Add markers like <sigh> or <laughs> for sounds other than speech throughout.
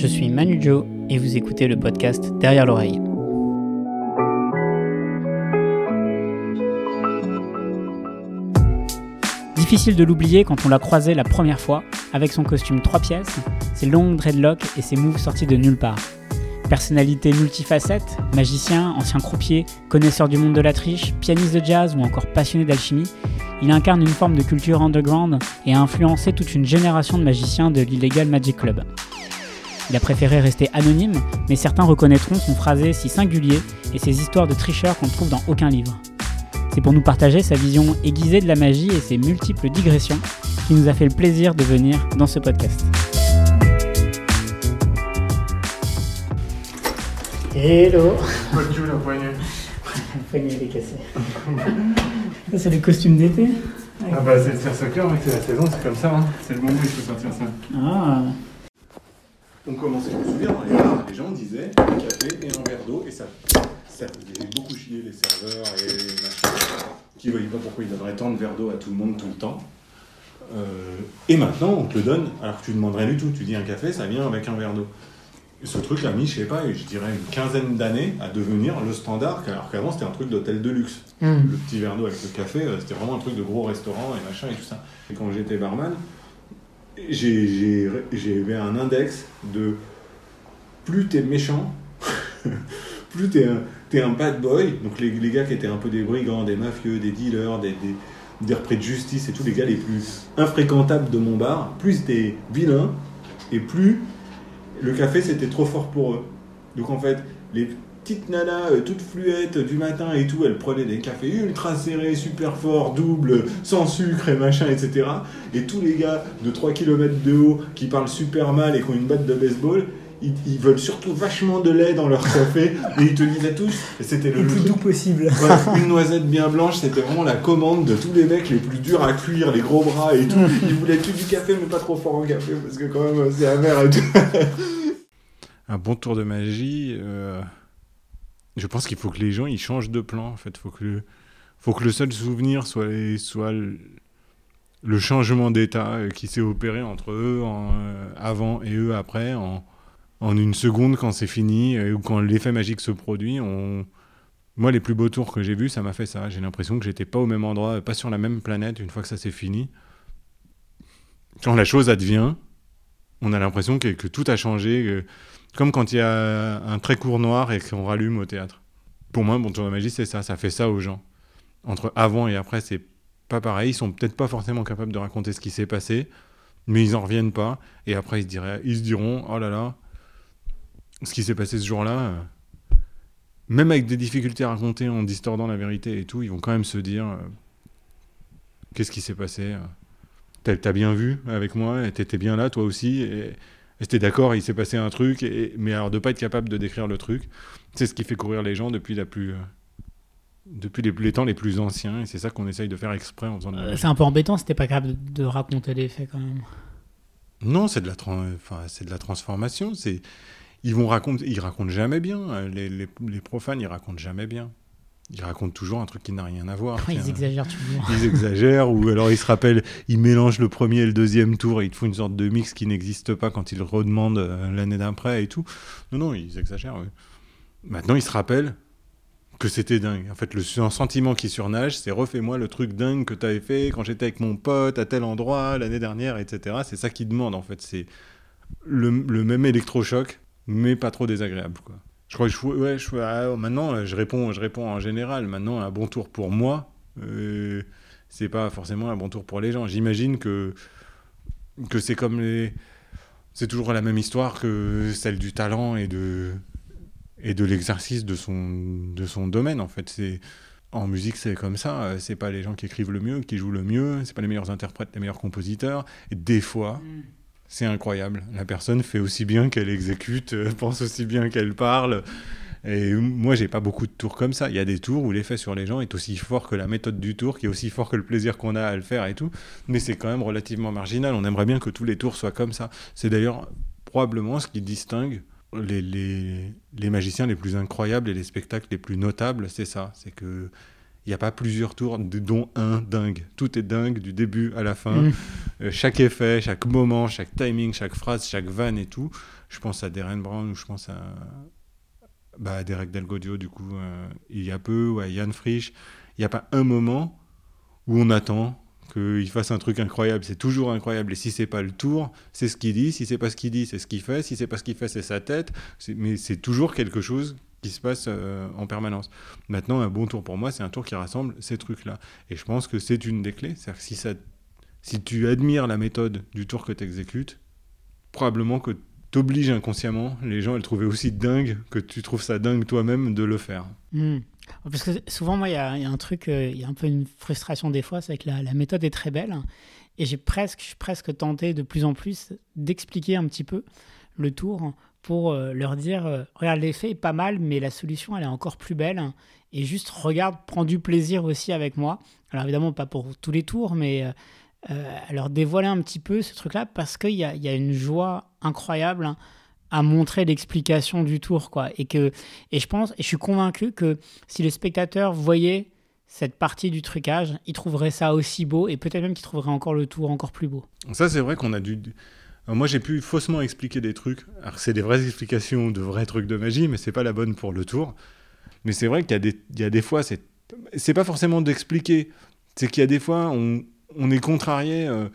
je suis Manu Joe et vous écoutez le podcast Derrière l'oreille. Difficile de l'oublier quand on l'a croisé la première fois, avec son costume 3 pièces, ses longues dreadlocks et ses moves sortis de nulle part. Personnalité multifacette, magicien, ancien croupier, connaisseur du monde de la triche, pianiste de jazz ou encore passionné d'alchimie, il incarne une forme de culture underground et a influencé toute une génération de magiciens de l'Illegal Magic Club. Il a préféré rester anonyme, mais certains reconnaîtront son phrasé si singulier et ses histoires de tricheurs qu'on ne trouve dans aucun livre. C'est pour nous partager sa vision aiguisée de la magie et ses multiples digressions qui nous a fait le plaisir de venir dans ce podcast. Hello de la poignée. La poignée est cassée. <laughs> Ça, c'est le costume d'été Ah bah c'est le faire soccer, mec, c'est la saison, c'est comme ça. Hein. C'est le moment où il faut sortir ça. Ah On commençait, je me souviens, dans les bars, les gens disaient un café et un verre d'eau, et ça, ça faisait beaucoup chier les serveurs et les machins, qui ne voyaient pas pourquoi ils donneraient tant de verres d'eau à tout le monde tout le temps. Euh, et maintenant, on te le donne, alors que tu ne demandes rien du tout. Tu dis un café, ça vient avec un verre d'eau. Ce truc a mis, je sais pas, je dirais une quinzaine d'années à devenir le standard, alors qu'avant c'était un truc d'hôtel de luxe. Hmm. Le petit verre d'eau avec le café, euh, c'était vraiment un truc de gros restaurant et machin et tout ça. Et quand j'étais barman, j'ai- j'avais un index de plus t'es méchant, <laughs> plus t'es un, un bad boy. Donc les, les gars qui étaient un peu des brigands, des mafieux, des dealers, des, des, des repris de justice et tous les gars les plus infréquentables de mon bar, plus t'es vilain et plus le café c'était trop fort pour eux. Donc en fait, les petites nanas euh, toutes fluettes du matin et tout, elles prenaient des cafés ultra serrés, super forts, double, sans sucre et machin, etc. Et tous les gars de 3 km de haut qui parlent super mal et qui ont une batte de baseball, ils, ils veulent surtout vachement de lait dans leur café et ils te disaient tous, et c'était le, Le plus doux possible. Ouais, une noisette bien blanche, c'était vraiment la commande de tous les mecs les plus durs à cuire, les gros bras et tout. Ils voulaient que du café, mais pas trop fort en café, parce que quand même, c'est amer et tout. Un bon tour de magie, euh, je pense qu'il faut que les gens ils changent de plan. En fait, faut que le, faut que le seul souvenir soit, soit le, changement d'état euh, qui s'est opéré entre eux euh, avant et eux après, en, en une seconde quand c'est fini euh, ou quand l'effet magique se produit. Moi, les plus beaux tours que j'ai vus, ça m'a fait ça. J'ai l'impression que j'étais pas au même endroit, pas sur la même planète une fois que ça s'est fini. Quand la chose advient, on a l'impression que, que tout a changé. Comme quand il y a un très court noir et qu'on rallume au théâtre. Pour moi, Bon Tour de Magie, c'est ça, ça fait ça aux gens. Entre avant et après, c'est pas pareil. Ils sont peut-être pas forcément capables de raconter ce qui s'est passé, mais ils en reviennent pas. Et après, ils se, diraient, ils se diront Oh là là, ce qui s'est passé ce jour-là, euh, même avec des difficultés à raconter en distordant la vérité et tout, ils vont quand même se dire euh, Qu'est-ce qui s'est passé euh T'as bien vu avec moi, t'étais bien là, toi aussi, t'es d'accord, il s'est passé un truc, et, mais alors de pas être capable de décrire le truc, c'est ce qui fait courir les gens depuis la plus, euh, depuis les, les temps les plus anciens, et c'est ça qu'on essaye de faire exprès en faisant Euh. C'est un peu embêtant si t'es pas capable de, de raconter les faits quand même. Non, c'est de la, enfin, c'est de la transformation. C'est, ils vont raconter, ils racontent jamais bien. euh, Les, les, les profanes, ils racontent jamais bien. Ils racontent toujours un truc qui n'a rien à voir. <laughs> ils exagèrent toujours. Ils exagèrent, ou alors ils se rappellent, ils mélangent le premier et le deuxième tour et ils te font une sorte de mix qui n'existe pas quand ils redemandent euh, l'année d'après et tout. Non, non, ils exagèrent. oui. Maintenant, ils se rappellent que c'était dingue. En fait, le sen- sentiment qui surnage, c'est refais-moi le truc dingue que tu avais fait quand j'étais avec mon pote à tel endroit l'année dernière, etc. C'est ça qu'ils demandent, en fait. C'est le, le même électrochoc, mais pas trop désagréable, quoi. Je crois que je, ouais, je, ah, maintenant, euh, je réponds, je réponds en général. Maintenant, un bon tour pour moi, euh, c'est pas forcément un bon tour pour les gens. J'imagine que, que c'est comme les. C'est toujours la même histoire que celle du talent et de, et de l'exercice de son, de son domaine, en fait. C'est. En musique, c'est comme ça. C'est pas les gens qui écrivent le mieux, qui jouent le mieux. C'est pas les meilleurs interprètes, les meilleurs compositeurs. Et des fois, c'est incroyable. La personne fait aussi bien qu'elle exécute, euh, pense aussi bien qu'elle parle. Et moi, j'ai pas beaucoup de tours comme ça. Il y a des tours où l'effet sur les gens est aussi fort que la méthode du tour, qui est aussi fort que le plaisir qu'on a à le faire et tout. Mais c'est quand même relativement marginal. On aimerait bien que tous les tours soient comme ça. C'est d'ailleurs probablement ce qui distingue les, les, les magiciens les plus incroyables et les spectacles les plus notables. C'est ça. C'est que Il n'y a pas plusieurs tours, dont un dingue. Tout est dingue du début à la fin. Mm. Euh, chaque effet, chaque moment, chaque timing, chaque phrase, chaque vanne et tout. Je pense à Darren Brown ou je pense à, bah, à Derek Delgodio, du coup, euh, il y a peu, ou à Yann Frisch. Il n'y a pas un moment où on attend qu'il fasse un truc incroyable. C'est toujours incroyable. Et si c'est pas le tour, c'est ce qu'il dit. Si c'est pas ce qu'il dit, c'est ce qu'il fait. Si c'est pas ce qu'il fait, c'est sa tête. Mais c'est toujours quelque chose qui se passe euh, en permanence. Maintenant, un bon tour pour moi, c'est un tour qui rassemble ces trucs-là. Et je pense que c'est une des clés. C'est-à-dire que si, ça, si tu admires la méthode du tour que tu exécutes, probablement que t'obliges inconsciemment les gens à le trouver aussi dingue que tu trouves ça dingue toi-même de le faire. Hmm. Parce que souvent, moi, il y, a un truc, euh, il y a un peu une frustration des fois, c'est que la, la méthode est très belle. Et j'ai presque, je suis presque tenté de plus en plus d'expliquer un petit peu le tour pour euh, leur dire euh, regarde, l'effet est pas mal, mais la solution, elle est encore plus belle. Et juste regarde, prends du plaisir aussi avec moi. Alors évidemment, pas pour tous les tours, mais euh, euh, leur dévoiler un petit peu ce truc-là parce qu'il y a, il y a une joie incroyable hein, à montrer l'explication du tour. Quoi. Et, que, et je pense, et je suis convaincu que si les spectateurs voyaient cette partie du trucage, ils trouveraient ça aussi beau et peut-être même qu'ils trouveraient encore le tour encore plus beau. Ça, c'est vrai qu'on a dû. Alors, moi, j'ai pu faussement expliquer des trucs. Alors, c'est des vraies explications de vrais trucs de magie, mais c'est pas la bonne pour le tour. Mais c'est vrai qu'il y, a des- il y a des fois, c'est c'est pas forcément d'expliquer. C'est qu'il y a des fois, on, on est contrarié. euh,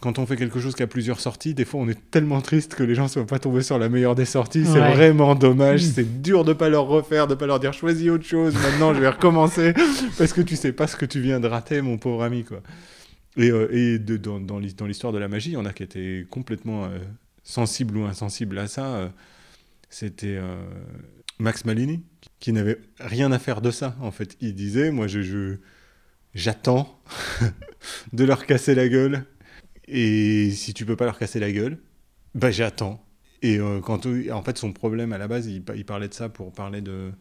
quand on fait quelque chose qui a plusieurs sorties, des fois, on est tellement triste que les gens ne soient pas tombés sur la meilleure des sorties. C'est vraiment dommage. Mm. <laughs> C'est dur de pas leur refaire, de pas leur dire choisis autre chose. Maintenant, je vais recommencer <laughs> parce que tu sais pas ce que tu viens de rater, mon pauvre ami, quoi. Et, euh, et dans, dans l'hi- dans l'histoire de la magie, il y en a qui étaient complètement euh, sensibles ou insensibles à ça. euh, C'était Max Malini, qui n'avait rien à faire de ça, en fait. Il disait, moi, je, j'attends <laughs> de leur casser la gueule. Et si tu peux pas leur casser la gueule, bah j'attends. Et quand, en fait, son problème à la base, il parlait de ça pour parler de,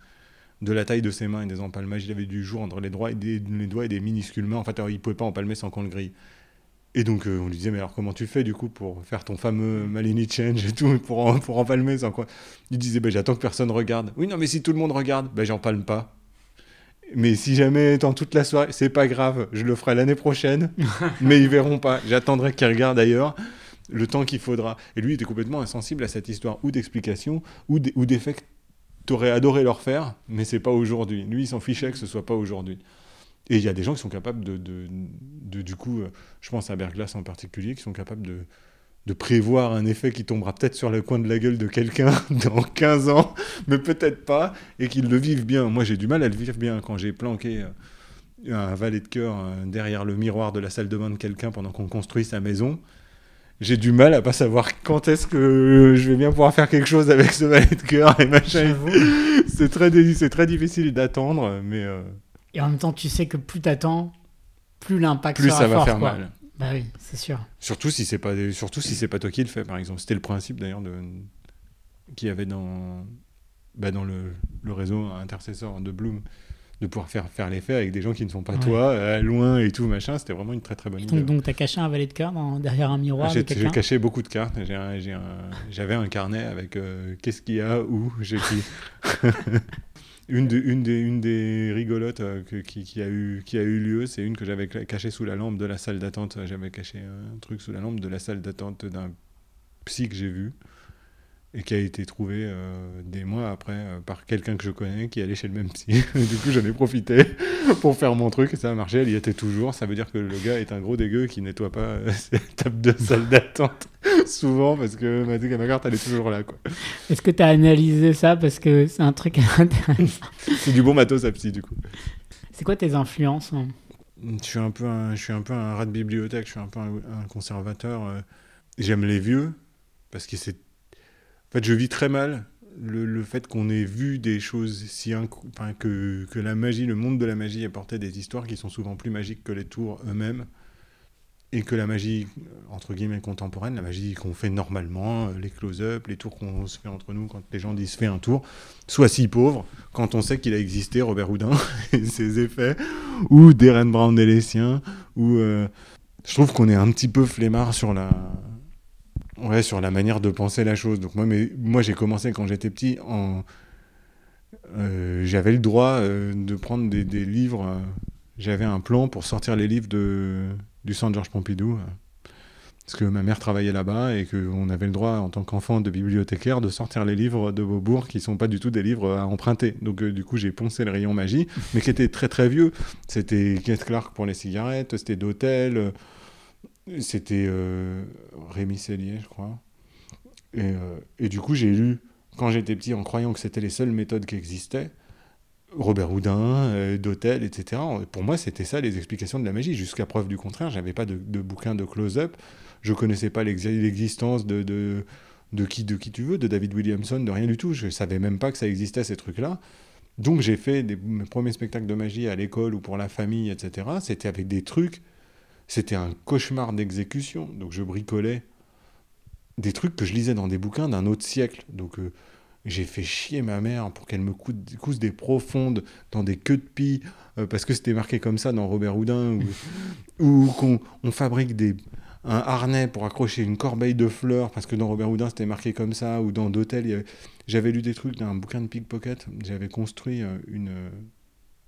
de la taille de ses mains et des empalmages. Il avait du jour entre les, doigts et des, les doigts et des minuscules mains. En fait, alors, il pouvait pas empalmer sans qu'on le grille. Et donc, euh, on lui disait, mais alors comment tu fais du coup pour faire ton fameux Malini Change et tout, pour, en- pour empalmer sans quoi? Il disait, bah, j'attends que personne regarde. Oui, non, mais si tout le monde regarde, bah, j'empalme pas. Mais si jamais dans toute la soirée, c'est pas grave, je le ferai l'année prochaine, <laughs> mais ils verront pas. J'attendrai qu'ils regardent ailleurs le temps qu'il faudra. Et lui il était complètement insensible à cette histoire ou d'explication ou d- ou d'effets que t'aurais adoré leur faire, mais c'est pas aujourd'hui. Lui, il s'en fichait que ce soit pas aujourd'hui. Et il y a des gens qui sont capables de, de, du coup, euh, je pense à Berglas en particulier, qui sont capables de, de prévoir un effet qui tombera peut-être sur le coin de la gueule de quelqu'un <laughs> dans 15 ans, mais peut-être pas, et qu'ils le vivent bien. Moi, j'ai du mal à le vivre bien quand j'ai planqué euh, un valet de cœur euh, derrière le miroir de la salle de bain de quelqu'un pendant qu'on construit sa maison. J'ai du mal à pas savoir quand est-ce que je vais bien pouvoir faire quelque chose avec ce valet de cœur et machin. C'est très, c'est très difficile d'attendre, mais euh, Et en même temps, tu sais que plus t'attends, plus l'impact plus sera ça va fort, faire quoi. mal. Bah oui, c'est sûr. Surtout si c'est pas surtout si c'est pas toi qui le fais par exemple. C'était le principe d'ailleurs de qu'il y avait dans bah, dans le, le réseau intercesseur de Bloom de pouvoir faire faire l'effet avec des gens qui ne sont pas Ouais. toi, euh, loin et tout machin. C'était vraiment une très très bonne idée. Donc, donc t'as caché un valet de dans- derrière un miroir J'ai caché beaucoup de cartes. Un- un- J'avais un, carnet avec euh, qu'est-ce qu'il y a, où, j'ai qui. <laughs> une, de- une, des, une des rigolotes euh, que- qui, qui a eu, qui a eu lieu, c'est une que j'avais cachée sous la lampe de la salle d'attente. J'avais caché un truc sous la lampe de la salle d'attente d'un psy que j'ai vu et qui a été trouvé euh, des mois après euh, par quelqu'un que je connais qui allait chez le même psy. <laughs> Du coup, j'en ai profité <laughs> pour faire mon truc et ça a marché. Elle y était toujours. Ça veut dire que le gars est un gros dégueu qui nettoie pas euh, <laughs> ses tables de salle d'attente souvent parce que m'a dit que ma carte elle est toujours là. quoi. Est-ce que t'as analysé ça? Parce que c'est un truc intéressant C'est du bon matos à psy du coup. C'est quoi tes influences hein? Je suis un peu un, je suis un peu un rat de bibliothèque. Je suis un peu un, un conservateur. euh. J'aime les vieux parce que c'est fait, je vis très mal le, le fait qu'on ait vu des choses si inc- que, que la magie, le monde de la magie apportait des histoires qui sont souvent plus magiques que les tours eux-mêmes. Et que la magie, entre guillemets, contemporaine, la magie qu'on fait normalement, euh, les close-up, les tours qu'on se fait entre nous quand les gens disent fais un tour, soit si pauvre quand on sait qu'il a existé Robert Houdin <laughs> et ses effets, ou Darren Brown et les siens, ou. euh, je trouve qu'on est un petit peu flemmard sur la, Ouais, sur la manière de penser la chose. Donc moi, mais, moi j'ai commencé quand j'étais petit en, euh, j'avais le droit euh, de prendre des, des livres. euh, j'avais un plan pour sortir les livres de, du centre Georges Pompidou. parce que ma mère travaillait là-bas et qu'on avait le droit, en tant qu'enfant de bibliothécaire, de sortir les livres de Beaubourg qui sont pas du tout des livres à emprunter. Donc, du coup, j'ai poncé le rayon magie, mais qui était très très vieux. C'était Kenneth Clark pour les cigarettes, c'était d'Hôtel, c'était euh, Rémi Cellier, je crois. Et, euh, et du coup, j'ai lu, quand j'étais petit, en croyant que c'était les seules méthodes qui existaient, Robert Houdin, euh, d'Hôtel, etc. Pour moi, c'était ça les explications de la magie. Jusqu'à preuve du contraire, j'avais pas de, de bouquin de close-up. Je connaissais pas l'ex- l'existence de, de, de, qui, de qui tu veux, de David Williamson, de rien du tout. Je savais même pas que ça existait, ces trucs-là. Donc j'ai fait des, mes premiers spectacles de magie à l'école ou pour la famille, etc. C'était avec des trucs. C'était un cauchemar d'exécution. Donc je bricolais des trucs que je lisais dans des bouquins d'un autre siècle. Donc euh, j'ai fait chier ma mère pour qu'elle me couse, couse des profondes dans des queues de pie, euh, parce que c'était marqué comme ça dans Robert Houdin, <laughs> ou, qu'on on fabrique des, un harnais pour accrocher une corbeille de fleurs, parce que dans Robert Houdin c'était marqué comme ça, ou dans D'Hôtel, avait- j'avais lu des trucs d'un bouquin de pickpocket, j'avais construit euh, une,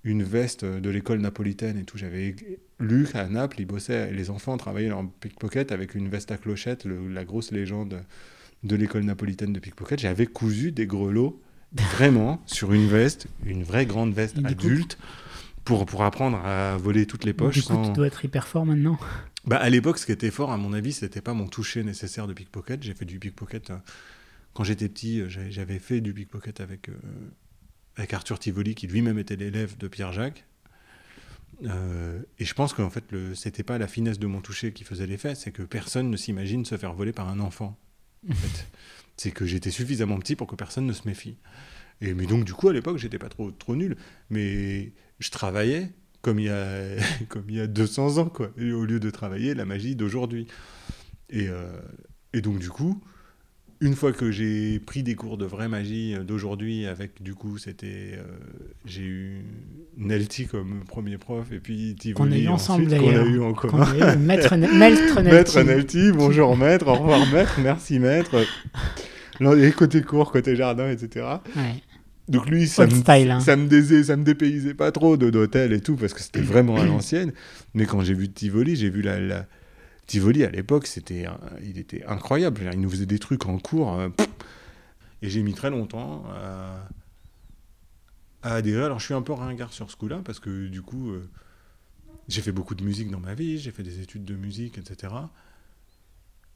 une veste de l'école napolitaine et tout, j'avais lu qu'à Naples, ils bossaient, les enfants travaillaient leur pickpocket avec une veste à clochette, le- la grosse légende de l'école napolitaine de pickpocket, j'avais cousu des grelots vraiment <laughs> sur une veste, une vraie grande veste Et adulte, pour, pour apprendre à voler toutes les poches. Du coup, sans- tu dois être hyper fort maintenant. <laughs> Bah, à l'époque, ce qui était fort, à mon avis, c'était pas mon toucher nécessaire de pickpocket. J'ai fait du pickpocket euh, quand j'étais petit. euh, j'avais- fait du pickpocket avec, euh, avec Arthur Tivoli, qui lui-même était l'élève de Pierre Jacques. Euh, et je pense qu'en fait, le- c'était pas la finesse de mon toucher qui faisait l'effet, c'est que personne ne s'imagine se faire voler par un enfant. En fait. <laughs> C'est que j'étais suffisamment petit pour que personne ne se méfie. Et, mais donc, du coup, à l'époque, j'étais pas trop, trop nul. Mais je travaillais comme il y a, <laughs> comme il y a 200 ans, quoi. Et au lieu de travailler la magie d'aujourd'hui. Et, euh, et donc, du coup, une fois que j'ai pris des cours de vraie magie d'aujourd'hui, avec, du coup, c'était. euh, j'ai eu Nelty comme premier prof, et puis Tivoli Qu'on a eu ensemble, qu'on a d'ailleurs. eu en commun. eu Maître, Maître <laughs> Maître Nelty. Nelty, bonjour maître, au revoir maître, merci maître. Là, et côté cours, côté jardin, etc. Ouais. Donc lui, ça me, style, hein. ça, me désait, ça me dépaysait pas trop de d'hôtel et tout, parce que c'était vraiment à <clears throat> l'ancienne. Mais quand j'ai vu Tivoli, j'ai vu la, la... Tivoli à l'époque, c'était, il était incroyable. Il nous faisait des trucs en cours. euh, et j'ai mis très longtemps à, à adhérer. Alors je suis un peu ringard sur ce coup-là, parce que du coup, euh, j'ai fait beaucoup de musique dans ma vie, j'ai fait des études de musique, etc.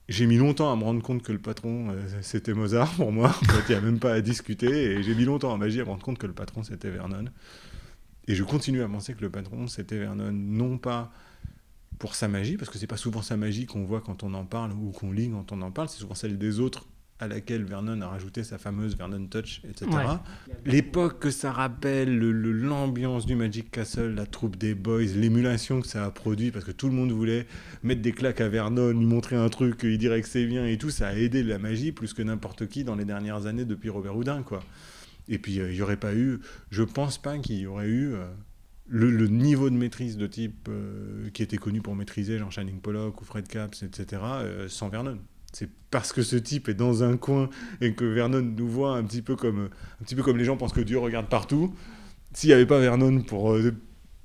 J'ai mis longtemps à me rendre compte que le patron, euh, c'était Mozart pour moi. En fait, il n'y a même pas à discuter. Et j'ai mis longtemps à magie à me rendre compte que le patron, c'était Vernon. Et je continue à penser que le patron, c'était Vernon, non pas pour sa magie, parce que c'est pas souvent sa magie qu'on voit quand on en parle ou qu'on lit quand on en parle, c'est souvent celle des autres à laquelle Vernon a rajouté sa fameuse Vernon Touch, etc. Ouais. L'époque que ça rappelle, le- le- l'ambiance du Magic Castle, la troupe des boys, l'émulation que ça a produit, parce que tout le monde voulait mettre des claques à Vernon, lui montrer un truc, il dirait que c'est bien et tout, ça a aidé la magie plus que n'importe qui dans les dernières années depuis Robert Houdin, quoi. Et puis, euh, il n'y aurait pas eu, je pense pas qu'il y aurait eu euh, le, le niveau de maîtrise de type euh, qui était connu pour maîtriser genre Shining Pollock ou Fred Caps, etc., euh, sans Vernon. C'est parce que ce type est dans un coin et que Vernon nous voit un petit peu comme, un petit peu comme les gens pensent que Dieu regarde partout. S'il n'y avait pas Vernon pour, euh,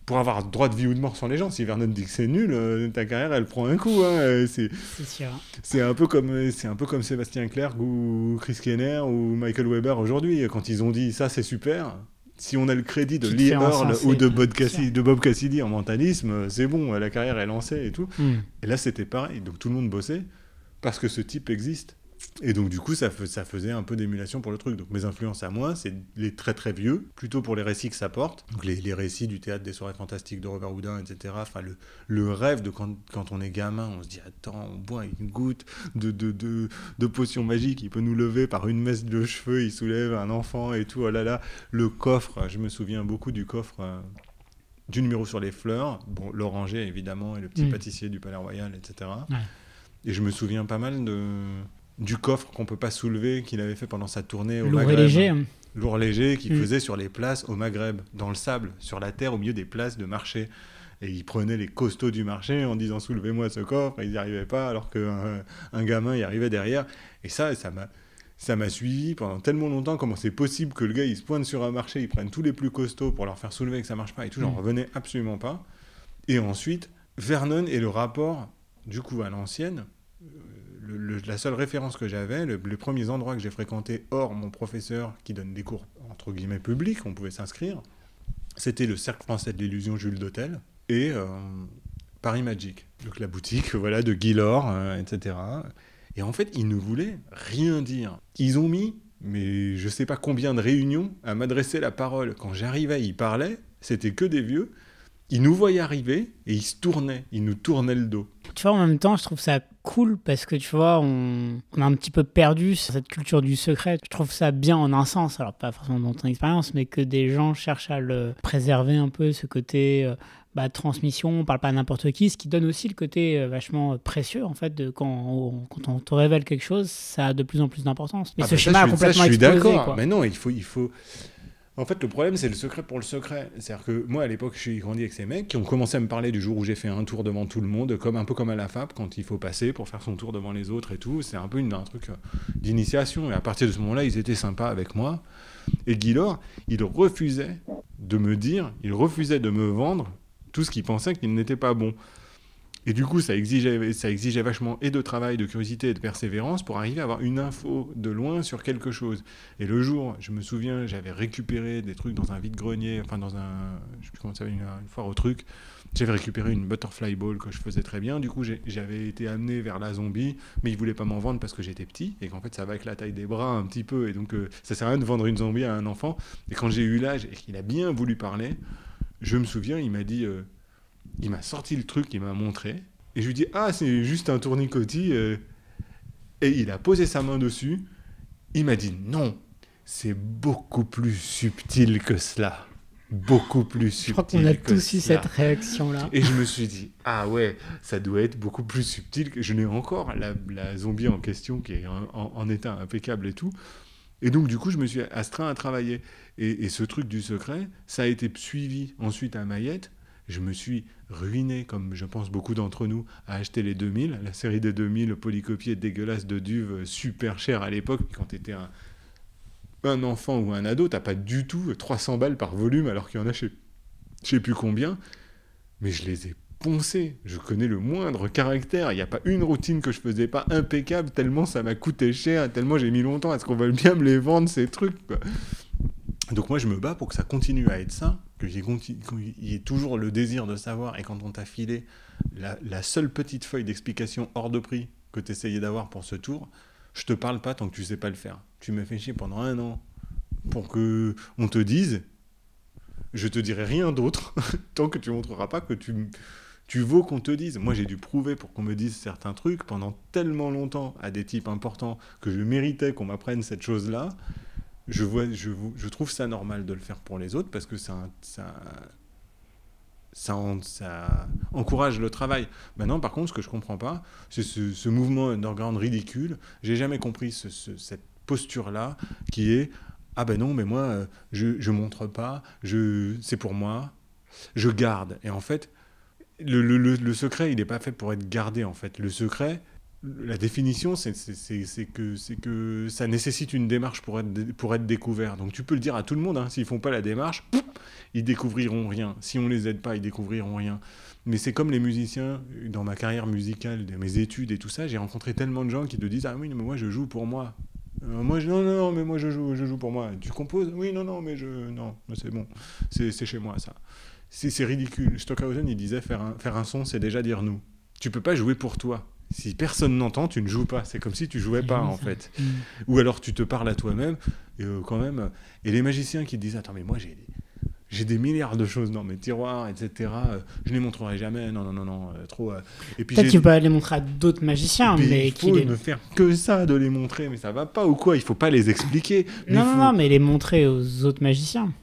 pour avoir droit de vie ou de mort sans les gens, si Vernon dit que c'est nul, euh, ta carrière elle prend un coup. hein. Euh, c'est, C'est sûr. c'est un peu comme c'est un peu comme Sébastien Clerc ou Chris Kenner ou Michael Weber aujourd'hui quand ils ont dit ça c'est super. Si on a le crédit de Lee Earl ou de Bob. Cassidy, de Bob Cassidy en mentalisme, c'est bon, la carrière est lancée et tout. Hmm. Et là c'était pareil, donc tout le monde bossait parce que ce type existe. Et donc du coup ça, faisait un peu d'émulation pour le truc. Donc mes influences à moi, c'est les très très vieux, plutôt pour les récits que ça porte. Donc les, les récits du théâtre des soirées fantastiques de Robert Houdin, etc. Enfin le, le rêve de quand, quand on est gamin, on se dit attends, on boit une goutte de, de, de, de potion magique, il peut nous lever par une messe de cheveux, il soulève un enfant et tout. Oh là là, le coffre, je me souviens beaucoup du coffre. euh, du numéro sur les fleurs, bon, l'oranger évidemment, et le petit Mm. pâtissier du Palais Royal, etc. Ouais. Et je me souviens pas mal de, du coffre qu'on peut pas soulever qu'il avait fait pendant sa tournée au Lourd et Maghreb. léger. hein. Lourd léger qu'il Mm. faisait sur les places au Maghreb, dans le sable, sur la terre, au milieu des places de marché. Et il prenait les costauds du marché en disant soulevez-moi ce coffre, et ils n'y arrivaient pas, alors qu'un un gamin y arrivait derrière. Et ça, ça m'a. ça m'a suivi pendant tellement longtemps. Comment c'est possible que le gars il se pointe sur un marché, il prenne tous les plus costauds pour leur faire soulever que ça marche pas et tout, j'en Mm. revenais absolument pas. Et ensuite, Vernon et le rapport, du coup, à l'ancienne, la seule référence que j'avais, le- les premiers endroits que j'ai fréquentés hors mon professeur qui donne des cours entre guillemets publics, on pouvait s'inscrire, c'était le Cercle français de l'illusion Jules d'Hôtel et euh, Paris Magic, donc la boutique <laughs> voilà de Guy Laure, euh, etc. Et en fait, ils ne voulaient rien dire. Ils ont mis, mais je sais pas combien de réunions à m'adresser la parole. Quand j'arrivais, ils parlaient, c'était que des vieux. Ils nous voyaient arriver et ils se tournaient, ils nous tournaient le dos. Tu vois, en même temps, je trouve ça cool parce que tu vois, on, on a un petit peu perdu cette culture du secret. Je trouve ça bien en un sens, alors pas forcément dans ton expérience, mais que des gens cherchent à le préserver un peu, ce côté euh, bah, transmission, on parle pas à n'importe qui, ce qui donne aussi le côté euh, vachement précieux en fait, de quand on, quand on te révèle quelque chose, ça a de plus en plus d'importance. Mais Ah ce bah ça, schéma je a suis- ça, complètement je suis d'accord. Mais non, il faut, il faut. En fait, le problème, c'est le secret pour le secret. C'est-à-dire que moi, à l'époque, je suis grandi avec ces mecs qui ont commencé à me parler du jour où j'ai fait un tour devant tout le monde, comme un peu comme à la FAP, quand il faut passer pour faire son tour devant les autres et tout. C'est un peu une, un truc euh, d'initiation. Et à partir de ce moment-là, ils étaient sympas avec moi. Et Guy Laure, il refusait de me dire, il refusait de me vendre tout ce qu'il pensait qu'il n'était pas bon. Et du coup, ça exigeait, ça exigeait vachement et de travail, de curiosité et de persévérance pour arriver à avoir une info de loin sur quelque chose. Et le jour, je me souviens, j'avais récupéré des trucs dans un vide-grenier, enfin dans un, je sais plus comment ça s'appelle, une, foire au truc. J'avais récupéré une butterfly ball que je faisais très bien. Du coup, j'avais été amené vers la zombie, mais ils voulaient pas m'en vendre parce que j'étais petit et qu'en fait, ça va avec la taille des bras un petit peu. Et donc, euh, ça sert à rien de vendre une zombie à un enfant. Et quand j'ai eu l'âge et qu'il a bien voulu parler, je me souviens, il m'a dit, euh, il m'a sorti le truc, il m'a montré. Et je lui dis, ah, c'est juste un tournicotis. euh. Et il a posé sa main dessus. Il m'a dit, non, c'est beaucoup plus subtil que cela. Beaucoup plus Je subtil. crois qu'on a tous eu cette réaction-là. Et je me suis dit, ah ouais, ça doit être beaucoup plus subtil que je n'ai encore la, la zombie en question qui est en, en- en état impeccable et tout. Et donc, du coup, je me suis astreint à travailler. Et, et ce truc du secret, ça a été suivi ensuite à Mayette. Je me suis ruiné, comme je pense beaucoup d'entre nous, à acheter les 2000, la série des 2000 polycopiés dégueulasses de Duve, super cher à l'époque, quand tu étais un, enfant ou un ado, t'as pas du tout 300 balles par volume, alors qu'il y en a chez je sais plus combien, mais je les ai poncés. Je connais le moindre caractère. Il n'y a pas une routine que je faisais pas impeccable, tellement ça m'a coûté cher, tellement j'ai mis longtemps à ce qu'on veuille bien me les vendre, ces trucs. Donc moi, je me bats pour que ça continue à être ça, conti- qu'il y ait toujours le désir de savoir, et quand on t'a filé la, la seule petite feuille d'explication hors de prix que tu essayais d'avoir pour ce tour, je te parle pas tant que tu sais pas le faire. Tu m'as fait chier pendant un an pour que on te dise, je te dirai rien d'autre <laughs> tant que tu montreras pas que tu, tu vaux qu'on te dise. Moi, j'ai dû prouver pour qu'on me dise certains trucs pendant tellement longtemps à des types importants que je méritais qu'on m'apprenne cette chose-là. Je, vois, je, je trouve ça normal de le faire pour les autres parce que ça, ça, ça, en- ça encourage le travail. Maintenant, par contre, ce que je comprends pas, c'est ce, ce mouvement underground ridicule. J'ai jamais compris ce- ce- cette posture-là qui est ah ben non, mais moi, euh, je, je montre pas, c'est pour moi, je garde. Et en fait, le- le secret, il n'est pas fait pour être gardé, en fait. Le secret, la définition, c'est que, ça nécessite une démarche pour être, découvert. Donc tu peux le dire à tout le monde, hein, s'ils font pas la démarche, ils découvriront rien. Si on les aide pas, ils découvriront rien. Mais c'est comme les musiciens, dans ma carrière musicale, de mes études et tout ça, j'ai rencontré tellement de gens qui te disent Ah oui, mais moi je joue pour moi. Euh, moi, non, non, non, mais moi je joue, je joue pour moi. Tu composes? Oui, non, non, mais je. Non, c'est bon. C'est chez moi ça. C'est ridicule. Stockhausen, il disait faire un, faire un son, c'est déjà dire nous. Tu peux pas jouer pour toi. Si personne n'entend, tu ne joues pas. C'est comme si tu jouais pas, en ça. fait. Mm. Ou alors tu te parles à toi-même, euh, quand même. euh, Et les magiciens qui te disent Attends, mais moi j'ai des, j'ai des milliards de choses dans mes tiroirs, etc. euh, je ne les montrerai jamais. Non, non, non, non, trop. Et puis Peut-être qu'il peut les montrer à d'autres magiciens, mais faut les... ne faire que ça de les montrer, mais ça va pas ou quoi? Il faut pas les expliquer. Non, non, faut- non, mais les montrer aux autres magiciens.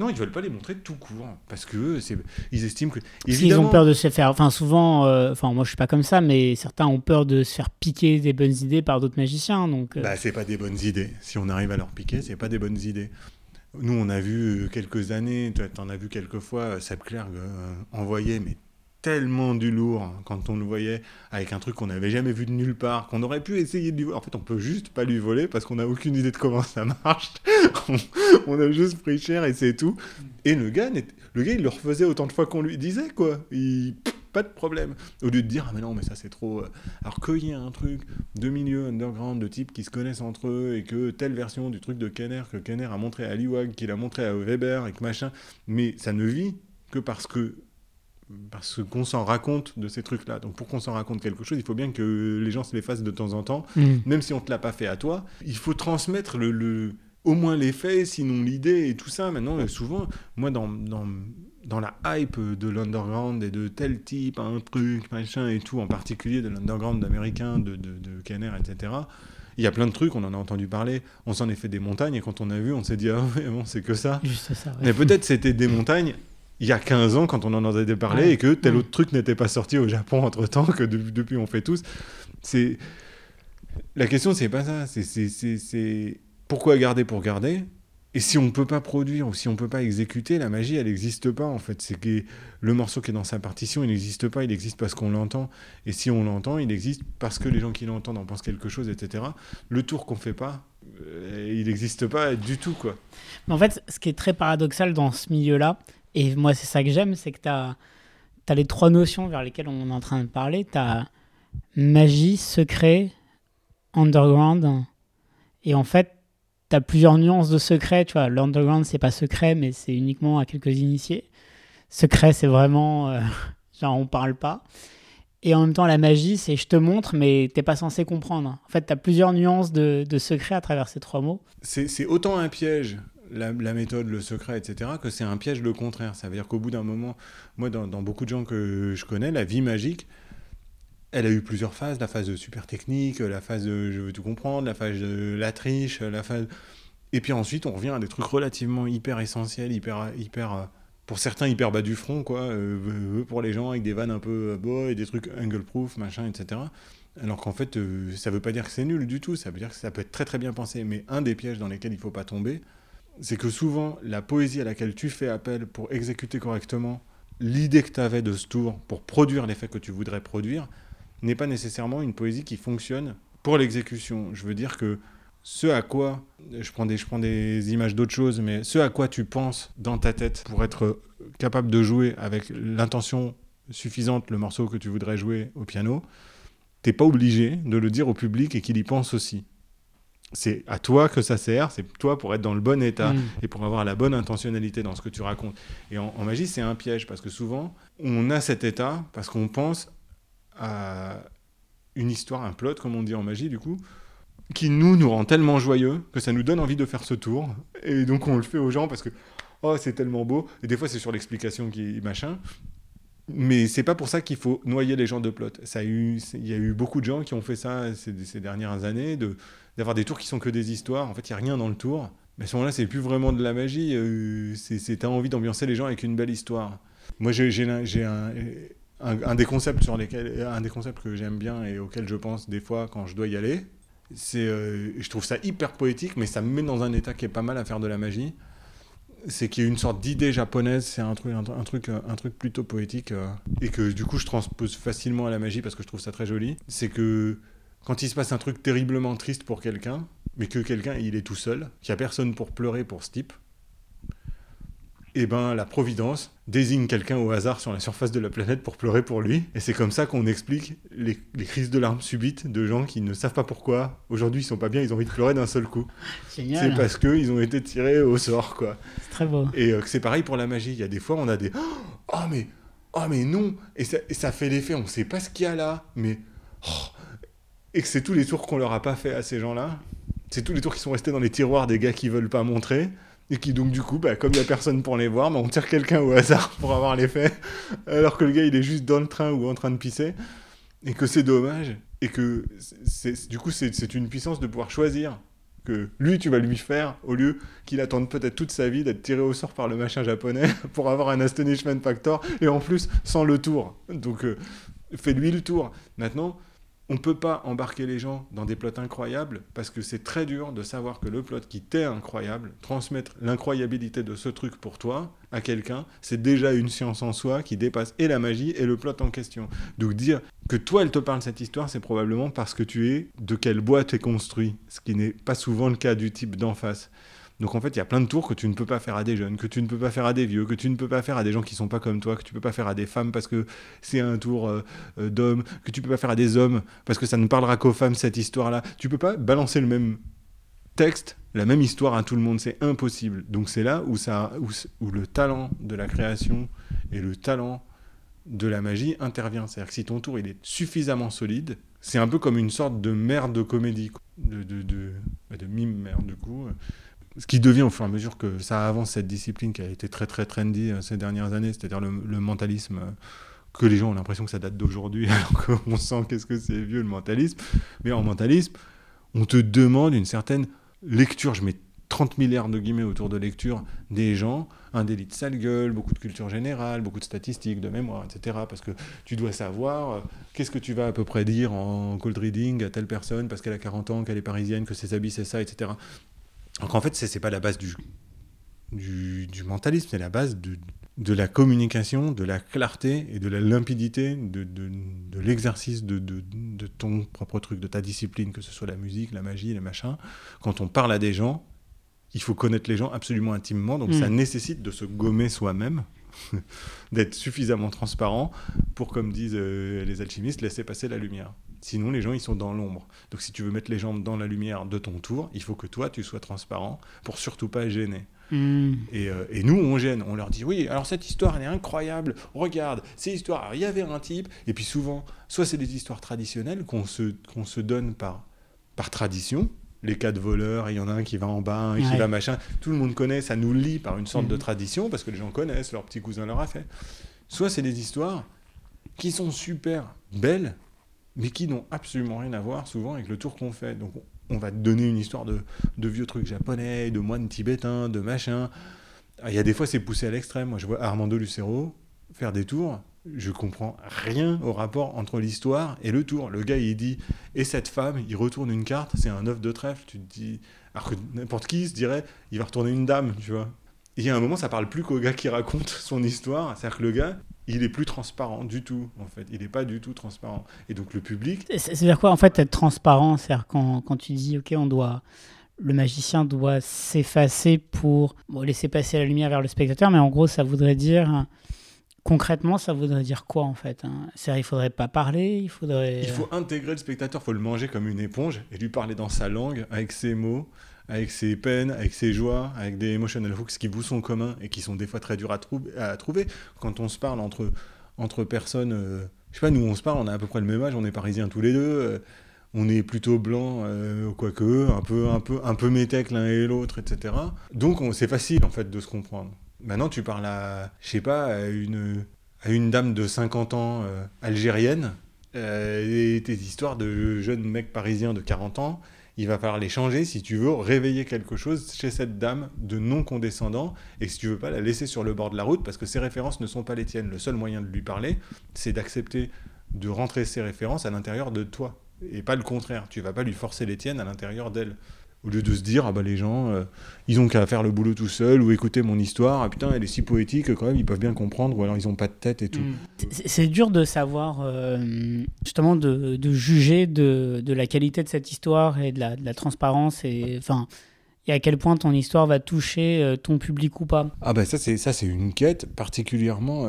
Non, ils veulent pas les montrer tout court parce que c'est ils estiment que évidemment ont peur de se faire. Enfin, souvent, euh, enfin, moi je suis pas comme ça, mais certains ont peur de se faire piquer des bonnes idées par d'autres magiciens. Donc, euh, Bah, c'est pas des bonnes idées. Si on arrive à leur piquer, c'est pas des bonnes idées. Nous, on a vu quelques années, toi, t'en as vu quelques fois, euh, Seb Clerc euh, envoyer mais tellement du lourd hein, quand on le voyait avec un truc qu'on n'avait jamais vu de nulle part, qu'on aurait pu essayer de lui voler. En fait, on peut juste pas lui voler parce qu'on n'a aucune idée de comment ça marche. <laughs> on, a juste pris cher et c'est tout. Et le gars, le gars, il le refaisait autant de fois qu'on lui disait, quoi. Pas de problème. Au lieu de dire, ah mais non, mais ça c'est trop. euh. Alors qu'il y a un truc de milieu underground, de types qui se connaissent entre eux, et que telle version du truc de Kenner, que Kenner a montré à Liwag, qu'il a montré à Weber, et que machin. Mais ça ne vit que parce que. Parce qu'on s'en raconte de ces trucs-là. Donc pour qu'on s'en raconte quelque chose, il faut bien que les gens se les fassent de temps en temps Mm. même si on te l'a pas fait à toi, il faut transmettre le, le- au moins les faits, sinon l'idée et tout ça. Maintenant, souvent, moi, dans, dans, dans la hype de l'underground et de tel type, un truc, machin et tout, en particulier de l'underground américain, de, de, de Kenner, etc., il y a plein de trucs, on en a entendu parler, on s'en est fait des montagnes, et quand on a vu, on s'est dit, ah ouais, bon, c'est que ça. Juste ça. ouais. Mais peut-être c'était des montagnes il y a 15 ans quand on en entendait parler Ouais. et que tel autre truc n'était pas sorti au Japon entre temps que de- depuis on fait tous. C'est la question c'est pas ça. C'est c'est- c'est- c'est pourquoi garder pour garder. Et si on ne peut pas produire ou si on ne peut pas exécuter, la magie, elle n'existe pas en fait. C'est que le morceau qui est dans sa partition, il n'existe pas, il existe parce qu'on l'entend. Et si on l'entend, il existe parce que les gens qui l'entendent en pensent quelque chose, etc. Le tour qu'on fait pas, euh, il n'existe pas du tout quoi. Mais en fait, ce qui est très paradoxal dans ce milieu-là, et moi c'est ça que j'aime, c'est que tu as, les trois notions vers lesquelles on est en train de parler. Tu as magie, secret, underground. Et en fait, tu as plusieurs nuances de secret. Tu vois, l'underground, c'est pas secret, mais c'est uniquement à quelques initiés. Secret, c'est vraiment... euh, <laughs> genre, on parle pas. Et en même temps, la magie, c'est je te montre, mais t'es pas censé comprendre. En fait, tu as plusieurs nuances de, de secret à travers ces trois mots. c'est c'est autant un piège, la, méthode, le secret, etc., que c'est un piège le contraire. Ça veut dire qu'au bout d'un moment, moi, dans, beaucoup de gens que je connais, la vie magique, elle a eu plusieurs phases. La phase de super technique, la phase de je veux tout comprendre, la phase de la triche, la phase... Et puis ensuite, on revient à des trucs relativement hyper essentiels, hyper... hyper euh, pour certains, hyper bas du front, quoi. euh, pour les gens, avec des vannes un peu euh, beaux et des trucs angle-proof, machin, etc. Alors qu'en fait, euh, ça veut pas dire que c'est nul du tout, ça veut dire que ça peut être très très bien pensé. Mais un des pièges dans lesquels il faut pas tomber, c'est que souvent, la poésie à laquelle tu fais appel pour exécuter correctement l'idée que tu avais de ce tour, pour produire l'effet que tu voudrais produire, n'est pas nécessairement une poésie qui fonctionne pour l'exécution. Je veux dire que ce à quoi, je prends des, je prends des images d'autres choses, mais ce à quoi tu penses dans ta tête pour être capable de jouer avec l'intention suffisante le morceau que tu voudrais jouer au piano, t'es pas obligé de le dire au public et qu'il y pense aussi. C'est à toi que ça sert, c'est toi pour être dans le bon état Mm. et pour avoir la bonne intentionnalité dans ce que tu racontes. Et en, en magie, c'est un piège parce que souvent, on a cet état parce qu'on pense à une histoire, un plot, comme on dit en magie, du coup, qui nous, nous rend tellement joyeux que ça nous donne envie de faire ce tour. Et donc, on le fait aux gens parce que, oh, c'est tellement beau. Et des fois, c'est sur l'explication qui machin. Mais c'est pas pour ça qu'il faut noyer les gens de plot. Ça a eu, il y a eu beaucoup de gens qui ont fait ça ces, ces dernières années, de, d'avoir des tours qui sont que des histoires. En fait, il n'y a rien dans le tour. Mais à ce moment-là, c'est plus vraiment de la magie. Euh, c'est, t'as envie d'ambiancer les gens avec une belle histoire. Moi, j'ai, un- un, un, des concepts sur lesquels, un des concepts que j'aime bien et auxquels je pense des fois quand je dois y aller. C'est, euh, je trouve ça hyper poétique, mais ça me met dans un état qui est pas mal à faire de la magie. C'est qu'il y a une sorte d'idée japonaise, c'est un truc, un, un truc, un truc plutôt poétique, euh, et que du coup je transpose facilement à la magie parce que je trouve ça très joli. C'est que quand il se passe un truc terriblement triste pour quelqu'un, mais que quelqu'un il est tout seul, qu'il n'y a personne pour pleurer pour ce type, et ben la Providence désigne quelqu'un au hasard sur la surface de la planète pour pleurer pour lui. Et c'est comme ça qu'on explique les, les crises de larmes subites de gens qui ne savent pas pourquoi. Aujourd'hui, ils sont pas bien, ils ont envie de pleurer d'un seul coup. <laughs> Génial. C'est parce qu'ils ont été tirés au sort, quoi. C'est très beau. Et euh, que c'est pareil pour la magie. Il y a des fois, on a des <gasps> oh mais oh mais non et ça, et ça fait l'effet. On sait pas ce qu'il y a là, mais oh. Et que c'est tous les tours qu'on leur a pas fait à ces gens-là. C'est tous les tours qui sont restés dans les tiroirs des gars qui veulent pas montrer. Et qui donc du coup, bah, comme il y a personne pour les voir, bah, on tire quelqu'un au hasard <laughs> pour avoir l'effet, alors que le gars il est juste dans le train ou en train de pisser. Et que c'est dommage. Et que c'est du coup c'est une puissance de pouvoir choisir. Que lui tu vas lui faire au lieu qu'il attende peut-être toute sa vie d'être tiré au sort par le machin japonais <laughs> pour avoir un astonishment factor. Et en plus sans le tour. Donc euh, fais-lui le tour. Maintenant on peut pas embarquer les gens dans des plots incroyables parce que c'est très dur de savoir que le plot qui t'est incroyable, transmettre l'incroyabilité de ce truc pour toi à quelqu'un, c'est déjà une science en soi qui dépasse et la magie et le plot en question. Donc dire que toi elle te parle cette histoire, c'est probablement parce que tu es de quel bois tu es construit, ce qui n'est pas souvent le cas du type d'en face. Donc en fait, il y a plein de tours que tu ne peux pas faire à des jeunes, que tu ne peux pas faire à des vieux, que tu ne peux pas faire à des gens qui sont pas comme toi, que tu peux pas faire à des femmes parce que c'est un tour euh, euh, d'hommes, que tu peux pas faire à des hommes parce que ça ne parlera qu'aux femmes cette histoire-là. Tu peux pas balancer le même texte, la même histoire à tout le monde, c'est impossible. Donc c'est là où ça, où, où le talent de la création et le talent de la magie intervient. C'est-à-dire que si ton tour il est suffisamment solide, c'est un peu comme une sorte de merde de comédie, de, de, de, bah, de mime merde du coup ce qui devient au fur et à mesure que ça avance cette discipline qui a été très très trendy euh, ces dernières années, c'est-à-dire le, mentalisme, euh, que les gens ont l'impression que ça date d'aujourd'hui, <laughs> alors qu'on sent qu'est-ce que c'est vieux le mentalisme. Mais en mentalisme, on te demande une certaine lecture, je mets 30 milliards de guillemets autour de lecture des gens, un délit de sale gueule, beaucoup de culture générale, beaucoup de statistiques, de mémoire, etc. Parce que tu dois savoir euh, qu'est-ce que tu vas à peu près dire en cold reading à telle personne parce qu'elle a 40 ans, qu'elle est parisienne, que ses habits c'est ça, etc. Donc en fait, ce n'est pas la base du, du, mentalisme, c'est la base de, de, la communication, de la clarté et de la limpidité de, de l'exercice de, ton propre truc, de ta discipline, que ce soit la musique, la magie, les machins. Quand on parle à des gens, il faut connaître les gens absolument intimement, donc ça mm. nécessite de se gommer soi-même, <laughs> d'être suffisamment transparent pour, comme disent euh, les alchimistes, laisser passer la lumière. Sinon, les gens, ils sont dans l'ombre. Donc, si tu veux mettre les gens dans la lumière de ton tour, il faut que toi, tu sois transparent pour surtout pas gêner. Hmm. Euh, et, nous, on gêne. On leur dit oui, alors cette histoire, elle est incroyable. Regarde, ces histoires. Il y avait un type. Et puis souvent, soit c'est des histoires traditionnelles qu'on se, qu'on se donne par, par tradition. Les cas de voleurs, il y en a un qui va en bas, un qui va machin. Tout le monde connaît, ça nous lie par une sorte de hmm. tradition parce que les gens connaissent, leur petit cousin leur a fait. Soit c'est des histoires qui sont super belles, mais qui n'ont absolument rien à voir souvent avec le tour qu'on fait. Donc on va te donner une histoire de, vieux trucs japonais, de moines tibétains, de machin. Ah, il y a des fois c'est poussé à l'extrême. Moi je vois Armando Lucero faire des tours, je comprends rien au rapport entre l'histoire et le tour. Le gars il dit et cette femme, il retourne une carte, c'est un œuf de trèfle. Tu te dis alors que n'importe qui se dirait il va retourner une dame, tu vois. Il y a un moment, ça parle plus qu'au gars qui raconte son histoire. C'est-à-dire que le gars, il est plus transparent du tout, en fait. Il n'est pas du tout transparent. Et donc le public. C'est-à-dire quoi, en fait, être transparent C'est-à-dire quand, quand, tu dis, OK, on doit. Le magicien doit s'effacer pour laisser passer la lumière vers le spectateur, mais en gros, ça voudrait dire. Concrètement, ça voudrait dire quoi en fait hein? C'est-à-dire, il faudrait pas parler, il faudrait. Il faut intégrer le spectateur, il faut le manger comme une éponge et lui parler dans sa langue, avec ses mots, avec ses peines, avec ses joies, avec des emotional hooks qui vous sont communs et qui sont des fois très durs à, trouver. Quand on se parle entre, entre personnes, euh, je sais pas, nous on se parle, on a à peu près le même âge, on est parisiens tous les deux, euh, on est plutôt blancs, euh, quoique, un peu, un peu, un peu métèques l'un et l'autre, etc. Donc c'est facile en fait de se comprendre. Maintenant tu parles à, je sais pas, à une, à une dame de 50 ans algérienne, et tes histoires de jeunes mecs parisiens de 40 ans, il va falloir les changer si tu veux réveiller quelque chose chez cette dame de non condescendant et si tu veux pas la laisser sur le bord de la route parce que ses références ne sont pas les tiennes. Le seul moyen de lui parler, c'est d'accepter de rentrer ses références à l'intérieur de toi et pas le contraire. Tu vas pas lui forcer les tiennes à l'intérieur d'elle. Au lieu de se dire, ah bah les gens, euh, ils ont qu'à faire le boulot tout seuls ou écouter mon histoire, ah putain, elle est si poétique quand même, ils peuvent bien comprendre, ou alors ils ont pas de tête et tout. Mm. C'est dur de savoir, euh, justement, de, de juger de, de, la qualité de cette histoire et de la, de la transparence et, enfin, et à quel point ton histoire va toucher euh, ton public ou pas. Ah bah ça, c'est, ça, c'est une quête particulièrement...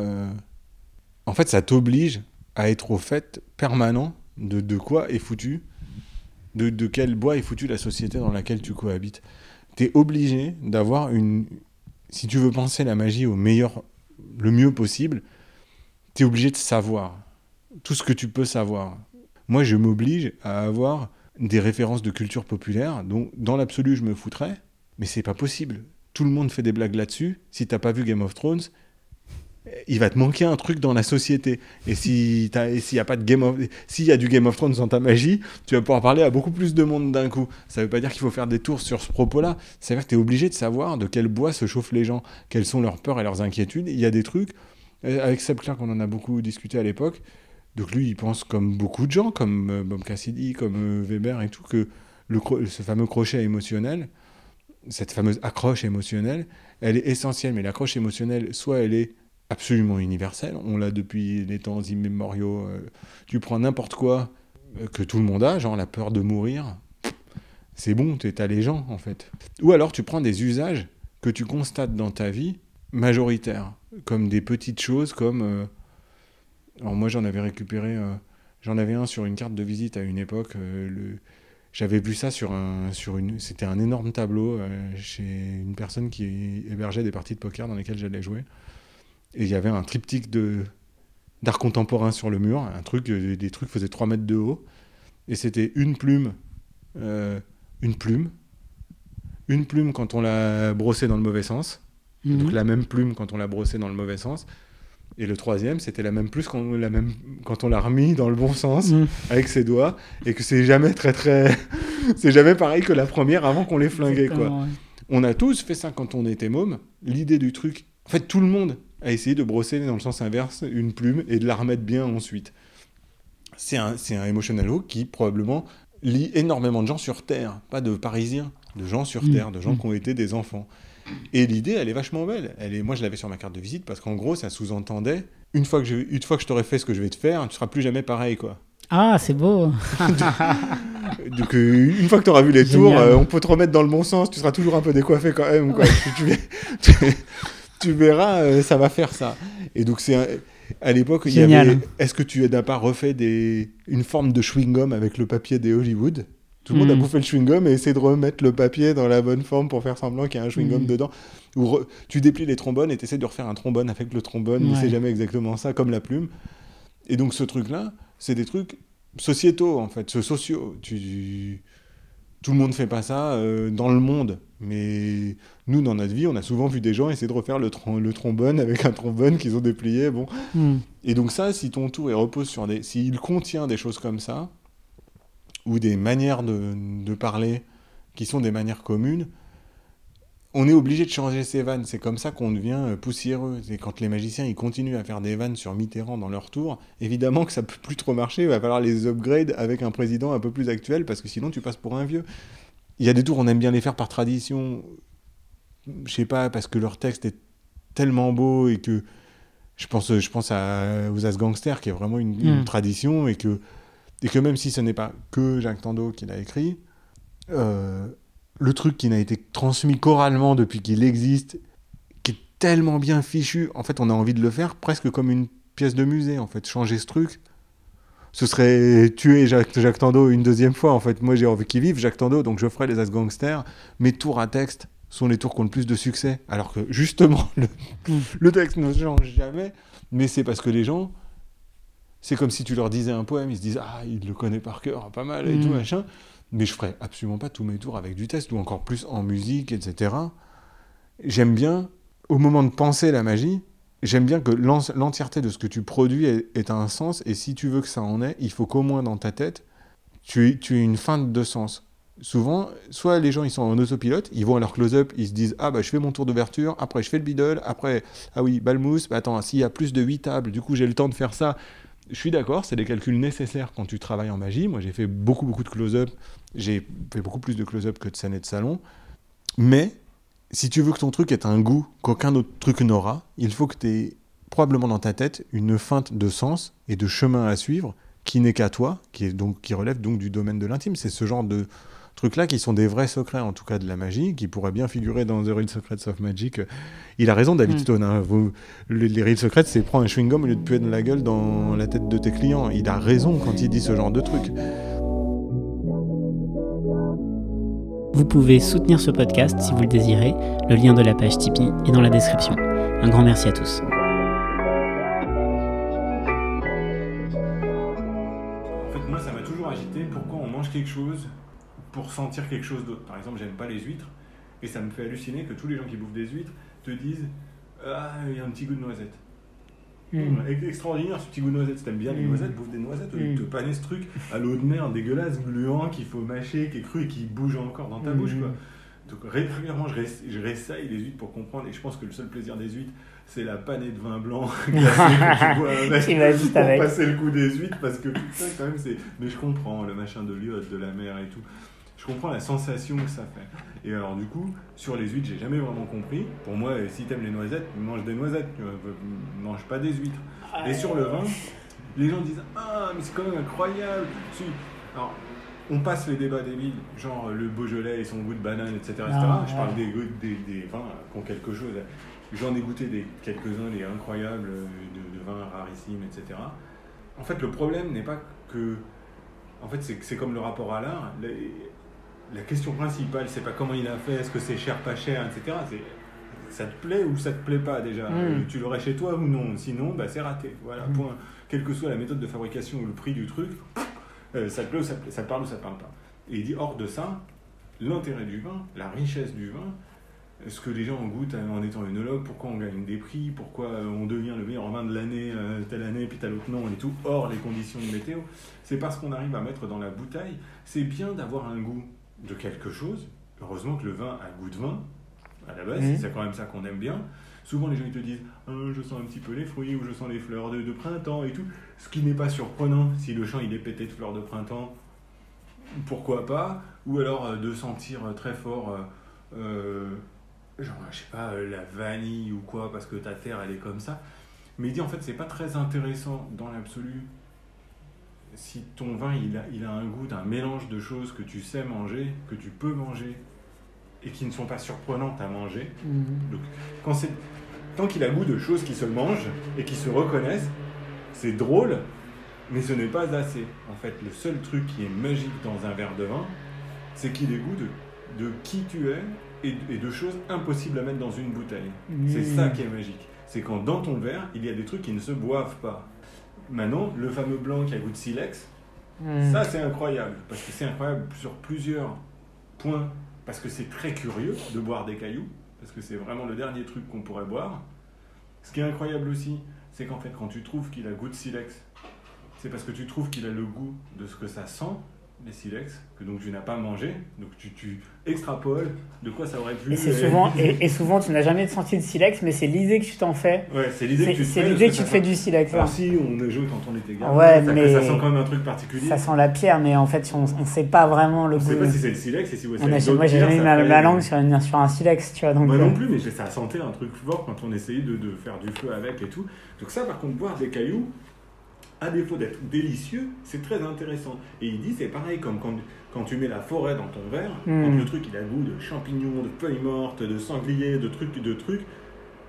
En fait, ça t'oblige à être au fait permanent de, de quoi est foutu de, quel bois est foutu la société dans laquelle tu cohabites. Tu es obligé d'avoir une. Si tu veux penser la magie au meilleur, le mieux possible, tu es obligé de savoir tout ce que tu peux savoir. Moi, je m'oblige à avoir des références de culture populaire dont, dans l'absolu, je me foutrais, mais c'est pas possible. Tout le monde fait des blagues là-dessus. Si t'as pas vu Game of Thrones, il va te manquer un truc dans la société. Et si s'il y a pas de Game of, y a du Game of Thrones dans ta magie, tu vas pouvoir parler à beaucoup plus de monde d'un coup. Ça veut pas dire qu'il faut faire des tours sur ce propos-là. Ça veut dire que tu es obligé de savoir de quel bois se chauffent les gens, quelles sont leurs peurs et leurs inquiétudes. Il y a des trucs, euh, avec Seb Clark, on en a beaucoup discuté à l'époque, Donc lui, il pense comme beaucoup de gens, comme euh, Bob Cassidy, comme euh, Weber et tout, que le, ce fameux crochet émotionnel, cette fameuse accroche émotionnelle, elle est essentielle. Mais l'accroche émotionnelle, soit elle est absolument universelle, on l'a depuis les temps immémoriaux. euh, tu prends n'importe quoi euh, que tout le monde a, genre la peur de mourir, c'est bon, t'es les gens en fait. Ou alors tu prends des usages que tu constates dans ta vie majoritaires, comme des petites choses comme... euh, alors moi j'en avais récupéré, j'en avais un sur une carte de visite à une époque. J'avais vu ça sur un, sur une, c'était un énorme tableau chez une personne qui hébergeait des parties de poker dans lesquelles j'allais jouer. Et il y avait un triptyque de d'art contemporain sur le mur, un truc, euh, des trucs faisaient 3 mètres de haut, et c'était une plume, euh, une plume, une plume quand on l'a brossée dans le mauvais sens, Mhm. donc la même plume quand on l'a brossée dans le mauvais sens. Et le troisième, c'était la même plume quand on, la même, quand on l'a remis dans le bon sens Mhm. avec ses doigts et que c'est jamais très très, <laughs> c'est jamais pareil que la première avant qu'on l'ait flingué quoi. Ouais. On a tous fait ça quand on était môme. L'idée du truc, en fait, tout le monde a essayé de brosser dans le sens inverse une plume et de la remettre bien ensuite. C'est un, c'est un emotional hook qui probablement lie énormément de gens sur Terre, pas de Parisiens, de gens sur Mm. Terre, de gens Mm. qui ont été des enfants. Et l'idée, elle est vachement belle. Elle est, moi, je l'avais sur ma carte de visite parce qu'en gros, ça sous-entendait une fois que je, une fois que je t'aurai fait ce que je vais te faire, tu seras plus jamais pareil, quoi. Ah, c'est beau. <laughs> Donc euh, une fois que tu auras vu les Génial. tours, euh, on peut te remettre dans le bon sens, tu seras toujours un peu décoiffé quand même. Quoi. tu, tu- <laughs> tu- tu verras, euh, ça va faire ça. Et donc c'est à l'époque, il y avait. Est-ce que tu n'as pas refait des... une forme de chewing-gum avec le papier des Hollywood? Tout le monde a Mm. bouffé le chewing-gum et essaie de remettre le papier dans la bonne forme pour faire semblant qu'il y a un chewing-gum Mm. dedans. Ou re- tu déplies les trombones et tu essaies de refaire un trombone avec le trombone, mais Ouais. c'est jamais exactement ça, comme la plume. Et donc ce truc-là, c'est des trucs sociétaux en fait, ce sociaux. Tu... Tout le monde fait pas ça euh, dans le monde, mais nous dans notre vie, on a souvent vu des gens essayer de refaire le, trom- le trombone avec un trombone qu'ils ont déplié. Bon, Mhm. et donc ça, si ton tour il repose sur des, s'il contient des choses comme ça, ou des manières de, de parler qui sont des manières communes, on est obligé de changer ses vannes. C'est comme ça qu'on devient euh, poussiéreux. Et quand les magiciens ils continuent à faire des vannes sur Mitterrand dans leur tour, évidemment que ça peut plus trop marcher. Il va falloir les upgrade avec un président un peu plus actuel parce que sinon tu passes pour un vieux. Il y a des tours on aime bien les faire par tradition. Je sais pas parce que leur texte est tellement beau et que je pense, je pense à, aux As Gangsters qui est vraiment une, une Mm. tradition et que, et que même si ce n'est pas que Jacques Tando qui l'a écrit, euh, le truc qui n'a été transmis choralement depuis qu'il existe, qui est tellement bien fichu, en fait on a envie de le faire presque comme une pièce de musée en fait, changer ce truc. Ce serait tuer Jacques, Jacques Tando une deuxième fois en fait. Moi j'ai envie qu'il vive Jacques Tando, donc je ferai les As Gangsters. Mes tours à texte sont les tours qui ont le plus de succès. Alors que justement, <laughs> le, le texte ne change jamais. Mais c'est parce que les gens, c'est comme si tu leur disais un poème, ils se disent Ah, il le connaît par cœur, pas mal et Mm. tout machin. Mais je ferai absolument pas tous mes tours avec du test ou encore plus en musique, etc. J'aime bien, au moment de penser la magie, j'aime bien que l'en- l'entièreté de ce que tu produis ait, un sens. Et si tu veux que ça en ait, il faut qu'au moins dans ta tête, tu, aies- tu aies une feinte de sens. Souvent, soit les gens ils sont en autopilote, ils vont à leur close-up, ils se disent Ah bah je fais mon tour d'ouverture, après je fais le biddle, après ah oui, balmousse, bah attends, s'il y a plus de 8 tables, du coup j'ai le temps de faire ça. Je suis d'accord, c'est des calculs nécessaires quand tu travailles en magie. Moi j'ai fait beaucoup beaucoup de close-up, j'ai fait beaucoup plus de close-up que de scène et de salon. Mais si tu veux que ton truc ait un goût qu'aucun autre truc n'aura, il faut que tu aies probablement dans ta tête une feinte de sens et de chemin à suivre qui n'est qu'à toi, qui, est donc, qui relève donc du domaine de l'intime. C'est ce genre de trucs-là qui sont des vrais secrets, en tout cas de la magie, qui pourraient bien figurer dans The Real Secrets of Magic. Il a raison, David Mm. Stone. hein. Vous- le- les Real Secrets, c'est prendre un chewing-gum au lieu de puer de la gueule dans la tête de tes clients. Il a raison quand il dit ce genre de truc. Vous pouvez soutenir ce podcast si vous le désirez. Le lien de la page Tipeee est dans la description. Un grand merci à tous. En fait, moi, ça m'a toujours agité. Pourquoi on mange quelque chose pour sentir quelque chose d'autre Par exemple, j'aime pas les huîtres. Et ça me fait halluciner que tous les gens qui bouffent des huîtres te disent Ah, il y a un petit goût de noisette. Ex- Extraordinaire ce petit goût de noisette. Si t'aimes bien les Mm. noisettes, bouffe des noisettes. Au lieu de te paner ce truc à l'eau de mer dégueulasse, gluant, qu'il faut mâcher, qui est cru et qui bouge encore dans ta Mm. bouche. Quoi. Donc régulièrement, je, ré- je réessaye les huîtres pour comprendre. Et je pense que le seul plaisir des huîtres, c'est la panée de vin blanc <laughs> glacé que tu <laughs> bois avec pour avec. passer le coup des huîtres. Parce que putain, quand même, c'est. Mais je comprends le machin de l'iode, de la mer et tout. Je comprends la sensation que ça fait. Et alors, du coup, sur les huîtres, j'ai jamais vraiment compris. Pour moi, si t'aimes les noisettes, mange des noisettes. Tu vois, mange pas des huîtres. Et sur le vin, les gens disent Ah, mais c'est quand même incroyable. Alors, on passe les débats des villes, genre le Beaujolais et son goût de banane, etc. etc. Ah, Je ouais. parle des, des, des vins qui ont quelque chose. J'en ai goûté des, quelques-uns, les incroyables euh, de, de vins rarissimes, etc. En fait, le problème n'est pas que. En fait, c'est comme le rapport à l'art. Les- La question principale, c'est pas comment il a fait, est-ce que c'est cher, pas cher, etc. C'est ça te plaît ou ça te plaît pas déjà Mm. Euh, Tu l'aurais chez toi ou non Sinon, bah, c'est raté. Voilà, Mm. point. Quelle que soit la méthode de fabrication ou le prix du truc, euh, ça te plaît ou ça te, plaît, ça te parle ou ça te parle pas. Et il dit hors de ça, l'intérêt du vin, la richesse du vin, ce que les gens en goûtent en étant œnologue, pourquoi on gagne des prix, pourquoi euh, on devient le meilleur vin de l'année, telle année, puis t'as l'autre nom et tout, hors les conditions de météo, c'est parce qu'on arrive à mettre dans la bouteille. C'est bien d'avoir un goût de quelque chose. Heureusement que le vin a goût de vin, à la base, Mhm. c'est quand même ça qu'on aime bien. Souvent, les gens ils te disent Ah, Je sens un petit peu les fruits ou je sens les fleurs de, de printemps et tout. Ce qui n'est pas surprenant si le champ il est pété de fleurs de printemps, pourquoi pas? Ou alors euh, de sentir euh, très fort, euh, genre, je sais pas, la vanille ou quoi, parce que ta terre elle est comme ça. Mais il dit en fait, c'est pas très intéressant dans l'absolu si ton vin il a, il a un goût d'un mélange de choses que tu sais manger, que tu peux manger et qui ne sont pas surprenantes à manger. Mhm. Donc, quand c'est, tant qu'il a goût de choses qui se mangent et qui se reconnaissent, c'est drôle, mais ce n'est pas assez. En fait, le seul truc qui est magique dans un verre de vin, c'est qu'il ait goût de, de qui tu es et, et de choses impossibles à mettre dans une bouteille. C'est Mhm. ça qui est magique. C'est quand dans ton verre, il y a des trucs qui ne se boivent pas. Maintenant, le fameux blanc qui a goût de silex, Mhm. ça, c'est incroyable, parce que c'est incroyable sur plusieurs points, parce que c'est très curieux de boire des cailloux, parce que c'est vraiment le dernier truc qu'on pourrait boire. Ce qui est incroyable aussi, c'est qu'en fait, quand tu trouves qu'il a goût de silex, c'est parce que tu trouves qu'il a le goût de ce que ça sent, les silex, que donc tu n'as pas mangé, donc tu, tu extrapoles de quoi ça aurait pu Et être. souvent, et, et souvent, tu n'as jamais senti de silex, mais c'est l'idée que tu t'en fais. Ouais, c'est l'idée que tu te fais, que parce tu te fais du silex. Alors hein. si on a joué quand on était gamin, Ouais, ça, mais- ça sent quand même un truc particulier. Ça sent la pierre, mais en fait, on ne sait pas vraiment le On goût. sait pas si c'est le silex et si c'est On a- moi, j'ai jamais mis ma, langue sur, une- sur un silex, tu vois. Donc, Moi euh, non plus, mais ça sentait un truc fort quand on essayait de, de faire du feu avec et tout. Donc ça, par contre, boire des cailloux, à défaut d'être délicieux, c'est très intéressant. Et il dit, c'est pareil comme quand, quand tu mets la forêt dans ton verre, quand le truc il a goût de champignons, de feuilles mortes, de sangliers, de trucs, de trucs.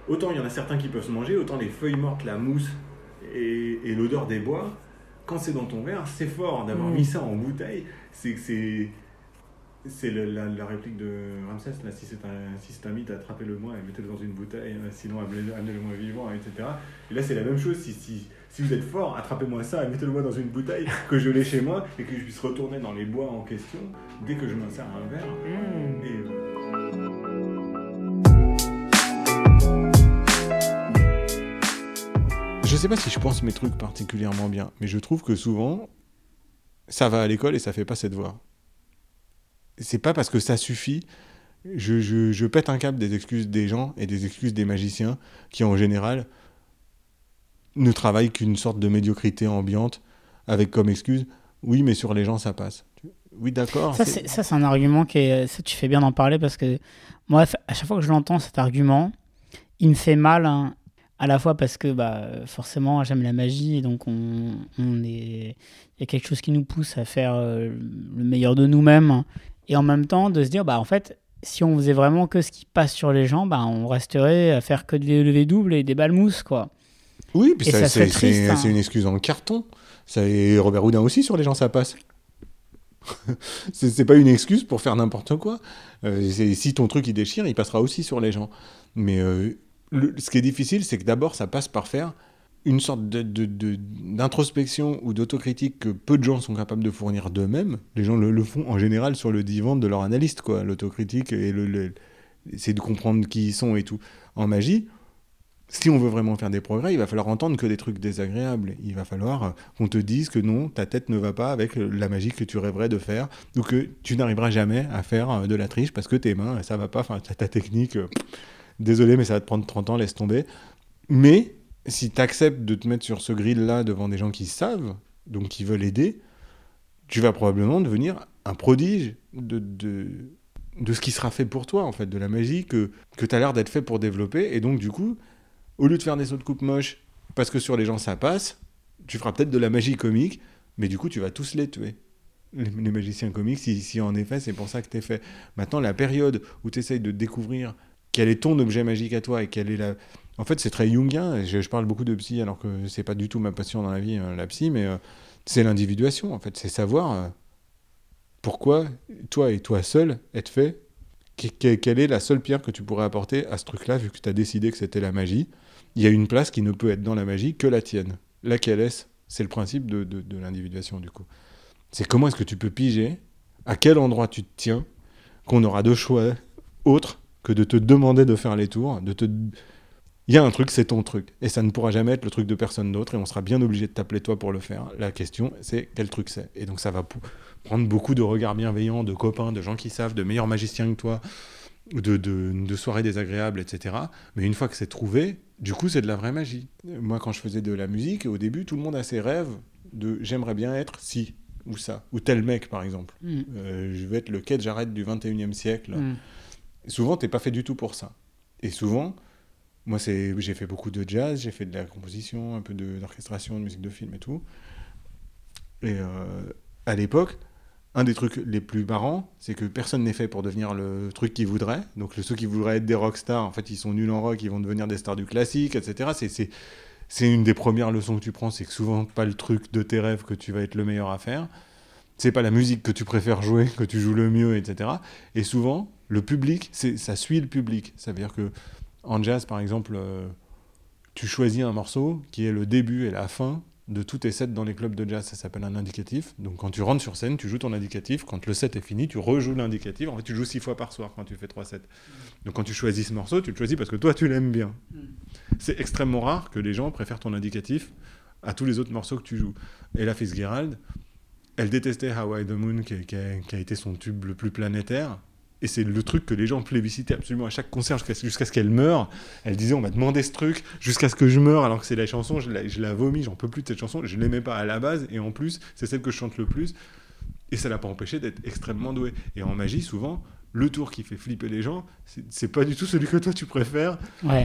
Autant il y en a certains qui peuvent se manger, autant les feuilles mortes, la mousse et, et l'odeur des bois, quand c'est dans ton verre, c'est fort d'avoir Mm. mis ça en bouteille. C'est c'est c'est la, la réplique de Ramsès, là, si c'est un, si un mythe, attrapez-le moi et mettez-le dans une bouteille, euh, sinon amenez-le amenez-le moi vivant, etc. Et là, c'est la même chose, si, si, si vous êtes fort, attrapez-moi ça et mettez-le moi dans une bouteille, que je l'ai chez moi et que je puisse retourner dans les bois en question dès que je m'insère un verre. hmm. Et, euh, Je sais pas si je pense mes trucs particulièrement bien, mais je trouve que souvent, ça va à l'école et ça fait pas ses devoirs. C'est pas parce que ça suffit. Je, je, je pète un câble des excuses des gens et des excuses des magiciens qui, en général, ne travaillent qu'une sorte de médiocrité ambiante avec comme excuse oui, mais sur les gens, ça passe. Oui, d'accord. Ça, c'est- un argument qui est. Ça, tu fais bien d'en parler parce que moi, à chaque fois que je l'entends, cet argument, il me fait mal. hein, à la fois parce que bah, forcément, j'aime la magie et donc on, on est. Il y a quelque chose qui nous pousse à faire euh, le meilleur de nous-mêmes. Et en même temps, de se dire, bah, en fait, si on faisait vraiment que ce qui passe sur les gens, bah, on resterait à faire que des levées doubles et des balmousses, quoi. Oui, puis ça, c'est hein. une excuse en carton. Ça, et Robert Houdin aussi, sur les gens, ça passe. <laughs> c'est pas une excuse pour faire n'importe quoi. Euh, si ton truc il déchire, il passera aussi sur les gens. Mais euh, le- ce qui est difficile, c'est que d'abord, ça passe par faire une sorte de- de- de- d'introspection ou d'autocritique que peu de gens sont capables de fournir d'eux-mêmes. Les gens le, le font en général sur le divan de leur analyste, quoi. L'autocritique et le, le- c'est de comprendre qui ils sont et tout. En magie, si on veut vraiment faire des progrès, il va falloir entendre que des trucs désagréables. Il va falloir euh, qu'on te dise que non, ta tête ne va pas avec la magie que tu rêverais de faire, ou que tu n'arriveras jamais à faire euh, de la triche parce que tes mains, ça va pas, enfin, ta technique, euh, désolé, mais ça va te prendre 30 ans, laisse tomber. Mais si tu acceptes de te mettre sur ce grill-là devant des gens qui savent, donc qui veulent aider, tu vas probablement devenir un prodige de, de, ce qui sera fait pour toi, en fait, de la magie que, que tu as l'air d'être fait pour développer. Et donc, du coup, au lieu de faire des sauts de coupe moches, parce que sur les gens ça passe, tu feras peut-être de la magie comique, mais du coup tu vas tous les tuer. Les, magiciens comiques, si, en effet c'est pour ça que tu es fait. Maintenant, la période où tu essayes de découvrir quel est ton objet magique à toi et quelle est la. En fait, c'est très jungien. Je, je, parle beaucoup de psy alors que c'est pas du tout ma passion dans la vie, hein, la psy, mais euh, c'est l'individuation en fait. C'est savoir euh, pourquoi toi et toi seul êtes fait. Quelle est la seule pierre que tu pourrais apporter à ce truc-là, vu que tu as décidé que c'était la magie il y a une place qui ne peut être dans la magie que la tienne. Laquelle est-ce? C'est le principe de, de, l'individuation, du coup. C'est comment est-ce que tu peux piger à quel endroit tu te tiens, qu'on aura deux choix autres que de te demander de faire les tours, de te... Il y a un truc, c'est ton truc. Et ça ne pourra jamais être le truc de personne d'autre, et on sera bien obligé de t'appeler toi pour le faire. La question, c'est quel truc c'est? Et donc ça va prendre beaucoup de regards bienveillants, de copains, de gens qui savent, de meilleurs magiciens que toi, de, de, de soirées désagréables, etc. Mais une fois que c'est trouvé, du coup, c'est de la vraie magie. Moi, quand je faisais de la musique, au début, tout le monde a ses rêves de j'aimerais bien être si ou ça, ou tel mec, par exemple. Mm. Euh, je veux être le quai j'arrête du 21e siècle. Mm. Souvent, t'es pas fait du tout pour ça. Et souvent, moi, j'ai fait beaucoup de jazz, j'ai fait de la composition, un peu d'orchestration, de, de, musique de film et tout. Et euh, à l'époque, un des trucs les plus marrants, c'est que personne n'est fait pour devenir le truc qu'ils voudraient. Donc ceux qui voudraient être des rockstars, en fait, ils sont nuls en rock, ils vont devenir des stars du classique, etc. C'est, une des premières leçons que tu prends, c'est que souvent pas le truc de tes rêves que tu vas être le meilleur à faire. C'est pas la musique que tu préfères jouer, que tu joues le mieux, etc. Et souvent, le public, ça suit le public. Ça veut dire que en jazz, par exemple, euh, tu choisis un morceau qui est le début et la fin de tous tes sets dans les clubs de jazz, ça s'appelle un indicatif. Donc quand tu rentres sur scène, tu joues ton indicatif. Quand le set est fini, tu rejoues l'indicatif. En fait, tu joues six fois par soir quand tu fais trois sets. Donc quand tu choisis ce morceau, tu le choisis parce que toi, tu l'aimes bien. C'est extrêmement rare que les gens préfèrent ton indicatif à tous les autres morceaux que tu joues. Et la Fitzgerald, elle détestait Hawaii the Moon, qui, qui a été son tube le plus planétaire. Et c'est le truc que les gens plébiscitaient absolument à chaque concert jusqu'à ce qu'elle meure. Elle disait on m'a demandé ce truc jusqu'à ce que je meure alors que c'est la chanson, je la, je vomis, j'en peux plus de cette chanson, je l'aimais pas à la base et en plus c'est celle que je chante le plus. Et ça l'a pas empêché d'être extrêmement doué. Et en magie, souvent, le tour qui fait flipper les gens, c'est pas du tout celui que toi tu préfères.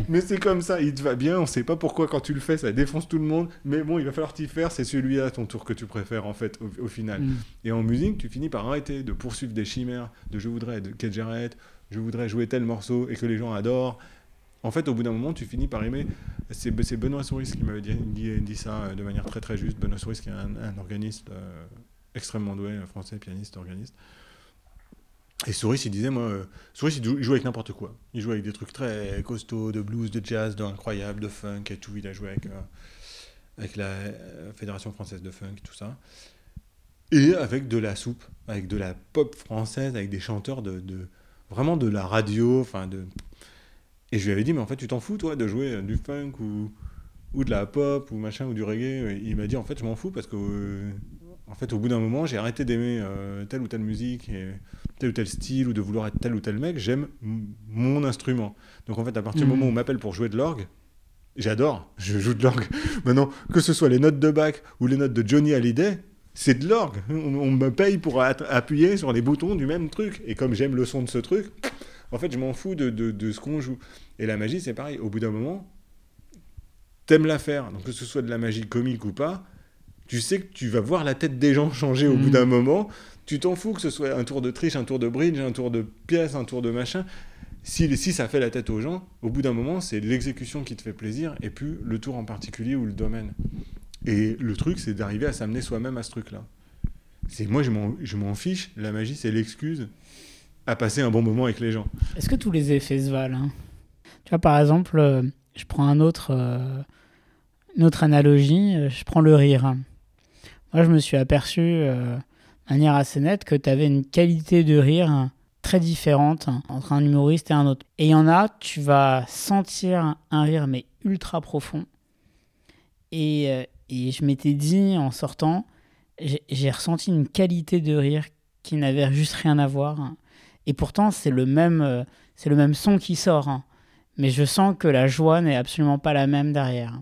Mais c'est comme ça, il te va bien, on sait pas pourquoi quand tu le fais, ça défonce tout le monde. Mais bon, il va falloir t'y faire, c'est celui-là ton tour que tu préfères en fait au, final. Mm. Et en musique, tu finis par arrêter de poursuivre des chimères, de je voudrais de que j'arrête, je voudrais jouer tel morceau et que les gens adorent. En fait, au bout d'un moment, tu finis par aimer. C'est Benoît Souris qui m'avait dit, dit, ça euh, de manière très très juste. Benoît Souris qui est un, organiste euh, extrêmement doué, français, pianiste, organiste. Et Souris, il disait, moi, euh, Souris, il joue avec n'importe quoi. Il joue avec des trucs très costauds, de blues, de jazz, d'incroyable, de funk et tout. Il a joué avec, euh, la euh, Fédération française de funk, tout ça. Et avec de la soupe, avec de la pop française, avec des chanteurs de, de vraiment de la radio, enfin de. Et je lui avais dit, mais en fait, tu t'en fous, toi, de jouer du funk ou, ou de la pop ou machin ou du reggae? Et il m'a dit, en fait, je m'en fous parce que, en fait, au bout d'un moment, j'ai arrêté d'aimer telle ou telle musique et tel ou tel style ou de vouloir être tel ou tel mec, j'aime mon instrument. Donc en fait, à partir du mm. moment où on m'appelle pour jouer de l'orgue, j'adore, je joue de l'orgue. <laughs> Maintenant, que ce soit les notes de Bach ou les notes de Johnny Hallyday, c'est de l'orgue. On, me paye pour appuyer sur les boutons du même truc. Et comme j'aime le son de ce truc, en fait, je m'en fous de, de, ce qu'on joue. Et la magie, c'est pareil. Au bout d'un moment, t'aimes la faire. Donc que ce soit de la magie comique ou pas, tu sais que tu vas voir la tête des gens changer au bout mm. d'un moment tu t'en fous que ce soit un tour de triche, un tour de bridge, un tour de pièce, un tour de machin. Si, si ça fait la tête aux gens, au bout d'un moment, c'est l'exécution qui te fait plaisir et plus le tour en particulier ou le domaine. Et le truc, c'est d'arriver à s'amener soi-même à ce truc-là. C'est moi, je m'en fiche. La magie, c'est l'excuse à passer un bon moment avec les gens. Est-ce que tous les effets se valent hein? Tu vois, par exemple, euh, je prends un autre, euh, une autre analogie. Euh, je prends le rire. Moi, je me suis aperçu manière assez nette que tu avais une qualité de rire très différente entre un humoriste et un autre. Et il y en a, tu vas sentir un rire mais ultra profond. Et, euh, et je m'étais dit en sortant, j'ai j'ai ressenti une qualité de rire qui n'avait juste rien à voir. Et pourtant, c'est le même, euh, c'est le même son qui sort. hein. Mais je sens que la joie n'est absolument pas la même derrière.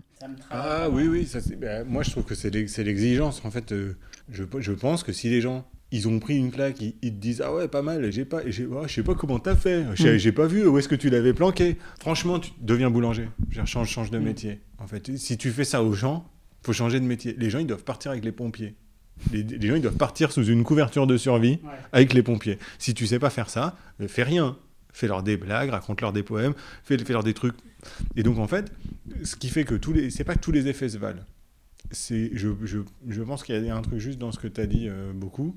Ah oui, oui, ça, c'est- bah, moi je trouve que c'est l'ex- c'est l'exigence. En fait, euh, je, je pense que si les gens, ils ont pris une claque, ils, ils te disent Ah ouais, pas mal, j'ai pas, j'ai, oh, je sais pas comment t'as fait, j'ai, Mm. j'ai pas vu où est-ce que tu l'avais planqué? Franchement, tu deviens boulanger. Change, change de Mm. métier. En fait, si tu fais ça aux gens, faut changer de métier. Les gens, ils doivent partir avec les pompiers. Les, les gens, ils doivent partir sous une couverture de survie avec les pompiers. Si tu sais pas faire ça, euh, fais rien. Fais-leur des blagues, raconte-leur des poèmes, fais- fais-leur des trucs. Et donc, en fait, ce qui fait que tous les. C'est pas que tous les effets se valent. C'est, je, je, je pense qu'il y a un truc juste dans ce que tu as dit euh, beaucoup.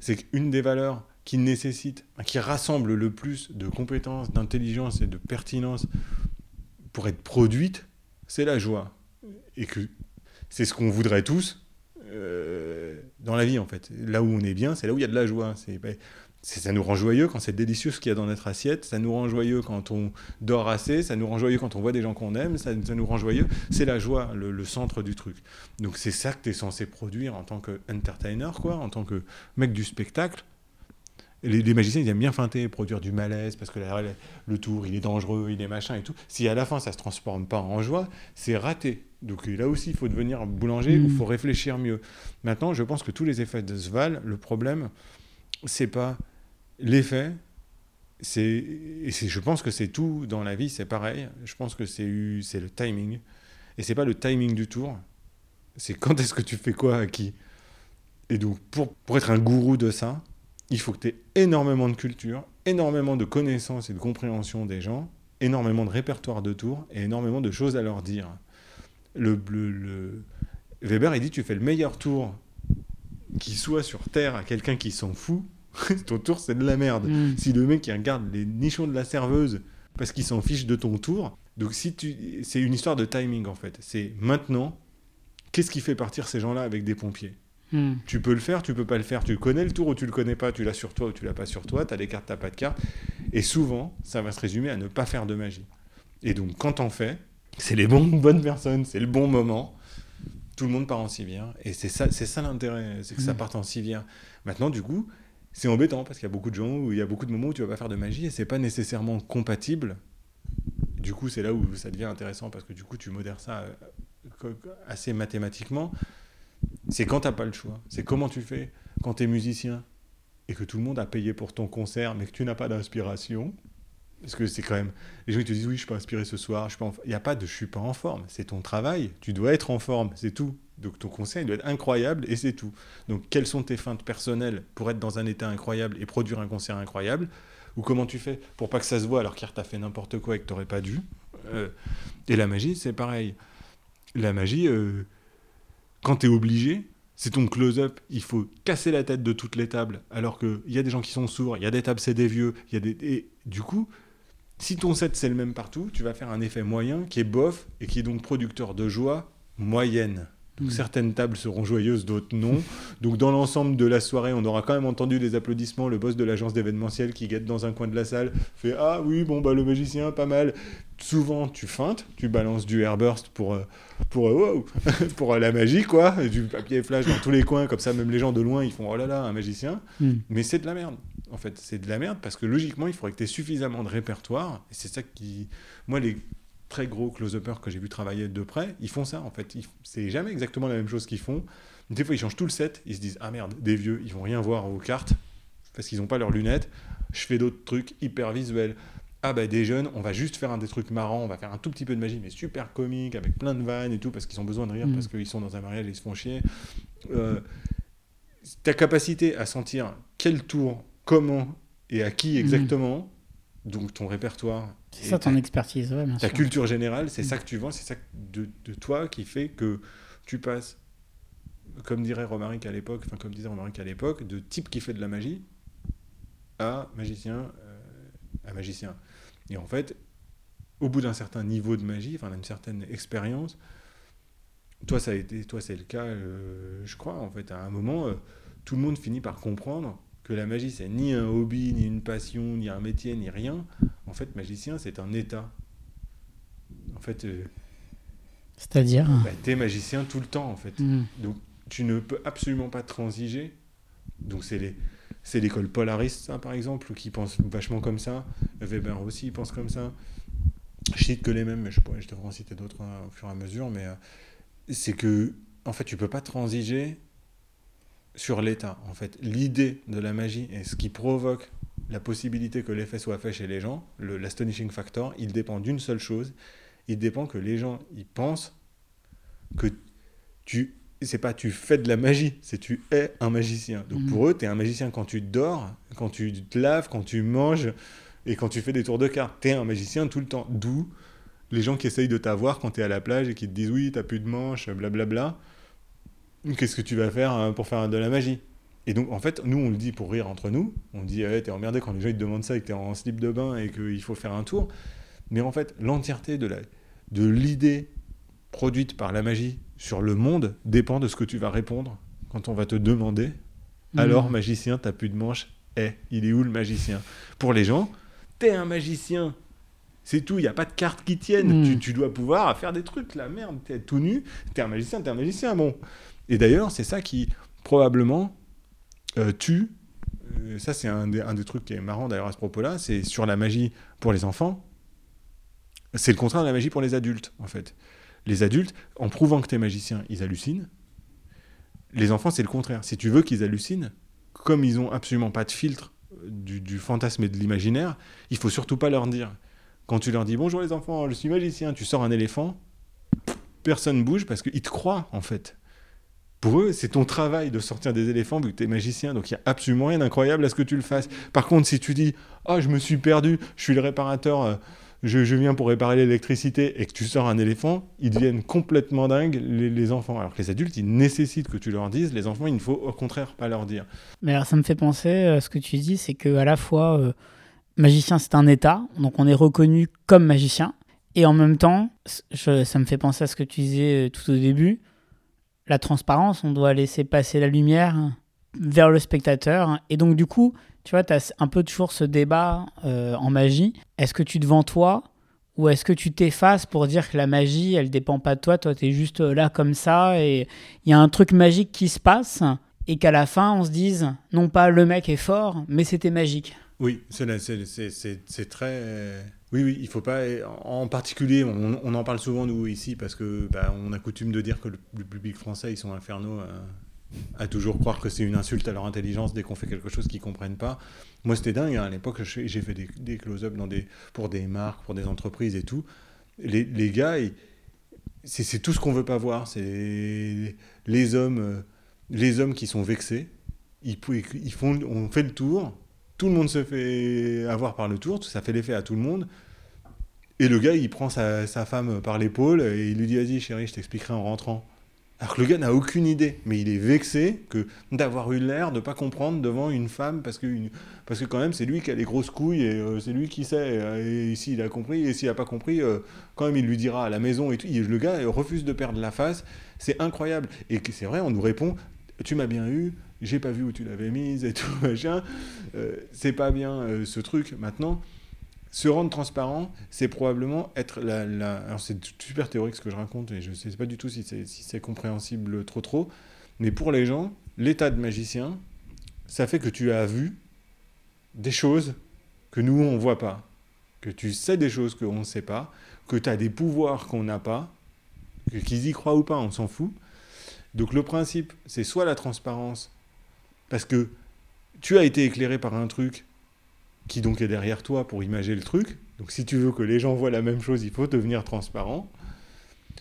C'est qu'une des valeurs qui nécessite, qui rassemble le plus de compétences, d'intelligence et de pertinence pour être produite, c'est la joie. Et que c'est ce qu'on voudrait tous euh, dans la vie, en fait. Là où on est bien, c'est là où il y a de la joie. C'est, ça nous rend joyeux quand c'est délicieux ce qu'il y a dans notre assiette, ça nous rend joyeux quand on dort assez, ça nous rend joyeux quand on voit des gens qu'on aime, ça, ça nous rend joyeux. C'est la joie, le, le centre du truc. Donc c'est ça que tu es censé produire en tant qu'entertainer, quoi, en tant que mec du spectacle. Les, les magiciens, ils aiment bien feinter, produire du malaise, parce que la- le tour, il est dangereux, il est machin et tout. Si à la fin, ça se transforme pas en joie, c'est raté. Donc là aussi, il faut devenir boulanger, Mm. il faut réfléchir mieux. Maintenant, je pense que tous les effets de Sval, le problème, c'est pas l'effet, c'est je pense que c'est tout dans la vie, c'est pareil. Je pense que c'est le timing et c'est pas le timing du tour. C'est quand est-ce que tu fais quoi à qui. Et donc pour pour être un gourou de ça, il faut que tu aies énormément de culture, énormément de connaissances et de compréhension des gens, énormément de répertoire de tours et énormément de choses à leur dire. Le- le- Weber, il dit tu fais le meilleur tour qui soit sur Terre à quelqu'un qui s'en fout, <laughs> ton tour c'est de la merde. Mm. Si le mec qui regarde les nichons de la serveuse parce qu'il s'en fiche de ton tour, donc si tu, c'est une histoire de timing en fait. C'est maintenant, qu'est-ce qui fait partir ces gens-là avec des pompiers Mm. Tu peux le faire, tu peux pas le faire. Tu connais le tour ou tu le connais pas, tu l'as sur toi ou tu l'as pas sur toi, tu as des cartes, t'as pas de cartes. Et souvent, ça va se résumer à ne pas faire de magie. Et donc quand t'en fais, c'est les bons, bonnes personnes, c'est le bon moment. Tout le monde part en civière. Et c'est ça, c'est ça l'intérêt, c'est que ça Mm. parte en civière. Maintenant, du coup, c'est embêtant parce qu'il y a beaucoup de gens où il y a beaucoup de moments où tu vas pas faire de magie et c'est pas nécessairement compatible. Du coup, c'est là où ça devient intéressant parce que du coup, tu modères ça euh, assez mathématiquement. C'est quand t'as pas le choix. C'est comment tu fais quand tu es musicien et que tout le monde a payé pour ton concert mais que tu n'as pas d'inspiration. Parce que c'est quand même. Les gens ils te disent oui, je suis pas inspiré ce soir. Je suis pas Il n'y a pas de je suis pas en forme. C'est ton travail. Tu dois être en forme. C'est tout. Donc ton concert il doit être incroyable et c'est tout. Donc quelles sont tes feintes personnelles pour être dans un état incroyable et produire un concert incroyable? Ou comment tu fais pour pas que ça se voit alors qu'hier t'as fait n'importe quoi et que t'aurais pas dû? Euh, Et la magie c'est pareil. La magie, euh, quand tu es obligé, c'est ton close-up. Il faut casser la tête de toutes les tables, alors qu'il y a des gens qui sont sourds, il y a des tables, c'est des vieux. il Y a des... Et du coup, si ton set c'est le même partout, tu vas faire un effet moyen qui est bof et qui est donc producteur de joie moyenne. Donc Mm. certaines tables seront joyeuses, d'autres non. <laughs> Donc dans l'ensemble de la soirée, on aura quand même entendu des applaudissements. Le boss de l'agence d'événementiel qui guette dans un coin de la salle fait Ah oui, bon, bah le magicien, pas mal. Souvent, tu feintes, tu balances du airburst pour, euh, pour, euh, wow, <laughs> pour euh, la magie, quoi. Du papier flash dans tous les coins, comme ça, même les gens de loin, ils font Oh là là, un magicien. Mm. Mais c'est de la merde. En fait, c'est de la merde parce que logiquement, il faudrait que tu aies suffisamment de répertoire. Et c'est ça qui. Moi, les très gros close-uppers que j'ai vu travailler de près, ils font ça en fait. C'est jamais exactement la même chose qu'ils font. Des fois, ils changent tout le set. Ils se disent Ah merde, des vieux, ils vont rien voir aux cartes parce qu'ils n'ont pas leurs lunettes. Je fais d'autres trucs hyper visuels. Ah bah des jeunes, on va juste faire un des trucs marrants, on va faire un tout petit peu de magie, mais super comique, avec plein de vannes et tout, parce qu'ils ont besoin de rire, Mm. parce qu'ils sont dans un mariage et ils se font chier. Euh, ta capacité à sentir quel tour, comment et à qui exactement, donc ton répertoire, C'est ça ton expertise, ouais, bien ta sûr. culture générale, c'est Mm. ça que tu vends, c'est ça de, de toi qui fait que tu passes, comme dirait Romaric à l'époque, enfin comme disait Romaric à l'époque, de type qui fait de la magie à magicien, euh, à magicien. Et en fait, au bout d'un certain niveau de magie, enfin d'une certaine expérience, toi ça a été, toi c'est le cas, euh, je crois en fait, à un moment, euh, tout le monde finit par comprendre que la magie c'est ni un hobby, ni une passion, ni un métier, ni rien. En fait, magicien c'est un état. En fait, euh, C'est-à-dire bah, T'es magicien tout le temps, en fait. Hmm. Donc, tu ne peux absolument pas transiger. Donc, c'est les. C'est l'école polariste, ça, par exemple, qui pense vachement comme ça. Weber aussi pense comme ça. Je cite que les mêmes, mais je, pourrais, je devrais en citer d'autres hein, au fur et à mesure. Mais euh, c'est que, en fait, tu peux pas transiger sur l'état. En fait, l'idée de la magie et ce qui provoque la possibilité que l'effet soit fait chez les gens, le- l'astonishing factor, il dépend d'une seule chose. Il dépend que les gens, ils pensent que tu, c'est pas tu fais de la magie, c'est tu es un magicien. Donc Mhm. pour eux, tu es un magicien quand tu dors, quand tu te laves, quand tu manges et quand tu fais des tours de cartes. Tu es un magicien tout le temps. D'où les gens qui essayent de t'avoir quand tu es à la plage et qui te disent oui, t'as plus de manches, blablabla. Qu'est-ce que tu vas faire hein, pour faire de la magie? Et donc, en fait, nous, on le dit pour rire entre nous. On dit, ouais, t'es emmerdé quand les gens ils te demandent ça et que t'es en slip de bain et qu'il faut faire un tour. Mais en fait, l'entièreté de la- de l'idée produite par la magie sur le monde dépend de ce que tu vas répondre quand on va te demander Hmm. alors, magicien, t'as plus de manches Eh, il est où le magicien? Pour les gens, t'es un magicien. C'est tout, il n'y a pas de cartes qui tiennent. Mm. Tu, tu dois pouvoir faire des trucs, la merde. T'es tout nu, t'es un magicien, t'es un magicien, bon. Et d'ailleurs, c'est ça qui, probablement, euh, tue. euh, ça, c'est un des, trucs qui est marrant d'ailleurs à ce propos-là. C'est sur la magie pour les enfants. C'est le contraire de la magie pour les adultes, en fait. Les adultes, en prouvant que t'es magicien, ils hallucinent. Les enfants, c'est le contraire. Si tu veux qu'ils hallucinent, comme ils ont absolument pas de filtre euh, du, du fantasme et de l'imaginaire, il faut surtout pas leur dire. Quand tu leur dis bonjour les enfants, je suis magicien, tu sors un éléphant, personne bouge parce qu'ils te croient en fait. Pour eux, c'est ton travail de sortir des éléphants vu que tu es magicien, donc il n'y a absolument rien d'incroyable à ce que tu le fasses. Par contre, si tu dis Ah, je me suis perdu, je suis le réparateur, euh, je, viens pour réparer l'électricité, et que tu sors un éléphant, ils deviennent complètement dingues, les, enfants. Alors que les adultes, ils nécessitent que tu leur dises, les enfants, il ne faut au contraire pas leur dire. Mais alors, ça me fait penser, euh, ce que tu dis, c'est que à la fois, euh, magicien, c'est un état, donc on est reconnu comme magicien, et en même temps, ça me fait penser à ce que tu disais tout au début, la transparence, on doit laisser passer la lumière vers le spectateur, et donc du coup, tu vois, tu as un peu toujours ce débat euh, en magie, est-ce que tu te vends toi ou est-ce que tu t'effaces pour dire que la magie, elle dépend pas de toi, toi tu es juste euh, là comme ça, et il y a un truc magique qui se passe, et qu'à la fin on se dise non pas le mec est fort mais c'était magique. Oui, c'est très. Oui, oui, il faut pas. En particulier, on, en parle souvent nous ici parce que bah, on a coutume de dire que le, public français ils sont infernaux euh, à toujours croire que c'est une insulte à leur intelligence dès qu'on fait quelque chose qu'ils comprennent pas. Moi, c'était dingue. hein, à l'époque, j'ai fait des, close-up dans des pour des marques, pour des entreprises et tout. Les, gars, c'est tout ce qu'on veut pas voir. C'est les hommes, euh, les hommes qui sont vexés. Ils, ils font, on fait le tour tout le monde se fait avoir par le tour, ça fait l'effet à tout le monde. Et le gars, il prend sa, femme par l'épaule et il lui dit Vas-y, chérie, je t'expliquerai en rentrant. Alors que le gars n'a aucune idée, mais il est vexé que d'avoir eu l'air de pas comprendre devant une femme parce que, parce que quand même c'est lui qui a les grosses couilles et euh, c'est lui qui sait. Et, s'il a compris et s'il a pas compris, euh, quand même il lui dira à la maison et tout. Le gars refuse de perdre la face. C'est incroyable. Et c'est vrai, on nous répond Tu m'as bien eu, j'ai pas vu où tu l'avais mise et tout <laughs> machin. Euh, c'est pas bien euh, ce truc. Maintenant, se rendre transparent, c'est probablement être Alors, c'est super théorique ce que je raconte et je sais pas du tout si c'est si c'est compréhensible trop trop. Mais pour les gens, l'état de magicien, ça fait que tu as vu des choses que nous, on voit pas. Que tu sais des choses qu'on ne sait pas. Que tu as des pouvoirs qu'on n'a pas. Qu'ils y croient ou pas, on s'en fout. Donc le principe, c'est soit la transparence, parce que tu as été éclairé par un truc qui donc est derrière toi pour imager le truc. Donc si tu veux que les gens voient la même chose, il faut devenir transparent.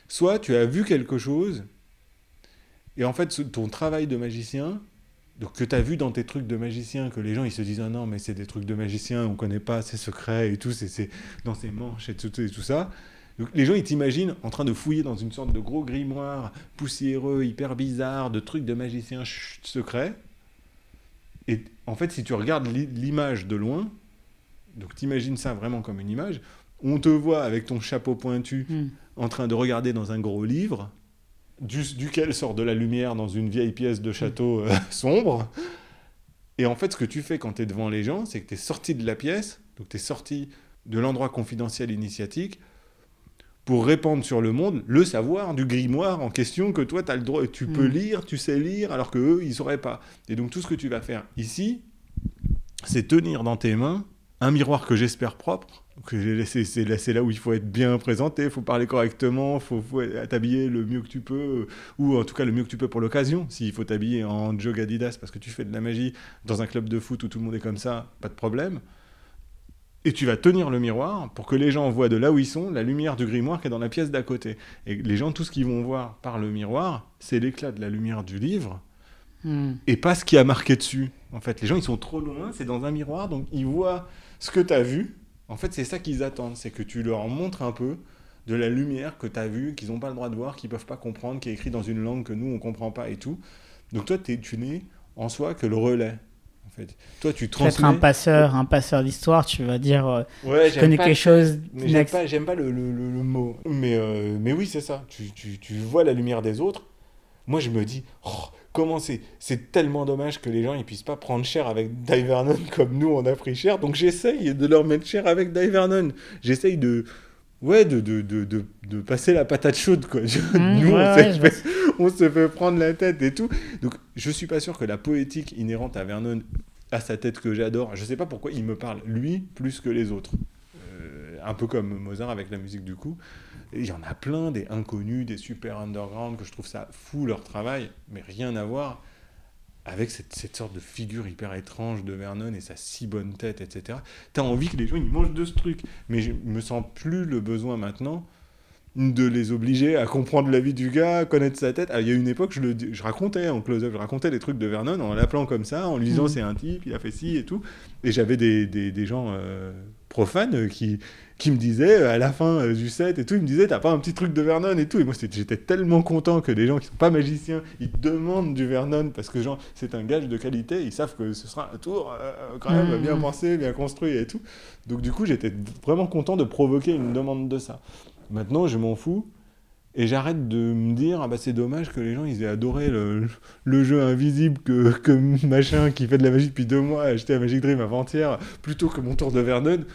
Soit tu as vu quelque chose, et en fait ton travail de magicien, que tu as vu dans tes trucs de magicien, que les gens ils se disent ah non mais c'est des trucs de magicien, on connaît pas, c'est secret et tout, c'est dans ses manches et tout, et tout ça. Les gens ils t'imaginent en train de fouiller dans une sorte de gros grimoire poussiéreux, hyper bizarre, de trucs de magicien secret. Et en fait, si tu regardes l'i- l'image de loin, donc t'imagines ça vraiment comme une image, on te voit avec ton chapeau pointu Hmm. en train de regarder dans un gros livre, du- duquel sort de la lumière dans une vieille pièce de château euh, <laughs> sombre. Et en fait, ce que tu fais quand tu es devant les gens, c'est que tu es sorti de la pièce, donc tu es sorti de l'endroit confidentiel initiatique, pour répandre sur le monde le savoir du grimoire en question que toi, as le droit, tu peux Mm. lire, tu sais lire, alors que eux, ils sauraient pas. Et donc tout ce que tu vas faire ici, c'est tenir dans tes mains un miroir que j'espère propre. que j'ai laissé- C'est là, c'est là où il faut être bien présenté, il faut parler correctement, il faut, faut t'habiller le mieux que tu peux, ou en tout cas le mieux que tu peux pour l'occasion. S'il faut t'habiller en jog Adidas parce que tu fais de la magie dans un club de foot où tout le monde est comme ça, pas de problème. Et tu vas tenir le miroir pour que les gens voient de là où ils sont la lumière du grimoire qui est dans la pièce d'à côté. Et les gens, tout ce qu'ils vont voir par le miroir, c'est l'éclat de la lumière du livre Hmm. et pas ce qui a marqué dessus. En fait, les gens, ils sont trop loin, c'est dans un miroir, donc ils voient ce que tu as vu. En fait, c'est ça qu'ils attendent, c'est que tu leur montres un peu de la lumière que tu as vue, qu'ils n'ont pas le droit de voir, qu'ils peuvent pas comprendre, qui est écrit dans une langue que nous, on comprend pas et tout. Donc toi, tu n'es en soi que le relais. Fait. Toi, tu Tu vas être transmets... un passeur, un passeur d'histoire, tu vas dire euh, Ouais, je j'aime connais pas- quelque chose. j'aime pas, j'aime pas le, le- le- le mot. Mais, euh, mais oui, c'est ça. Tu, tu- tu vois la lumière des autres. Moi, je me dis, oh, comment c'est C'est tellement dommage que les gens ils puissent pas prendre cher avec Divernon <laughs> comme nous, on a pris cher. Donc j'essaye de leur mettre cher avec Divernon. J'essaye de... Ouais, de, de, de, de, de passer la patate chaude, quoi. <laughs> Hmm, nous, ouais, on, ouais, fait, <laughs> on se fait prendre la tête et tout. Donc, je suis pas sûr que la poétique inhérente à Vernon, sa tête que j'adore, je sais pas pourquoi il me parle, lui, plus que les autres. Euh, un peu comme Mozart avec la musique du coup. Il y en a plein, des inconnus, des super underground, que je trouve ça fou leur travail, mais rien à voir avec cette, cette sorte de figure hyper étrange de Vernon et sa si bonne tête, etc. T'as envie que les gens ils mangent de ce truc, mais je me sens plus le besoin maintenant de les obliger à comprendre la vie du gars, à connaître sa tête. Ah, Il y a une époque, je, le, dis- je racontais en close-up, je racontais des trucs de Vernon en l'appelant comme ça, en lui disant Mhm. c'est un type, il a fait ci et tout. Et j'avais des, des, des gens euh, profanes qui, qui me disaient, euh, à la fin euh, du set et tout, ils me disaient, t'as pas un petit truc de Vernon et tout. Et moi, j'étais tellement content que des gens qui sont pas magiciens, ils demandent du Vernon parce que genre, c'est un gage de qualité, ils savent que ce sera un tour euh, quand même Mhm. bien pensé, bien construit et tout. Donc du coup, j'étais vraiment content de provoquer une demande de ça. Maintenant, je m'en fous. Et j'arrête de me dire, ah bah c'est dommage que les gens ils aient adoré le, jeu invisible que, que machin qui fait de la magie depuis deux mois a acheté à Magic Dream avant-hier plutôt que mon tour de Vernon.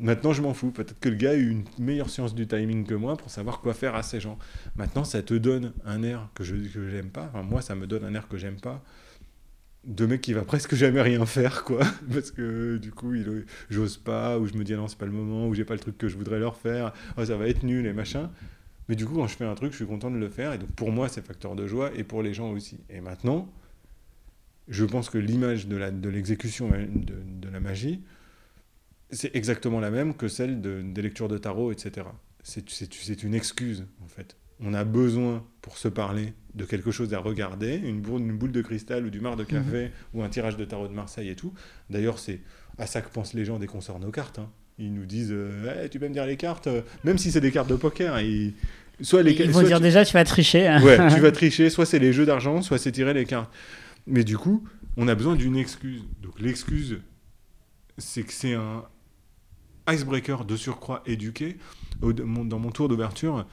Maintenant je m'en fous. Peut-être que le gars a eu une meilleure science du timing que moi pour savoir quoi faire à ces gens. Maintenant ça te donne un air que je que j'aime pas. Enfin, moi ça me donne un air que j'aime pas. De mec qui va presque jamais rien faire quoi. <laughs> Parce que du coup il j'ose pas ou je me dis ah non c'est pas le moment ou j'ai pas le truc que je voudrais leur faire. Oh, ça va être nul et machin. Mais du coup, quand je fais un truc, je suis content de le faire. Et donc, pour moi, c'est facteur de joie et pour les gens aussi. Et maintenant, je pense que l'image de la- de l'exécution de, de la magie, c'est exactement la même que celle de- des lectures de tarot, etc. C'est c'est- c'est une excuse, en fait. On a besoin, pour se parler, de quelque chose à regarder, une boule, une boule de cristal ou du marc de café ou un tirage de tarot de Marseille et tout. D'ailleurs, c'est à ça que pensent les gens dès qu'on sort nos cartes. hein. Ils nous disent euh, Eh, Tu peux me dire les cartes euh, Même si c'est des cartes de poker, hein, ils- soit les Ils vont soit dire tu- déjà tu vas tricher. hein. <laughs> Ouais, tu vas <laughs> tricher, soit c'est les jeux d'argent, soit c'est tirer les cartes. Mais du coup, on a besoin d'une excuse. Donc l'excuse, c'est que c'est un icebreaker de surcroît éduqué. Dans mon tour d'ouverture,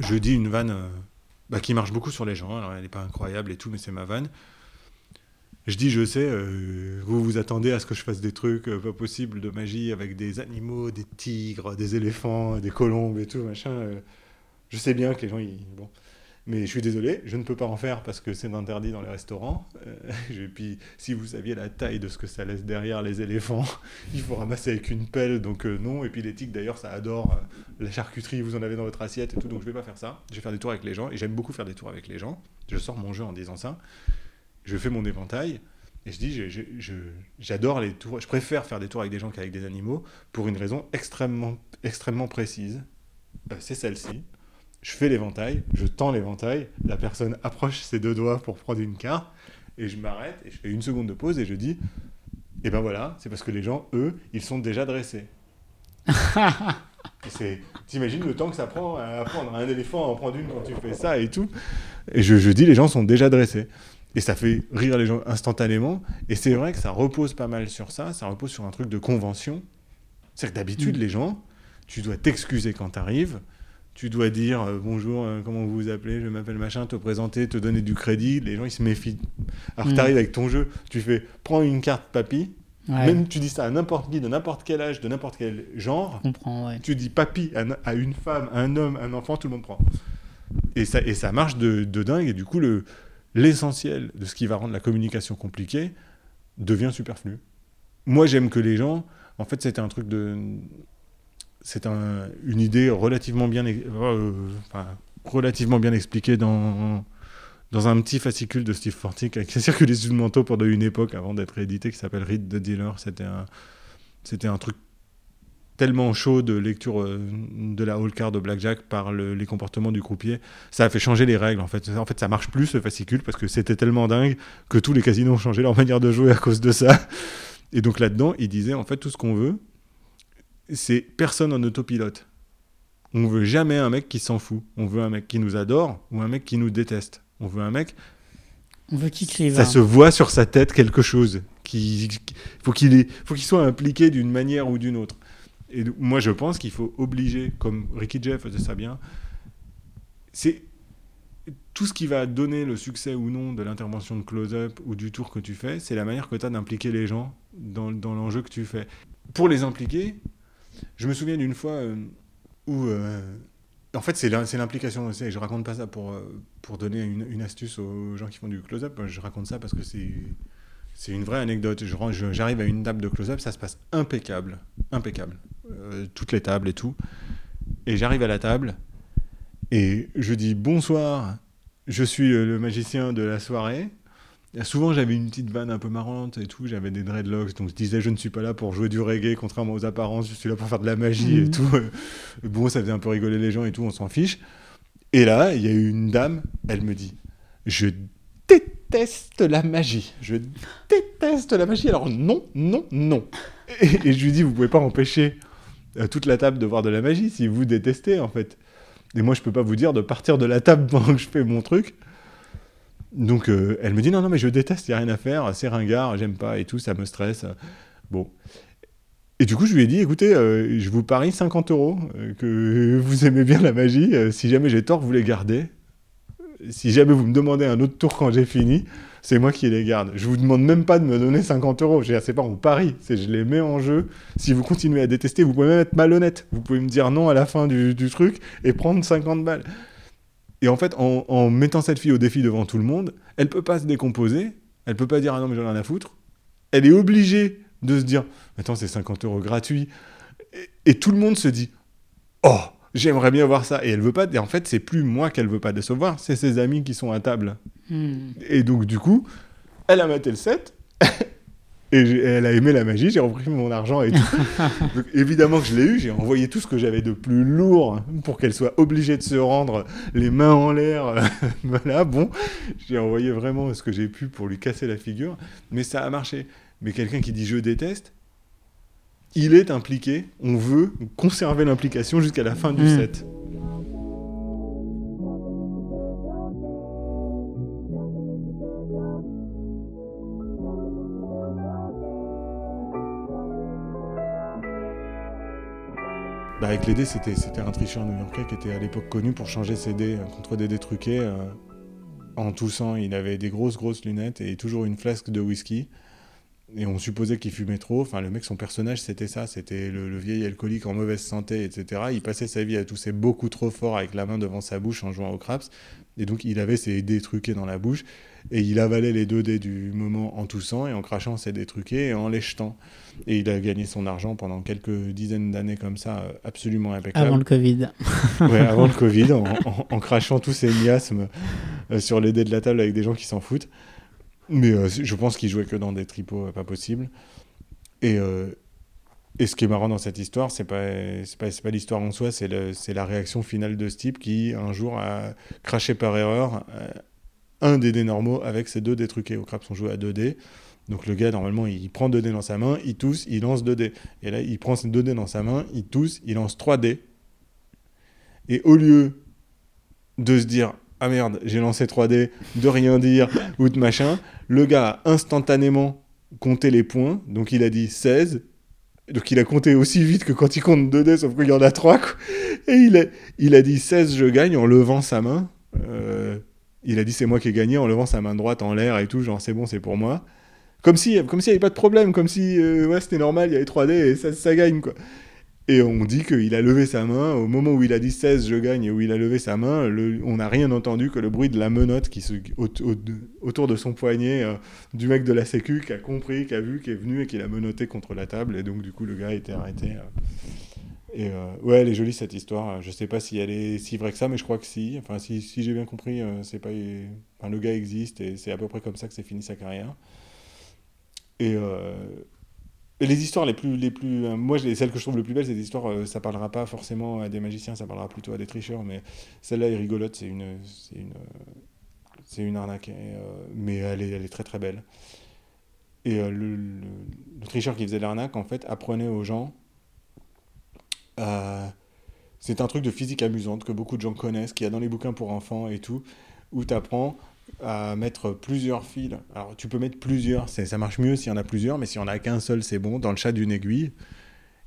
je dis une vanne euh, bah, qui marche beaucoup sur les gens. Alors elle n'est pas incroyable et tout, mais c'est ma vanne. Je dis, je sais, euh, vous vous attendez à ce que je fasse des trucs euh, pas possibles de magie avec des animaux, des tigres, des éléphants, des colombes et tout, machin. je sais bien que les gens, ils... Mais je suis désolé, je ne peux pas en faire parce que c'est interdit dans les restaurants. Euh, <laughs> et puis, si vous saviez la taille de ce que ça laisse derrière les éléphants, <laughs> il faut ramasser avec une pelle, donc euh, non. Et puis les d'ailleurs, ça adore euh, la charcuterie, vous en avez dans votre assiette et tout, donc je vais pas faire ça. Je vais faire des tours avec les gens, et j'aime beaucoup faire des tours avec les gens. Je sors mon jeu en disant ça. Je fais mon éventail, et je dis, j'adore les tours, je préfère faire des tours avec des gens qu'avec des animaux, pour une raison extrêmement, extrêmement précise. C'est celle-ci. Je fais l'éventail, je tends l'éventail, la personne approche ses deux doigts pour prendre une carte, et je m'arrête, et je fais une seconde de pause, et je dis, et ben voilà, c'est parce que les gens, eux, ils sont déjà dressés. <laughs> T'imagines le temps que ça prend à apprendre un éléphant à en prendre une quand tu fais ça et tout. Et je, je dis, les gens sont déjà dressés. Et ça fait rire les gens instantanément. Et c'est vrai que ça repose pas mal sur ça. Ça repose sur un truc de convention. C'est que d'habitude, Mm. les gens, tu dois t'excuser quand t'arrives. Tu dois dire euh, bonjour, euh, comment vous vous appelez, je m'appelle machin, te présenter, te donner du crédit. Les gens, ils se méfient. Alors que Mm. t'arrives avec ton jeu, tu fais prends une carte, papy. Ouais, Même tu dis ça à n'importe qui, de n'importe quel âge, de n'importe quel genre, comprends, ouais. tu dis papy à, à une femme, à un homme, à un enfant, tout le monde prend. Et ça, et ça marche de, de dingue. Et du coup, le, l'essentiel de ce qui va rendre la communication compliquée devient superflu. Moi, j'aime que les gens. En fait, c'était un truc de. C'est un, une idée relativement bien, euh, relativement bien expliquée dans, dans un petit fascicule de Steve Fortick qui a circulé sous le manteau pendant une époque avant d'être édité, qui s'appelle Read the Dealer. C'était un, c'était un truc tellement chaud de lecture euh, de la whole card de Blackjack par le- les comportements du croupier. Ça a fait changer les règles en fait. En fait, ça marche plus ce fascicule parce que c'était tellement dingue que tous les casinos ont changé leur manière de jouer à cause de ça. Et donc là-dedans, il disait en fait tout ce qu'on veut, c'est personne en autopilote. On veut jamais un mec qui s'en fout. On veut un mec qui nous adore ou un mec qui nous déteste. On veut un mec On veut qu'il écrive. ça hein. se voit sur sa tête quelque chose. Qui, faut qu'il ait- faut qu'il soit impliqué d'une manière ou d'une autre. Et moi, je pense qu'il faut obliger, comme Ricky Jeff faisait ça bien, c'est tout ce qui va donner le succès ou non de l'intervention de close-up ou du tour que tu fais, c'est la manière que tu as d'impliquer les gens dans, dans l'enjeu que tu fais. Pour les impliquer, je me souviens d'une fois euh, où. euh, en fait, c'est l'im- c'est l'implication. Je raconte pas ça pour, euh, pour donner une, astuce aux gens qui font du close-up. Je raconte ça parce que c'est une vraie anecdote. J'arrive à une table de close-up, ça se passe impeccable. Impeccable. Toutes les tables et tout. Et j'arrive à la table et je dis bonsoir, je suis le magicien de la soirée. Souvent, j'avais une petite vanne un peu marrante et tout. J'avais des dreadlocks, donc je disais je ne suis pas là pour jouer du reggae, contrairement aux apparences. Je suis là pour faire de la magie et Mhm. tout. Bon, ça faisait un peu rigoler les gens et tout. On s'en fiche. Et là, il y a eu une dame. Elle me dit je déteste la magie. Je déteste la magie. Alors non, non, non. Et, et je lui dis vous pouvez pas empêcher euh, toute la table de voir de la magie si vous détestez en fait. Et moi, je peux pas vous dire de partir de la table <laughs> pendant que je fais mon truc. Donc, euh, elle me dit non, non, mais je déteste, il n'y a rien à faire, c'est ringard, j'aime pas et tout, ça me stresse. Bon. Et du coup, je lui ai dit écoutez, euh, je vous parie 50 euros euh, que <laughs> vous aimez bien la magie. si jamais j'ai tort, vous les gardez. Si jamais vous me demandez un autre tour quand j'ai fini, c'est moi qui les garde. Je vous demande même pas de me donner 50 euros. C'est pas on parie, c'est je les mets en jeu. Si vous continuez à détester, vous pouvez même être malhonnête. Vous pouvez me dire non à la fin du, du truc et prendre 50 balles. Et en fait, en, en mettant cette fille au défi devant tout le monde, elle peut pas se décomposer. Elle peut pas dire ah non mais j'en ai rien à foutre. Elle est obligée de se dire attends c'est 50 euros gratuit. Et, et tout le monde se dit oh j'aimerais bien voir ça. Et elle veut pas. Et en fait c'est plus moi qu'elle veut pas décevoir, c'est ses amis qui sont à table. Hmm. Et donc, du coup, elle a maté le set. Et elle a aimé la magie. J'ai repris mon argent et tout. <laughs> donc, évidemment que je l'ai eu. J'ai envoyé tout ce que j'avais de plus lourd pour qu'elle soit obligée de se rendre les mains en l'air. <laughs> voilà, bon. J'ai envoyé vraiment ce que j'ai pu pour lui casser la figure. Mais ça a marché. Mais quelqu'un qui dit je déteste, il est impliqué. On veut conserver l'implication jusqu'à la fin du Mm. set. Bah, avec les dés, c'était, c'était un tricheur new-yorkais qui était à l'époque connu pour changer ses dés euh, contre des dés truqués. euh, en toussant, il avait des grosses, grosses lunettes et toujours une flasque de whisky. Et on supposait qu'il fumait trop. Enfin, le mec, son personnage, c'était ça. C'était le, le vieil alcoolique en mauvaise santé, etc. Il passait sa vie à tousser beaucoup trop fort avec la main devant sa bouche en jouant au craps. Et donc, il avait ses dés truqués dans la bouche. Et il avalait les deux dés du moment en toussant et en crachant ses dés truqués et en les jetant. Et il a gagné son argent pendant quelques dizaines d'années comme ça, absolument impeccable. Avant le Covid. <laughs> Ouais, avant le Covid, en, en- en crachant tous ces miasmes euh, sur les dés de la table avec des gens qui s'en foutent. Mais euh, je pense qu'il jouait que dans des tripots euh, pas possibles. Et, euh, et ce qui est marrant dans cette histoire, c'est pas, pas, pas l'histoire en soi, c'est, la réaction finale de ce type qui, un jour, a craché par erreur un des dés normaux avec ses deux dés truqués. Au craps, on jouait à 2 dés. Donc le gars, normalement, il prend 2 dés dans sa main, il tousse, il lance 2 dés. Et là, il prend ses 2 dés dans sa main, il tousse, il lance 3 dés. Et au lieu de se dire ah merde, j'ai lancé 3D, de rien dire ou de machin, le gars a instantanément compté les points, donc il a dit 16. Donc il a compté aussi vite que quand il compte 2D, sauf qu'il y en a 3. quoi. Et il a, il a dit 16, je gagne en levant sa main. Euh, il a dit c'est moi qui ai gagné en levant sa main droite en l'air et tout, genre c'est bon, c'est pour moi. Comme si, comme s'il n'y avait pas de problème, comme si euh, ouais, c'était normal, il y avait 3D et ça, ça gagne, quoi. Et on dit qu'il a levé sa main, au moment où il a dit 16, je gagne, et où il a levé sa main, on n'a rien entendu que le bruit de la menotte qui se, au- au- autour de son poignet euh, du mec de la sécu qui a compris, qui a vu, qui est venu et qui l'a menotté contre la table. Et donc, du coup, le gars a été arrêté. euh. Et euh, ouais, elle est jolie cette histoire. Je sais pas si elle est si vraie que ça, mais je crois que si. Enfin, si, j'ai bien compris, c'est pas. Enfin, le gars existe et c'est à peu près comme ça que c'est fini sa carrière. Et les histoires les plus, les plus, euh, moi, celles que je trouve le plus belles, c'est des histoires. euh, ça parlera pas forcément à des magiciens, ça parlera plutôt à des tricheurs. Mais celle-là est rigolote. C'est une, c'est une, c'est une arnaque. euh, mais elle est, elle est très très belle. Et euh, le, le- le tricheur qui faisait l'arnaque, en fait, apprenait aux gens. euh, c'est un truc de physique amusante que beaucoup de gens connaissent, qu'il y a dans les bouquins pour enfants et tout, où tu apprends à mettre plusieurs fils. Alors tu peux mettre plusieurs, ça marche mieux s'il y en a plusieurs, mais s'il n'y en a qu'un seul, c'est bon, dans le chat d'une aiguille.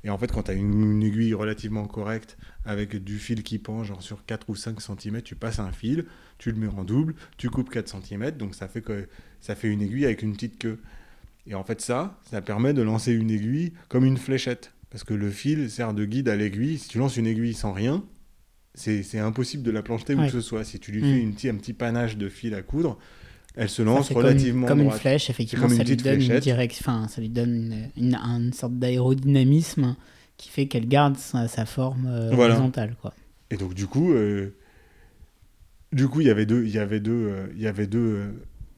Et en fait, quand tu as une, une aiguille relativement correcte, avec du fil qui pend, genre sur 4 ou 5 cm, tu passes un fil, tu le mets en double, tu coupes 4 cm, donc ça fait, que, ça fait une aiguille avec une petite queue. Et en fait, ça, ça permet de lancer une aiguille comme une fléchette. Parce que le fil sert de guide à l'aiguille. Si tu lances une aiguille sans rien, c'est impossible de la plancher où Ouais. que ce soit. Si tu lui Mm. fais une petit, un petit panache de fil à coudre, elle se lance c'est comme- relativement comme, une droite. flèche, effectivement, une ça lui donne une fléchette. direction, enfin, ça lui donne une, une- une sorte d'aérodynamisme qui fait qu'elle garde sa, sa forme euh, Voilà. horizontale, quoi. Et donc du coup, euh, du coup, il y avait deux, y avait deux, euh, y avait deux. euh,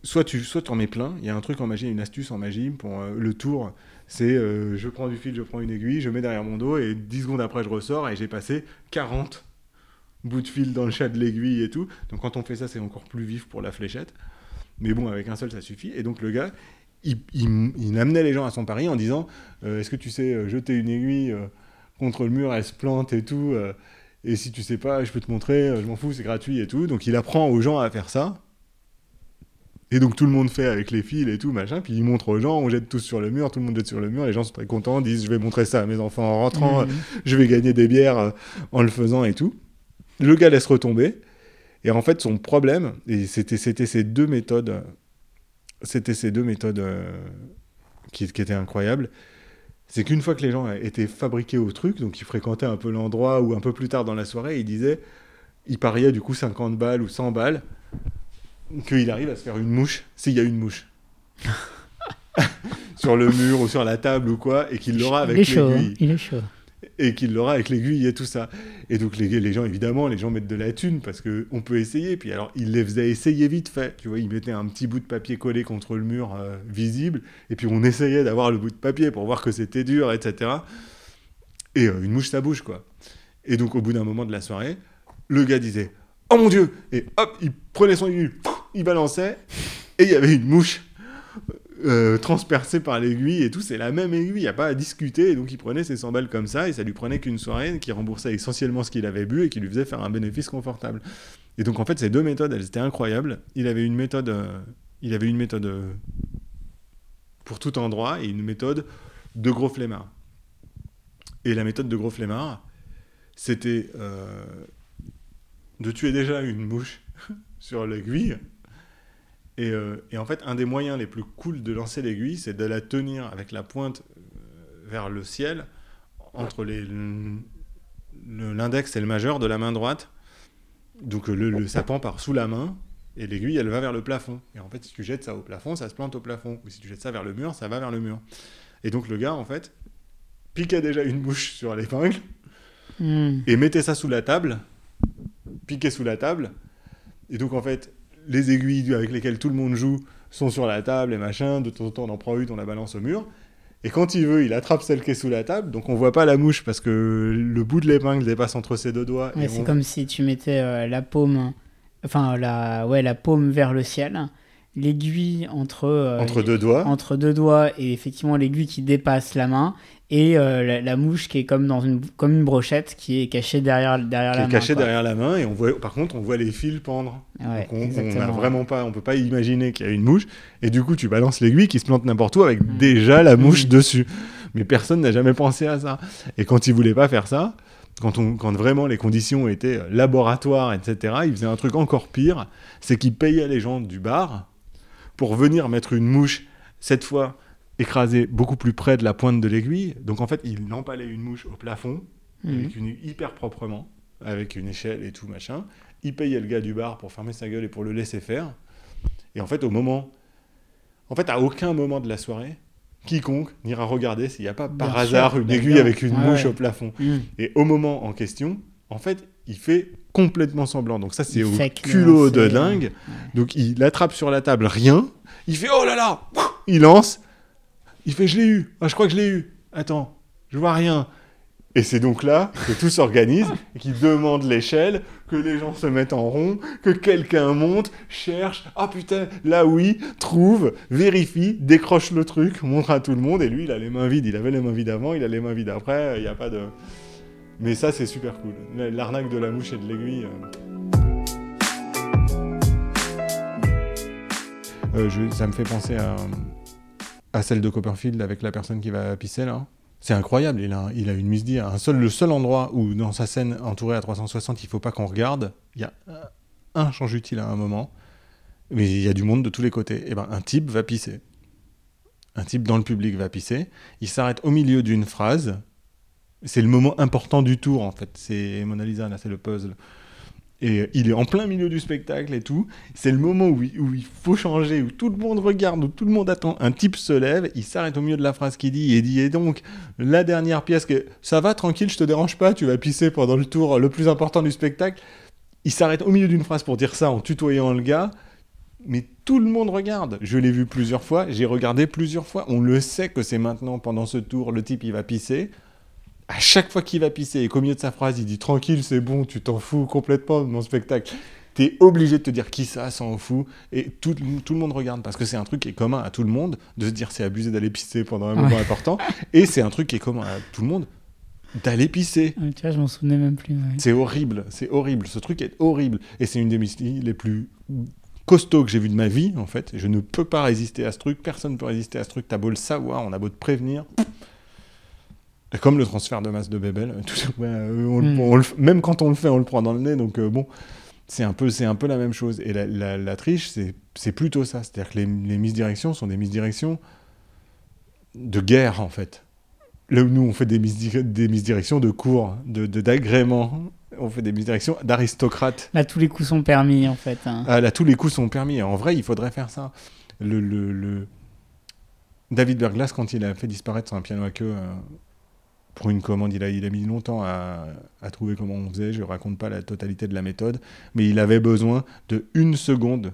soit tu, soit en mets plein. Il y a un truc en magie, une astuce en magie pour le tour. C'est euh, je prends du fil, je prends une aiguille, je mets derrière mon dos et 10 secondes après je ressors et j'ai passé 40 bouts de fil dans le chat de l'aiguille et tout. Donc quand on fait ça, c'est encore plus vif pour la fléchette. Mais bon, avec un seul, ça suffit. Et donc le gars, il, il- il amenait les gens à son pari en disant euh, Est-ce que tu sais euh, jeter une aiguille euh, contre le mur, elle se plante et tout euh, Et si tu sais pas, je peux te montrer, je m'en fous, c'est gratuit et tout. Donc il apprend aux gens à faire ça. Et donc tout le monde fait avec les fils et tout, machin. Puis il montre aux gens, on jette tous sur le mur, tout le monde jette sur le mur. Les gens sont très contents, disent Je vais montrer ça à mes enfants en rentrant, Mhm. je vais gagner des bières en le faisant et tout. Le gars laisse retomber. Et en fait, son problème, et c'était, ces deux méthodes, c'était ces deux méthodes euh, qui, qui étaient incroyables, c'est qu'une fois que les gens étaient fabriqués au truc, donc ils fréquentaient un peu l'endroit ou un peu plus tard dans la soirée, ils disaient, ils pariaient du coup 50 balles ou 100 balles, qu'il arrive à se faire une mouche, s'il y a une mouche. <laughs> sur le mur ou sur la table ou quoi, et qu'il l'aura il avec est chaud, hein, l'aiguille il est chaud. Et qu'il l'aura avec l'aiguille et tout ça. Et donc les, les gens, évidemment, les gens mettent de la thune parce que on peut essayer. Puis alors, il les faisait essayer vite fait. Tu vois, il mettait un petit bout de papier collé contre le mur euh, visible, et puis on essayait d'avoir le bout de papier pour voir que c'était dur, etc. Et euh, une mouche, ça bouge, quoi. Et donc au bout d'un moment de la soirée, le gars disait Oh mon Dieu Et hop, il prenait son aiguille, il balançait, et il y avait une mouche euh, transpercée par l'aiguille et tout. C'est la même aiguille, il n'y a pas à discuter. Et donc il prenait ses 100 balles comme ça, et ça lui prenait qu'une soirée, qui remboursait essentiellement ce qu'il avait bu et qui lui faisait faire un bénéfice confortable. Et donc en fait, ces deux méthodes, elles étaient incroyables. Il avait une méthode, euh, il avait une méthode euh, pour tout endroit et une méthode de gros flemmard. Et la méthode de gros flemmard, c'était de tuer déjà une mouche <laughs> sur l'aiguille. Et, euh, et en fait, un des moyens les plus cool de lancer l'aiguille, c'est de la tenir avec la pointe euh, vers le ciel, entre l'index et le majeur de la main droite. Donc euh, le, le sapin part sous la main, et l'aiguille, elle va vers le plafond. Et en fait, si tu jettes ça au plafond, ça se plante au plafond. Ou si tu jettes ça vers le mur, ça va vers le mur. Et donc le gars, en fait, piquait déjà une mouche sur l'épingle, Hmm. et mettez ça sous la table, piquez sous la table. Et donc en fait, les aiguilles avec lesquelles tout le monde joue sont sur la table et machin. De temps en temps, on en prend une, on la balance au mur. Et quand il veut, il attrape celle qui est sous la table. Donc on voit pas la mouche parce que le bout de l'épingle dépasse entre ses deux doigts. Ouais, c'est on- comme si tu mettais euh, la paume, enfin la, ouais, la paume vers le ciel, l'aiguille entre, euh, entre deux doigts. entre deux doigts et effectivement l'aiguille qui dépasse la main et euh, la, la mouche qui est comme dans une comme une brochette qui est cachée derrière derrière qui la est main. caché quoi. derrière la main et on voit par contre on voit les fils pendre Ouais, Donc on, on a vraiment pas on peut pas imaginer qu'il y a une mouche et du coup tu balances l'aiguille qui se plante n'importe où avec Mm. déjà la mouche Mm. dessus mais personne n'a jamais pensé à ça et quand ils voulaient pas faire ça quand, on, quand vraiment les conditions étaient laboratoires etc ils faisaient un truc encore pire c'est qu'ils payaient les gens du bar pour venir mettre une mouche cette fois écrasé beaucoup plus près de la pointe de l'aiguille. Donc en fait, il empalait une mouche au plafond, Mhm. avec une, hyper proprement, avec une échelle et tout machin. Il payait le gars du bar pour fermer sa gueule et pour le laisser faire. Et en fait, au moment, en fait, à aucun moment de la soirée, quiconque n'ira regarder s'il n'y a pas par Bien hasard sûr, une aiguille avec une mouche ouais. au plafond. Mhm. Et au moment en question, en fait, il fait complètement semblant. Donc ça, c'est au culot de dingue. Donc il attrape sur la table rien. Il fait oh là là. Il lance. Il fait je l'ai eu. Ah, je crois que je l'ai eu. Attends, je vois rien. Et c'est donc là que tout s'organise <laughs> et qu'il demande l'échelle, que les gens se mettent en rond, que quelqu'un monte, cherche, ah putain, là oui, trouve, vérifie, décroche le truc, montre à tout le monde. Et lui, il a les mains vides. Il avait les mains vides avant, il a les mains vides après. Il n'y a pas de. Mais ça, c'est super cool. L'arnaque de la mouche et de l'aiguille. euh. Euh, ça me fait penser à, celle de Copperfield avec la personne qui va pisser là. C'est incroyable, il a, a une mise. Un seul, le seul endroit où dans sa scène entourée à 360, il faut pas qu'on regarde, il y a un, change utile à un moment, mais il y a du monde de tous les côtés. Et ben un type va pisser. Un type dans le public va pisser. Il s'arrête au milieu d'une phrase. C'est le moment important du tour en fait. C'est Mona Lisa là, c'est le puzzle. Et il est en plein milieu du spectacle et tout. C'est le moment où il, où il faut changer, où tout le monde regarde, où tout le monde attend. Un type se lève, il s'arrête au milieu de la phrase qu'il dit et dit Et donc, la dernière pièce, que ça va tranquille, je te dérange pas, tu vas pisser pendant le tour le plus important du spectacle. Il s'arrête au milieu d'une phrase pour dire ça en tutoyant le gars. Mais tout le monde regarde. Je l'ai vu plusieurs fois, j'ai regardé plusieurs fois. On le sait que c'est maintenant, pendant ce tour, le type il va pisser à chaque fois qu'il va pisser et qu'au milieu de sa phrase, il dit tranquille, c'est bon, tu t'en fous complètement de mon spectacle. T'es obligé de te dire qui ça s'en fout et tout, tout le monde regarde parce que c'est un truc qui est commun à tout le monde de se dire c'est abusé d'aller pisser pendant un moment Ouais. important et c'est un truc qui est commun à tout le monde d'aller pisser. Ah, Tu vois, je m'en souvenais même plus. ouais. C'est horrible, c'est horrible. Ce truc est horrible. Et c'est une des mystiques les plus costauds que j'ai vu de ma vie, en fait. Je ne peux pas résister à ce truc. Personne ne peut résister à ce truc. T'as beau le savoir, on a beau te prévenir. Comme le transfert de masse de f- même quand on le fait, on le prend dans le nez. Donc euh, bon, c'est un, peu, un peu la même chose. Et la, la- la triche, c'est, plutôt ça. C'est-à-dire que les, les misdirections sont des misdirections de guerre, en fait. Là où nous, on fait des, misdi- des misdirections de cours, de, de- d'agrément. On fait des misdirections d'aristocrates. Là, tous les coups sont permis, en fait. hein. Ah, là, tous les coups sont permis. En vrai, il faudrait faire ça. Le, le- le- David Berglas, quand il a fait disparaître son piano à queue euh, pour une commande, il a, mis longtemps à, trouver comment on faisait. Je ne raconte pas la totalité de la méthode, mais il avait besoin de une seconde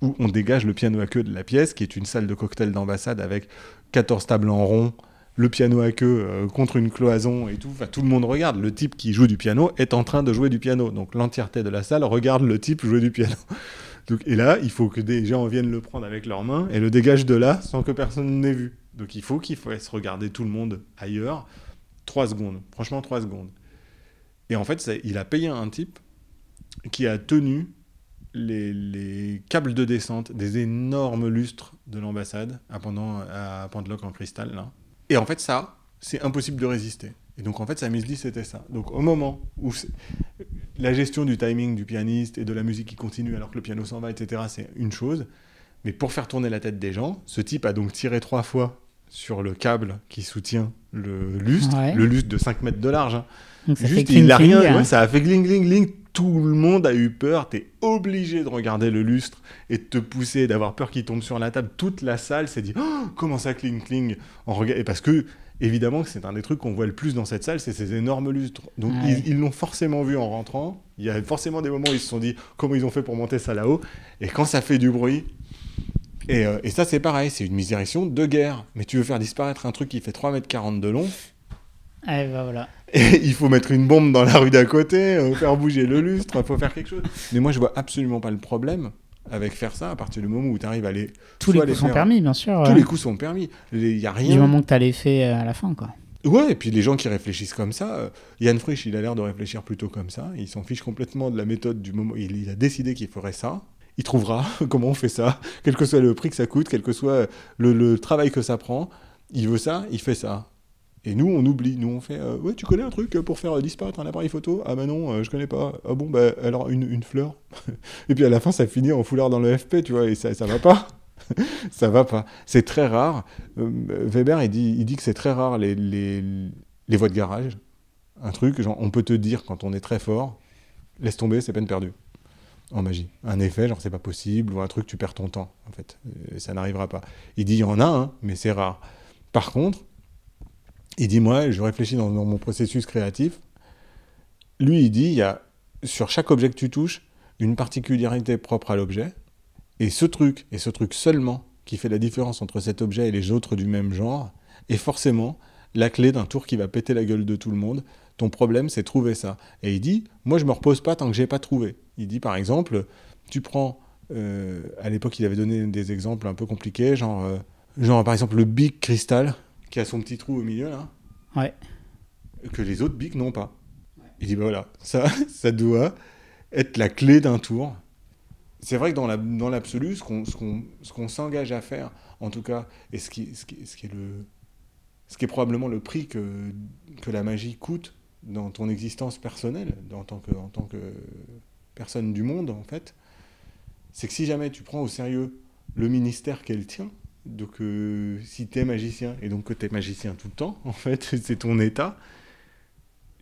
où on dégage le piano à queue de la pièce, qui est une salle de cocktail d'ambassade avec 14 tables en rond, le piano à queue euh, contre une cloison et tout. Tout le monde regarde. Le type qui joue du piano est en train de jouer du piano. Donc l'entièreté de la salle regarde le type jouer du piano. <laughs> Et là, il faut que des gens viennent le prendre avec leurs mains et le dégagent de là sans que personne n'ait vu. Donc il faut qu'il fasse regarder tout le monde ailleurs. Trois secondes. Franchement, trois secondes. Et en fait, il a payé un type qui a tenu les, les câbles de descente des énormes lustres de l'ambassade à, pendant, à en cristal. Là. Et en fait, ça, c'est impossible de résister. Et donc, en fait, sa mise dit c'était ça. Donc, au moment où la gestion du timing du pianiste et de la musique qui continue alors que le piano s'en va, etc., c'est une chose. Mais pour faire tourner la tête des gens, ce type a donc tiré trois fois sur le câble qui soutient le lustre, Ouais. le lustre de 5 mètres de large. hein. Donc, ça fait Juste, cling, il a cling, rien, hein. ça a fait gling, gling, gling. Tout le monde a eu peur. T'es obligé de regarder le lustre et de te pousser, d'avoir peur qu'il tombe sur la table. Toute la salle s'est dit Oh, comment ça cling, cling? En Et parce que, évidemment, que c'est un des trucs qu'on voit le plus dans cette salle, c'est ces énormes lustres. Donc, Ouais. ils l'ont forcément vu en rentrant. Il y a forcément des moments où ils se sont dit comment ils ont fait pour monter ça là-haut? Et quand ça fait du bruit. Et, euh, et ça, c'est pareil, c'est une misdirection de guerre. Mais tu veux faire disparaître un truc qui fait 3,40 m de long, Ah, bah, voilà. et il faut mettre une bombe dans la rue d'à côté, euh, faire bouger le lustre, il faut faire quelque chose. Mais moi, je vois absolument pas le problème avec faire ça à partir du moment où tu arrives à les. Tous les coups sont faire- permis, bien sûr. Tous ouais. les coups sont permis. Il y a rien. Du moment que t'as l'effet euh, à la fin, quoi. Ouais, et puis les gens qui réfléchissent comme ça, euh, Yann Frisch, il a l'air de réfléchir plutôt comme ça. Il s'en fiche complètement de la méthode du moment. Il, il a décidé qu'il ferait ça. Il trouvera <laughs> comment on fait ça, quel que soit le prix que ça coûte, quel que soit le, travail que ça prend. Il veut ça, il fait ça. Et nous, on oublie. Nous, on fait euh, Ouais, tu connais un truc pour faire euh, disparaître un appareil photo? Ah bah non, euh, je connais pas. Ah bon, bah alors une, une fleur? <laughs> et puis à la fin, ça finit en foulard dans le FP, tu vois, et ça, ça va pas. <laughs> ça va pas. C'est très rare. Euh, Weber, il dit, il dit que c'est très rare les, les, les voies de garage. Un truc, genre, on peut te dire quand on est très fort, laisse tomber, c'est peine perdue. En magie. Un effet, genre, c'est pas possible, ou un truc, tu perds ton temps, en fait. Et ça n'arrivera pas. Il dit, il y en a un, mais c'est rare. Par contre, il dit, moi, je réfléchis dans, dans mon processus créatif. Lui, il dit, il y a, sur chaque objet que tu touches, une particularité propre à l'objet. Et ce truc, et ce truc seulement, qui fait la différence entre cet objet et les autres du même genre, est forcément la clé d'un tour qui va péter la gueule de tout le monde. Ton problème, c'est trouver ça. Et il dit, moi, je me repose pas tant que j'ai pas trouvé. Il dit, par exemple, tu prends, euh, à l'époque, il avait donné des exemples un peu compliqués, genre, euh, genre par exemple, le Big Crystal, qui a son petit trou au milieu, là. Ouais. Que les autres Bic n'ont pas. Il dit, bah voilà, ça, <laughs> ça doit être la clé d'un tour. C'est vrai que dans, la, dans l'absolu, ce qu'on, ce, qu'on, ce qu'on s'engage à faire, en tout cas, et ce qui, ce qui, ce qui est le, ce qui est probablement le prix que, que la magie coûte dans ton existence personnelle, en tant que, en tant que personne du monde, en fait, c'est que si jamais tu prends au sérieux le ministère qu'elle tient, donc euh, si tu es magicien, et donc que tu es magicien tout le temps, <laughs> en fait, c'est ton état,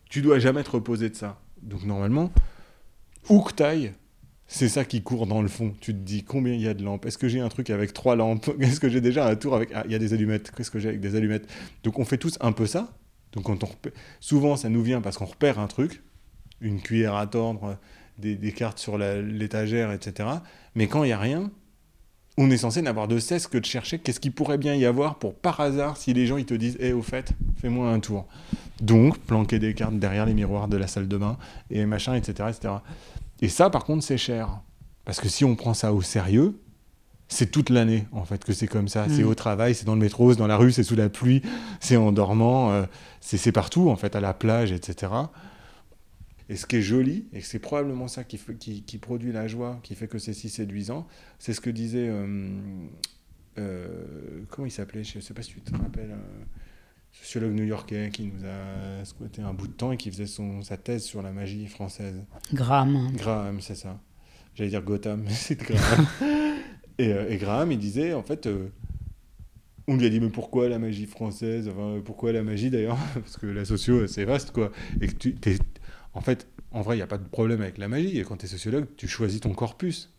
tu dois jamais te reposer de ça. Donc normalement, où que t'ailles, c'est ça qui court dans le fond. Tu te dis combien il y a de lampes? Est-ce que j'ai un truc avec trois lampes? <laughs> Est-ce que j'ai déjà un tour avec. Ah, il y a des allumettes. Qu'est-ce que j'ai avec des allumettes? Donc on fait tous un peu ça. Donc quand on souvent ça nous vient parce qu'on repère un truc, une cuillère à tordre, des, des cartes sur l'étagère, etc. Mais quand il n'y a rien, on est censé n'avoir de cesse que de chercher qu'est-ce qu'il pourrait bien y avoir pour par hasard si les gens ils te disent Eh au fait, fais-moi un tour. Donc planquer des cartes derrière les miroirs de la salle de bain et machin, etc. etc. Et ça par contre c'est cher. Parce que si on prend ça au sérieux, c'est toute l'année en fait que c'est comme ça. C'est Mm. au travail, c'est dans le métro, c'est dans la rue, c'est sous la pluie, c'est en dormant, euh, c'est partout en fait, à la plage, etc. Et ce qui est joli, et c'est probablement ça qui, fait- qui, qui produit la joie, qui fait que c'est si séduisant, c'est ce que disait. euh, euh, comment il s'appelait? Je ne sais pas si tu te rappelles. Un sociologue new-yorkais qui nous a squatté un bout de temps et qui faisait son, sa thèse sur la magie française. Graham. Graham, c'est ça. J'allais dire Gotham, <laughs> mais c'est Graham. <laughs> et, euh, et Graham, il disait, en fait, euh, on lui a dit, mais pourquoi la magie française? Enfin, pourquoi la magie d'ailleurs? <laughs> Parce que la socio, c'est vaste, quoi. Et que tu, t'es- en fait, en vrai, il n'y a pas de problème avec la magie. Quand tu es sociologue, tu choisis ton corpus.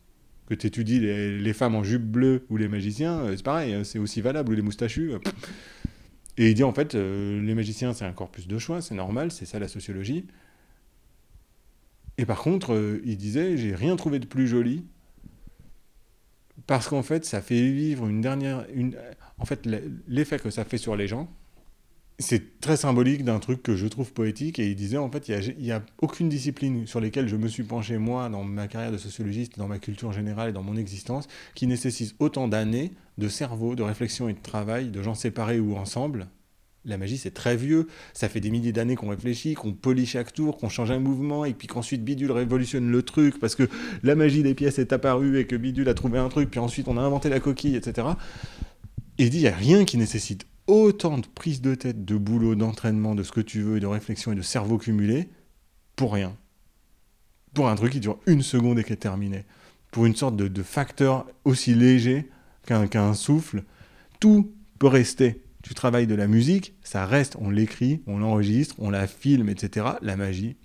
Que tu étudies les, femmes en jupe bleue ou les magiciens, euh, c'est pareil, euh, c'est aussi valable, ou les moustachus. euh. Et il dit, en fait, euh, les magiciens, c'est un corpus de choix, c'est normal, c'est ça la sociologie. Et par contre, il disait, j'ai rien trouvé de plus joli, parce qu'en fait, ça fait vivre une dernière... En fait, l'effet que ça fait sur les gens, c'est très symbolique d'un truc que je trouve poétique. Et il disait, en fait, il n'y a, a aucune discipline sur lesquelles je me suis penché, moi, dans ma carrière de sociologiste, dans ma culture générale et dans mon existence, qui nécessite autant d'années de cerveau, de réflexion et de travail, de gens séparés ou ensemble. La magie, c'est très vieux. Ça fait des milliers d'années qu'on réfléchit, qu'on polie chaque tour, qu'on change un mouvement, et puis qu'ensuite Bidule révolutionne le truc, parce que la magie des pièces est apparue et que Bidule a trouvé un truc, puis ensuite on a inventé la coquille, etc. Et il dit, il n'y a rien qui nécessite autant de prise de tête, de boulot, d'entraînement, de ce que tu veux, et de réflexion et de cerveau cumulé, pour rien. Pour un truc qui dure une seconde et qui est terminé. Pour une sorte de, de facteur aussi léger qu'un souffle. Tout peut rester. Tu travailles de la musique, ça reste, on l'écrit, on l'enregistre, on la filme, etc. La magie,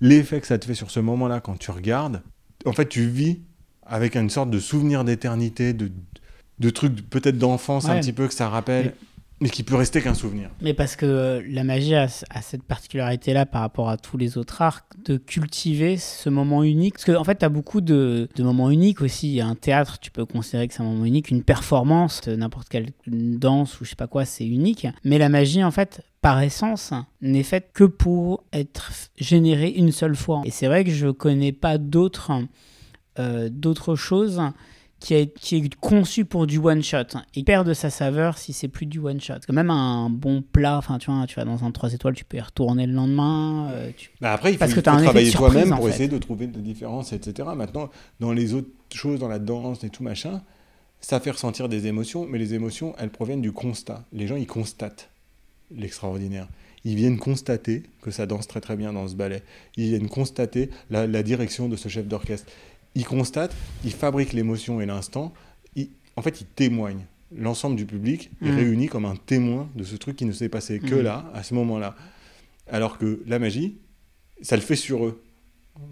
l'effet que ça te fait sur ce moment-là quand tu regardes, en fait, tu vis avec une sorte de souvenir d'éternité, de, de trucs peut-être d'enfance un petit peu que ça rappelle, mais qui peut rester qu'un souvenir. Mais parce que euh, la magie a, a cette particularité-là par rapport à tous les autres arts, de cultiver ce moment unique. Parce qu'en en fait, tu as beaucoup de, moments uniques aussi. Un théâtre, tu peux considérer que c'est un moment unique. Une performance, euh, n'importe quelle danse ou je sais pas quoi, c'est unique. Mais la magie, en fait, par essence, n'est faite que pour être générée une seule fois. Et c'est vrai que je connais pas d'autres euh, d'autres choses qui est, qui est conçu pour du one shot et perd de sa saveur si c'est plus du one shot. Quand même un bon plat, enfin tu vois, tu vas dans un 3 étoiles, tu peux y retourner le lendemain. euh, tu- Bah après, il faut, Parce il que travailler toi-même pour fait. essayer de trouver des différences, etc. Maintenant, dans les autres choses, dans la danse et tout machin, ça fait ressentir des émotions, mais les émotions, elles proviennent du constat. Les gens, ils constatent l'extraordinaire. Ils viennent constater que ça danse très très bien dans ce ballet. Ils viennent constater la, la direction de ce chef d'orchestre. Ils constatent, ils fabriquent l'émotion et l'instant. En fait, il témoigne. L'ensemble du public est Mm. réuni comme un témoin de ce truc qui ne s'est passé que Mm. là, à ce moment-là. Alors que la magie, ça le fait sur eux.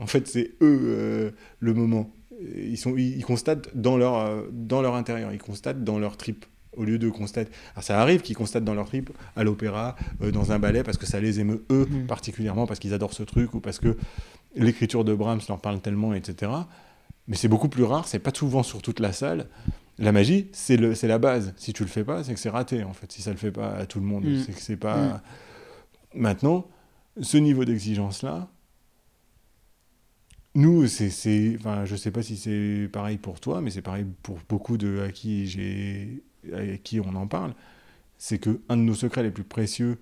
En fait, c'est eux euh, le moment. Ils, sont, ils, ils constatent dans leur, euh, dans leur intérieur, ils constatent dans leur trip, au lieu de constater. Alors ça arrive qu'ils constatent dans leur trip, à l'opéra, euh, dans un ballet, parce que ça les émeut eux Mhm. particulièrement, parce qu'ils adorent ce truc, ou parce que l'écriture de Brahms leur parle tellement, etc. Mais c'est beaucoup plus rare, c'est pas souvent sur toute la salle. La magie, c'est le- c'est la base. Si tu le fais pas, c'est que c'est raté, en fait. Si ça le fait pas à tout le monde, Mhm. c'est que c'est pas... Maintenant, ce niveau d'exigence-là, nous, c'est, c'est, enfin, je sais pas si c'est pareil pour toi, mais c'est pareil pour beaucoup de à qui j'ai, à qui on en parle. C'est que un de nos secrets les plus précieux,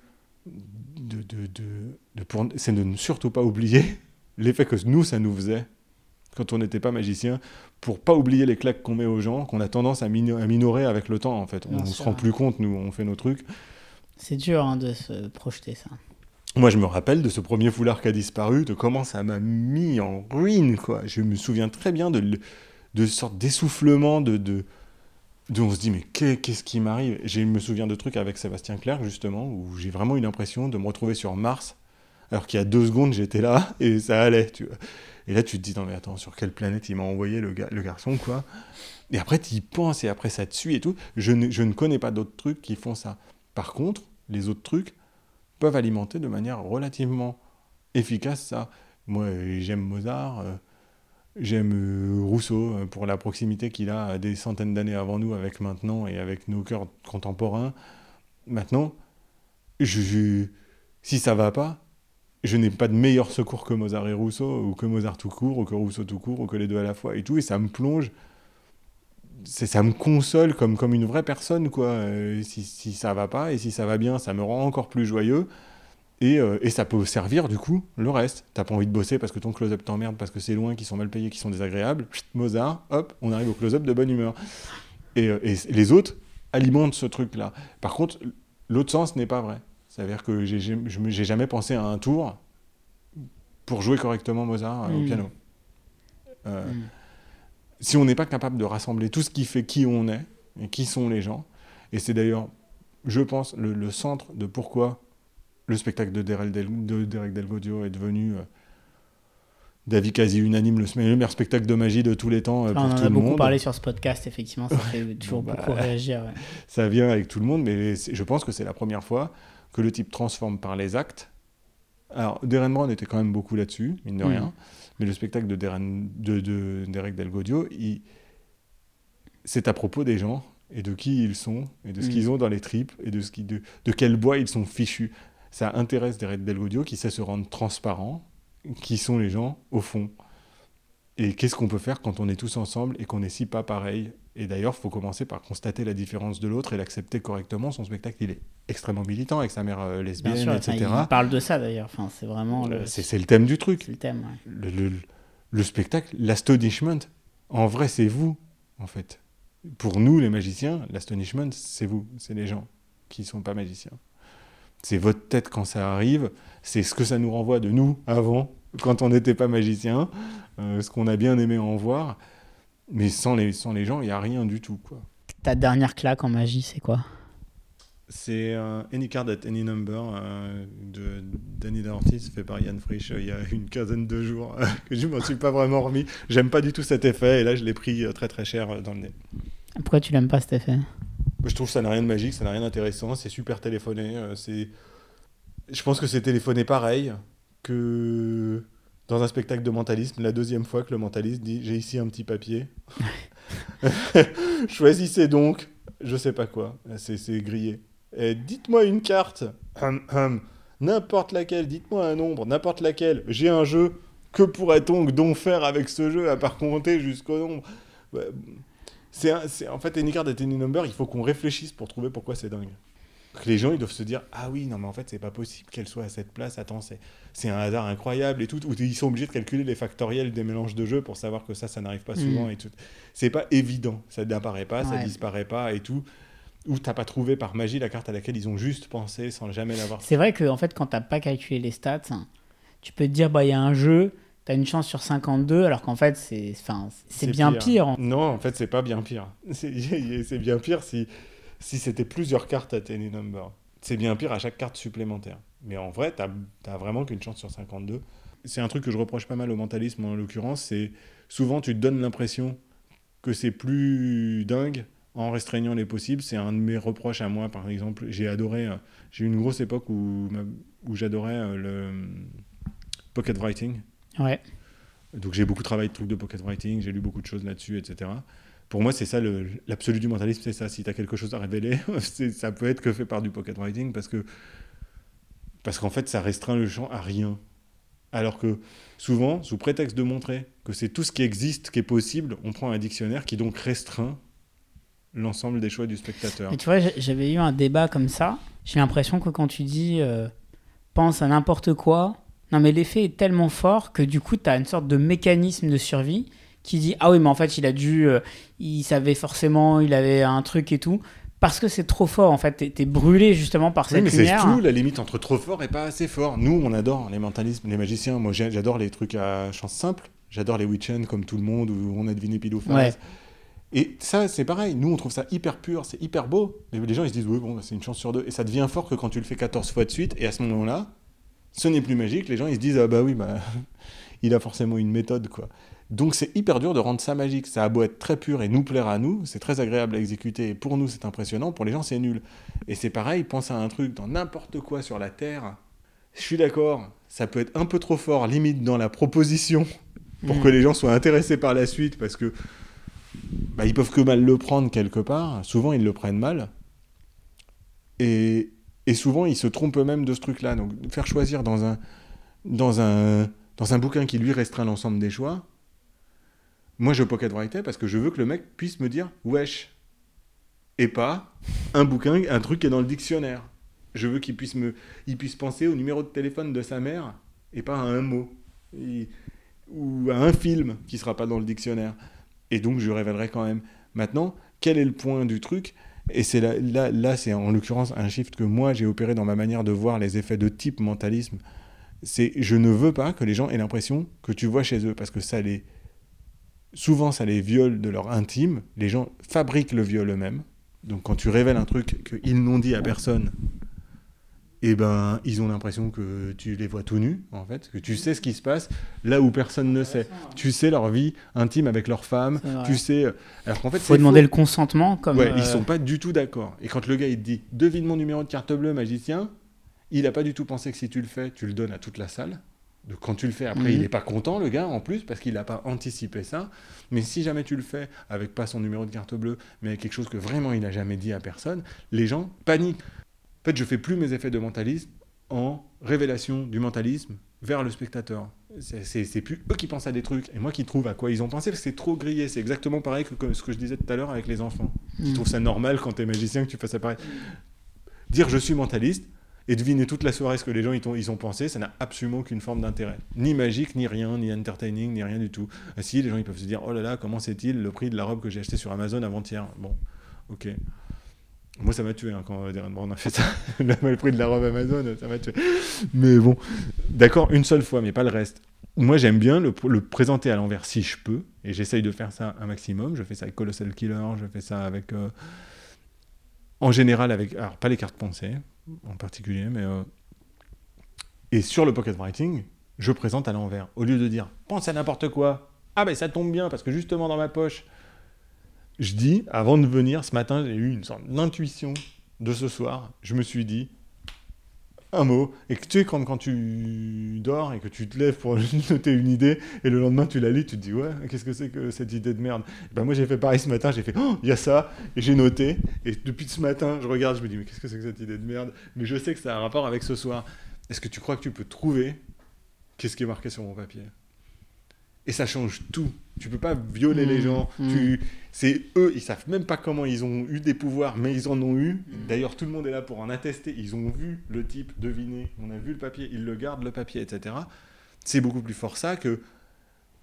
de, de, de, de pour- c'est de ne surtout pas oublier <laughs> l'effet que nous ça nous faisait quand on n'était pas magicien, pour pas oublier les claques qu'on met aux gens, qu'on a tendance à, mino- à minorer avec le temps en fait. Bien on se rend plus compte, nous, on fait nos trucs. C'est dur hein, de se projeter ça. Moi, je me rappelle de ce premier foulard qui a disparu, de comment ça m'a mis en ruine, quoi. Je me souviens très bien de, de sorte d'essoufflement, de, de, de- on se dit, mais qu'est- qu'est-ce qui m'arrive? Je me souviens de trucs avec Sébastien Clerc, justement, où j'ai vraiment eu l'impression de me retrouver sur Mars, alors qu'il y a deux secondes, j'étais là, et ça allait, tu vois. Et là, tu te dis, non mais attends, sur quelle planète il m'a envoyé le, ga- le garçon, quoi? Et après, tu y penses, et après, ça te suit et tout. Je ne, je ne connais pas d'autres trucs qui font ça. Par contre, les autres trucs peuvent alimenter de manière relativement efficace ça. Moi, j'aime Mozart, euh, j'aime euh, Rousseau euh, pour la proximité qu'il a des centaines d'années avant nous avec maintenant et avec nos cœurs contemporains. Maintenant, je- si ça va pas, je n'ai pas de meilleur secours que Mozart et Rousseau, ou que Mozart tout court, ou que Rousseau tout court, ou que les deux à la fois, et tout, et ça me plonge, ça me console comme, comme une vraie personne, quoi. Si, si ça va pas, et si ça va bien, ça me rend encore plus joyeux, et, euh, et ça peut servir, du coup, le reste. T'as pas envie de bosser parce que ton close-up t'emmerde, parce que c'est loin, qu'ils sont mal payés, qu'ils sont désagréables, Mozart, hop, on arrive au close-up de bonne humeur. Et, euh, et les autres alimentent ce truc-là. Par contre, l'autre sens n'est pas vrai. C'est-à-dire que j'ai- jamais pensé à un tour pour jouer correctement Mozart euh, au Mm. piano. Euh, Mm. Si on n'est pas capable de rassembler tout ce qui fait qui on est et qui sont les gens, et c'est d'ailleurs, je pense, le, le centre de pourquoi le spectacle de Derek, Del, de Derek Delgodio est devenu euh, d'avis quasi unanime le, le meilleur spectacle de magie de tous les temps euh, pour on en tout a le beaucoup monde. parlé sur ce podcast, effectivement, ça <laughs> fait toujours Bon, bah, beaucoup réagir. ouais. ça vient avec tout le monde, mais je pense que c'est la première fois que le type transforme par les actes. Alors, Darren Brown était quand même beaucoup là-dessus, mine de Mm. rien, mais le spectacle de, Darren- de, de Derek Delgodio, c'est à propos des gens et de qui ils sont, et de ce Mm. qu'ils ont dans les tripes, et de, ce qui, de, de quel bois ils sont fichus. Ça intéresse Derek Delgodio qui sait se rendre transparent, qui sont les gens au fond. Et qu'est-ce qu'on peut faire quand on est tous ensemble et qu'on est si pas pareil Et d'ailleurs, il faut commencer par constater la différence de l'autre et l'accepter correctement. Son spectacle, il est extrêmement militant avec sa mère euh, Bien lesbienne, sûr, enfin, etc. il parle de ça d'ailleurs. Enfin, c'est vraiment le, C'est le thème du truc. le thème. ouais. Le, le- le spectacle, l'astonishment, en vrai, c'est vous, en fait. Pour nous, les magiciens, l'astonishment, c'est vous, c'est les gens qui ne sont pas magiciens. C'est votre tête quand ça arrive, c'est ce que ça nous renvoie de nous avant, quand on n'était pas magicien, euh, ce qu'on a bien aimé en voir. Mais sans les, sans les gens, il n'y a rien du tout. quoi. Ta dernière claque en magie, c'est quoi? C'est euh, Any Card at Any Number euh, de Danny Ortiz, fait par Yann Frisch euh, il y a une quinzaine de jours, que je m'en suis pas vraiment remis. J'aime pas du tout cet effet, et là je l'ai pris euh, très très cher euh, dans le nez. Pourquoi tu l'aimes pas cet effet? Je trouve que ça n'a rien de magique, ça n'a rien d'intéressant, c'est super téléphoné. euh, c'est... Je pense que c'est téléphoné pareil que dans un spectacle de mentalisme, la deuxième fois que le mentaliste dit J'ai ici un petit papier. <laughs> Choisissez donc, je sais pas quoi, c'est, grillé. Et dites-moi une carte, Hum, hum. n'importe laquelle, dites-moi un nombre, n'importe laquelle. J'ai un jeu, que pourrait-on donc faire avec ce jeu à part compter jusqu'au nombre? Ouais, c'est, en fait, Any Card at Any Number, il faut qu'on réfléchisse pour trouver pourquoi c'est dingue. Que les gens, ils doivent se dire Ah oui, non, mais en fait, c'est pas possible qu'elle soit à cette place. Attends, c'est, c'est un hasard incroyable et tout. Ou ils sont obligés de calculer les factoriels des mélanges de jeux pour savoir que ça, ça n'arrive pas souvent Mm. et tout. C'est pas évident. Ça n'apparaît pas, ça Ouais. disparaît pas et tout. Ou t'as pas trouvé par magie la carte à laquelle ils ont juste pensé sans jamais l'avoir C'est vrai que en fait, quand t'as pas calculé les stats, tu peux te dire bah il y a un jeu, t'as une chance sur 52, alors qu'en fait, c'est enfin, c'est bien pire. hein. Non, en fait, c'est pas bien pire. <laughs> C'est bien pire si, si c'était plusieurs cartes à Tiny Number. C'est bien pire à chaque carte supplémentaire. Mais en vrai, t'as as vraiment qu'une chance sur 52. C'est un truc que je reproche pas mal au mentalisme en l'occurrence, c'est souvent tu te donnes l'impression que c'est plus dingue en restreignant les possibles. C'est un de mes reproches à moi, par exemple. J'ai adoré, euh, j'ai eu une grosse époque où, où j'adorais euh, le euh, pocket writing. Ouais. Donc j'ai beaucoup travaillé de trucs de pocket writing, j'ai lu beaucoup de choses là-dessus, etc. Pour moi, c'est ça l'absolu du mentalisme, c'est ça. Si tu as quelque chose à révéler, <laughs> ça peut être que fait par du pocket writing parce que parce qu'en fait, ça restreint le champ à rien. Alors que souvent, sous prétexte de montrer que c'est tout ce qui existe qui est possible, on prend un dictionnaire qui donc restreint l'ensemble des choix du spectateur. Mais tu vois, j'avais eu un débat comme ça. J'ai l'impression que quand tu dis euh, pense à n'importe quoi, non mais l'effet est tellement fort que du coup, tu as une sorte de mécanisme de survie qui dit ah oui, mais en fait, il a dû, euh, il savait forcément, il avait un truc et tout. Parce que c'est trop fort, en fait, t'es brûlé justement par Oui, cette mais c'est tout la limite entre trop fort et pas assez fort. Nous, on adore les mentalismes, les magiciens. Moi, j'adore les trucs à chance simple. J'adore les Witchen comme tout le monde où on a deviné pile ou face. Ouais. Et ça, c'est pareil. Nous, on trouve ça hyper pur, c'est hyper beau. Mais les gens, ils se disent, oui, bon, bah, c'est une chance sur deux. Et ça devient fort que quand tu le fais 14 fois de suite. Et à ce moment-là, ce n'est plus magique. Les gens, ils se disent, ah bah oui, bah, <laughs> il a forcément une méthode, quoi. Donc c'est hyper dur de rendre ça magique. Ça a beau être très pur et nous plaire à nous, c'est très agréable à exécuter. Et pour nous, c'est impressionnant. Pour les gens, c'est nul. Et c'est pareil, pense à un truc dans n'importe quoi sur la Terre. Je suis d'accord, ça peut être un peu trop fort, limite dans la proposition, pour Mm. que les gens soient intéressés par la suite, parce que bah, ils peuvent que mal le prendre quelque part. Souvent, ils le prennent mal. Et, et souvent, ils se trompent eux-mêmes de ce truc-là. Donc, faire choisir dans un, dans un, dans un bouquin qui lui restreint l'ensemble des choix, moi, je pocket writais parce que je veux que le mec puisse me dire wesh. Et pas un bouquin, un truc qui est dans le dictionnaire. Je veux qu'il puisse, me, il puisse penser au numéro de téléphone de sa mère et pas à un mot. Ou à un film qui sera pas dans le dictionnaire. Et donc, je révélerai quand même. Maintenant, quel est le point du truc? Et c'est là, là, là c'est en l'occurrence un shift que moi j'ai opéré dans ma manière de voir les effets de type mentalisme. C'est je ne veux pas que les gens aient l'impression que tu vois chez eux parce que ça les souvent ça les viole de leur intime. Les gens fabriquent le viol eux-mêmes. Donc quand tu révèles un truc qu'ils n'ont dit à personne, et ben ils ont l'impression que tu les vois tout nus en fait, que tu sais ce qui se passe là où personne ne sait. Tu sais leur vie intime avec leur femme, tu sais alors qu'en fait faut demander faux. le consentement comme. Ouais, euh, ils sont pas du tout d'accord. Et quand le gars il te dit devine mon numéro de carte bleue magicien, il a pas du tout pensé que si tu le fais, tu le donnes à toute la salle. Donc quand tu le fais, après Mhm. il est pas content le gars en plus parce qu'il n'a pas anticipé ça. Mais si jamais tu le fais avec pas son numéro de carte bleue, mais avec quelque chose que vraiment il a jamais dit à personne, les gens paniquent. En fait, je fais plus mes effets de mentalisme en révélation du mentalisme vers le spectateur. C'est- plus eux qui pensent à des trucs et moi qui trouve à quoi ils ont pensé parce que c'est trop grillé. C'est exactement pareil que, que ce que je disais tout à l'heure avec les enfants. Je Mm. trouve ça normal quand t'es magicien que tu fasses ça pareil. Dire je suis mentaliste et deviner toute la soirée ce que les gens ils ont, ils ont pensé, ça n'a absolument aucune forme d'intérêt. Ni magique, ni rien, ni entertaining, ni rien du tout. Ah, si, les gens ils peuvent se dire oh là là, comment c'est-il le prix de la robe que j'ai acheté sur Amazon avant-hier? Bon, ok. Moi ça m'a tué hein, quand euh, Darren Brown a fait ça. <laughs> le prix de la robe Amazon, ça m'a tué. Mais bon, d'accord, une seule fois, mais pas le reste. Moi j'aime bien le, présenter à l'envers si je peux, et j'essaye de faire ça un maximum. Je fais ça avec Colossal Killer, je fais ça avec. euh, en général avec alors pas les cartes pensées en particulier mais euh, et sur le pocket writing je présente à l'envers. Au lieu de dire pense à n'importe quoi. Ah ben ça tombe bien parce que justement dans ma poche je dis avant de venir ce matin j'ai eu une sorte d'intuition de ce soir. Je me suis dit un mot et que tu sais quand, quand tu dors et que tu te lèves pour <laughs> noter une idée et le lendemain tu la lis tu te dis ouais qu'est-ce que c'est que cette idée de merde? Ben moi j'ai fait pareil ce matin j'ai fait oh il y a ça et j'ai noté et depuis ce matin je regarde je me dis mais qu'est-ce que c'est que cette idée de merde? Mais je sais que ça a un rapport avec ce soir. Est-ce que tu crois que tu peux trouver qu'est-ce qui est marqué sur mon papier? Et ça change tout tu peux pas violer Mmh, les gens. Mmh. tu c'est eux ils savent même pas comment ils ont eu des pouvoirs mais ils en ont eu. D'ailleurs tout le monde est là pour en attester. Ils ont vu le type deviner. On a vu le papier. Ils le gardent le papier etc c'est beaucoup plus fort ça que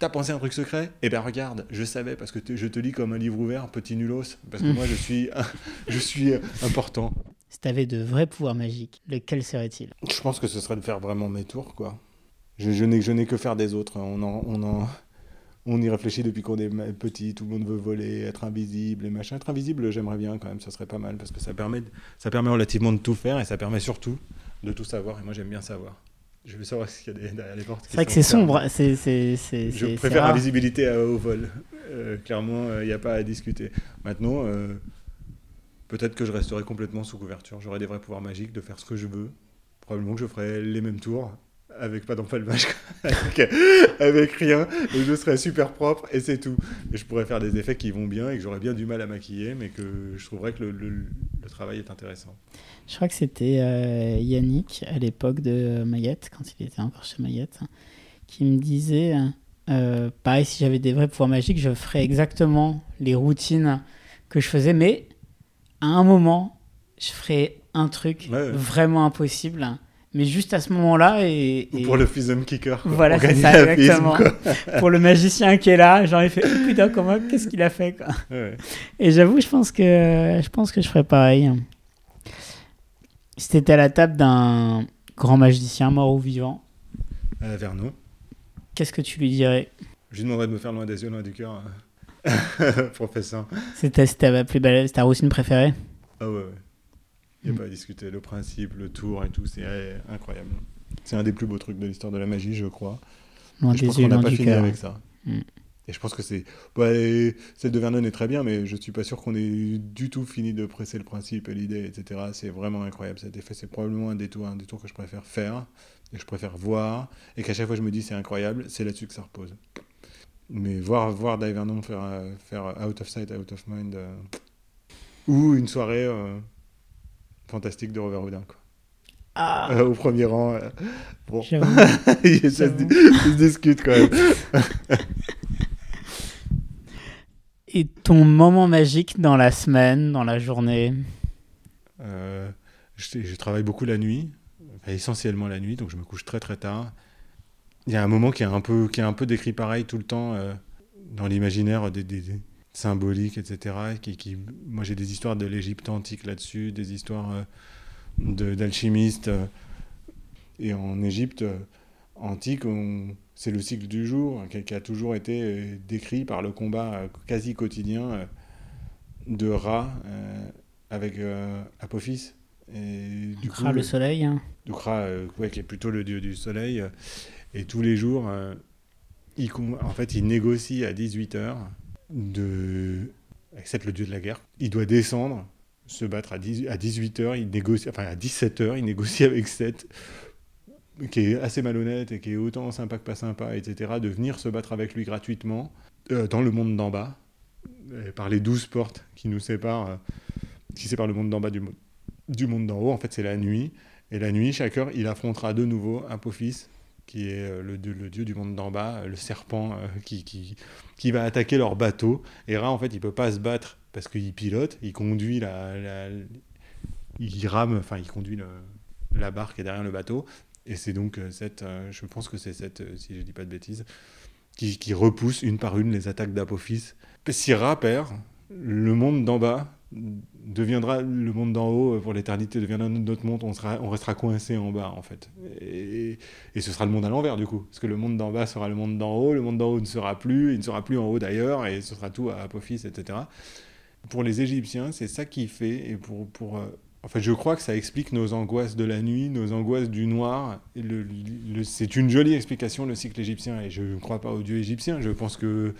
T'as pensé à un truc secret? Eh ben regarde, je savais parce que te- je te lis comme un livre ouvert, petit nulos, parce que moi je suis, <laughs> je suis euh, important. Si t'avais de vrais pouvoirs magiques, lequel serait-il? Je pense que ce serait de faire vraiment mes tours, quoi. je, je n'ai je n'ai que faire des autres. On en, on en, on y réfléchit depuis qu'on est petit. Tout le monde veut voler, être invisible et machin. Être invisible, j'aimerais bien quand même. Ça serait pas mal parce que ça permet, ça permet relativement de tout faire et ça permet surtout de tout savoir. Et moi, j'aime bien savoir. Je veux savoir ce qu'il y a derrière les portes. C'est vrai que c'est sombre. C'est, c'est, c'est, Je préfère l'invisibilité au vol. Euh, clairement, il n'y a pas à discuter. Maintenant, euh, peut-être que je resterai complètement sous couverture. J'aurai des vrais pouvoirs magiques de faire ce que je veux. Probablement que je ferai les mêmes tours avec pas d'empalmage, <laughs> avec, avec rien. Et je serai super propre et c'est tout. Et je pourrais faire des effets qui vont bien et que j'aurais bien du mal à maquiller, mais que je trouverais que le, le- le travail est intéressant. Je crois que c'était euh, Yannick à l'époque de Mayette, quand il était encore chez Mayette, qui me disait euh, pareil, si j'avais des vrais pouvoirs magiques, je ferais exactement les routines que je faisais, mais à un moment, je ferais un truc Ouais, ouais. vraiment impossible, mais juste à ce moment-là. Et, Ou et pour le Fism Kicker. quoi, Voilà, c'est ça, FISM, exactement. <laughs> pour le magicien qui est là, j'en ai fait oh, putain, comment, qu'est-ce qu'il a fait quoi. Ouais. Et j'avoue, je pense que je pense que je ferais pareil. Si t'étais à la table d'un grand magicien, mort ou vivant, Euh, Vernon. qu'est-ce que tu lui dirais? Je lui demanderais de me faire loin des yeux, loin du cœur. euh, <laughs> Professeur. C'était c'était ta plus belle, ta routine préférée? Ah ouais, ouais. Il n'y a Mm. pas à discuter. Le principe, le tour et tout, c'est incroyable. C'est un des plus beaux trucs de l'histoire de la magie, je crois. Je pense qu'on n'a pas fini cœur. avec ça. Mm. Et je pense que c'est. Bah, celle de Vernon est très bien, mais je suis pas sûr qu'on ait du tout fini de presser le principe et l'idée, etc. C'est vraiment incroyable cet effet. C'est probablement un des tours, un des tours que je préfère faire, et que je préfère voir, et qu'à chaque fois je me dis c'est incroyable, c'est là-dessus que ça repose. Mais voir, voir Dave Vernon faire, euh, faire Out of Sight, Out of Mind, euh, ou une soirée euh, fantastique de Robert Houdin, quoi. Ah, Euh, au premier rang. euh, bon, ça, se, se discute quand même. <laughs> Et ton moment magique dans la semaine, dans la journée? Euh, je, je travaille beaucoup la nuit, enfin, essentiellement la nuit, donc je me couche très très tard. Il y a un moment qui est un peu, qui est un peu décrit pareil tout le temps euh, dans l'imaginaire des, des- des symboliques, etc. Qui, qui- moi j'ai des histoires de l'Égypte antique là-dessus, des histoires euh, d'alchimistes. euh, et en Égypte euh, antique, c'est le cycle du jour qui, qui a toujours été euh, décrit par le combat quasi quotidien de Ra euh, avec euh, Apophis. Et du Kra, le soleil. hein. Ouais, qui est plutôt le dieu du soleil. et tous les jours, il, en fait, il négocie à 18h de... Seth, le dieu de la guerre. Il doit descendre, se battre à, 10 à 18h, il négocie, enfin à 17h, il négocie <laughs> avec Seth, qui est assez malhonnête et qui est autant sympa que pas sympa, etc., de venir se battre avec lui gratuitement euh, dans le monde d'en bas, euh, par les douze portes qui nous séparent, euh, qui séparent le monde d'en bas du, du monde d'en haut. En fait, c'est la nuit. Et la nuit, chaque heure, il affrontera de nouveau Apophis, qui est euh, le, dieu- du monde d'en bas, euh, le serpent euh, qui, qui, qui va attaquer leur bateau. Et Ra, en fait, il peut pas se battre parce qu'il pilote, il conduit la, la- il rame, enfin, il conduit la barque est derrière le bateau. Et c'est donc cette, je pense que c'est cette, si je dis pas de bêtises, qui, repousse une par une les attaques d'Apophis. Si Ra perd, le monde d'en bas deviendra le monde d'en haut euh, pour l'éternité, deviendra notre monde, on, sera, on restera coincé en bas en fait. Et, ce sera le monde à l'envers du coup, parce que le monde d'en bas sera le monde d'en haut, le monde d'en haut ne sera plus, il ne sera plus en haut d'ailleurs, et ce sera tout à Apophis, etc. Pour les Égyptiens, c'est ça qui fait, et pour, pour euh, en fait, je crois que ça explique nos angoisses de la nuit, nos angoisses du noir. C'est une jolie explication, le cycle égyptien. Et je ne crois pas au dieu égyptien. Je pense que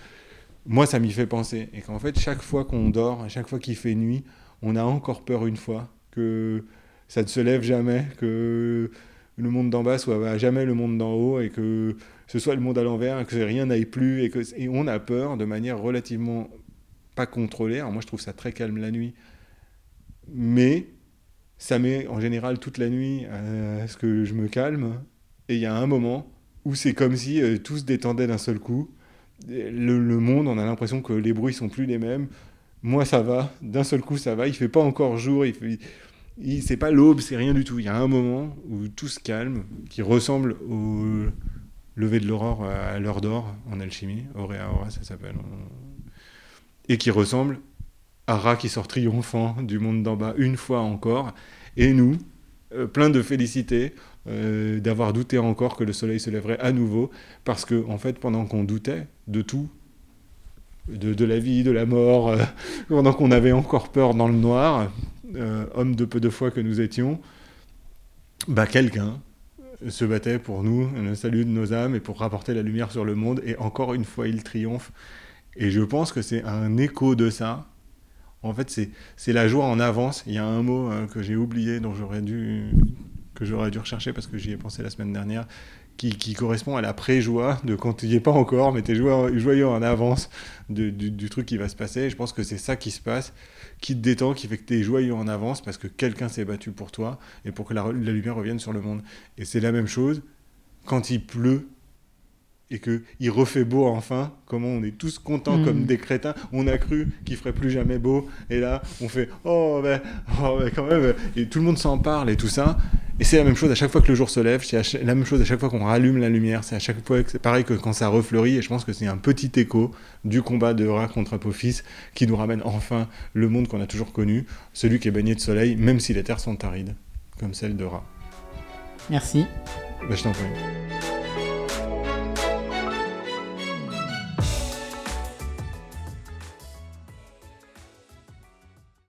moi, ça m'y fait penser. Et qu'en fait, chaque fois qu'on dort, à chaque fois qu'il fait nuit, on a encore peur une fois que ça ne se lève jamais, que le monde d'en bas soit à jamais le monde d'en haut et que ce soit le monde à l'envers que rien n'aille plus. Et, que, et on a peur de manière relativement pas contrôlée. Alors moi, je trouve ça très calme la nuit. Mais ça met en général toute la nuit à ce que je me calme. Et il y a un moment où c'est comme si euh, tout se détendait d'un seul coup. Le, monde, on a l'impression que les bruits sont plus les mêmes. Moi, ça va. D'un seul coup, ça va. Il fait pas encore jour. Il fait, c'est pas l'aube, c'est rien du tout. Il y a un moment où tout se calme, qui ressemble au lever de l'aurore à l'heure d'or en alchimie. Aurea Aura, ça s'appelle. Et qui ressemble à Ra qui sort triomphant du monde d'en bas une fois encore. Et nous, euh, plein de félicité, euh, d'avoir douté encore que le soleil se lèverait à nouveau, parce que en fait, pendant qu'on doutait de tout, de, de, la vie, de la mort, euh, <laughs> pendant qu'on avait encore peur dans le noir, euh, homme de peu de foi que nous étions, bah quelqu'un se battait pour nous, le salut de nos âmes et pour rapporter la lumière sur le monde, et encore une fois il triomphe. Et je pense que c'est un écho de ça. En fait, c'est la joie en avance. Il y a un mot euh, que j'ai oublié, dont j'aurais dû que j'aurais dû rechercher parce que j'y ai pensé la semaine dernière, qui, qui correspond à la pré-joie de quand tu n'y es pas encore, mais tu es joyeux, en avance du, du, du, truc qui va se passer. Et je pense que c'est ça qui se passe, qui te détend, qui fait que tu es joyeux en avance parce que quelqu'un s'est battu pour toi et pour que la, la lumière revienne sur le monde. Et c'est la même chose quand il pleut et qu'il refait beau enfin, comment on est tous contents mmh. comme des crétins. On a cru qu'il ferait plus jamais beau, et là on fait oh ben, oh, ben quand même, et tout le monde s'en parle et tout ça. Et c'est la même chose à chaque fois que le jour se lève, c'est la même chose à chaque fois qu'on rallume la lumière, c'est à chaque fois c'est pareil que quand ça refleurit, et je pense que c'est un petit écho du combat de Ra contre Apophis qui nous ramène enfin le monde qu'on a toujours connu, celui qui est baigné de soleil, même si les terres sont arides, comme celle de Ra. Merci. Ben, je t'en prie.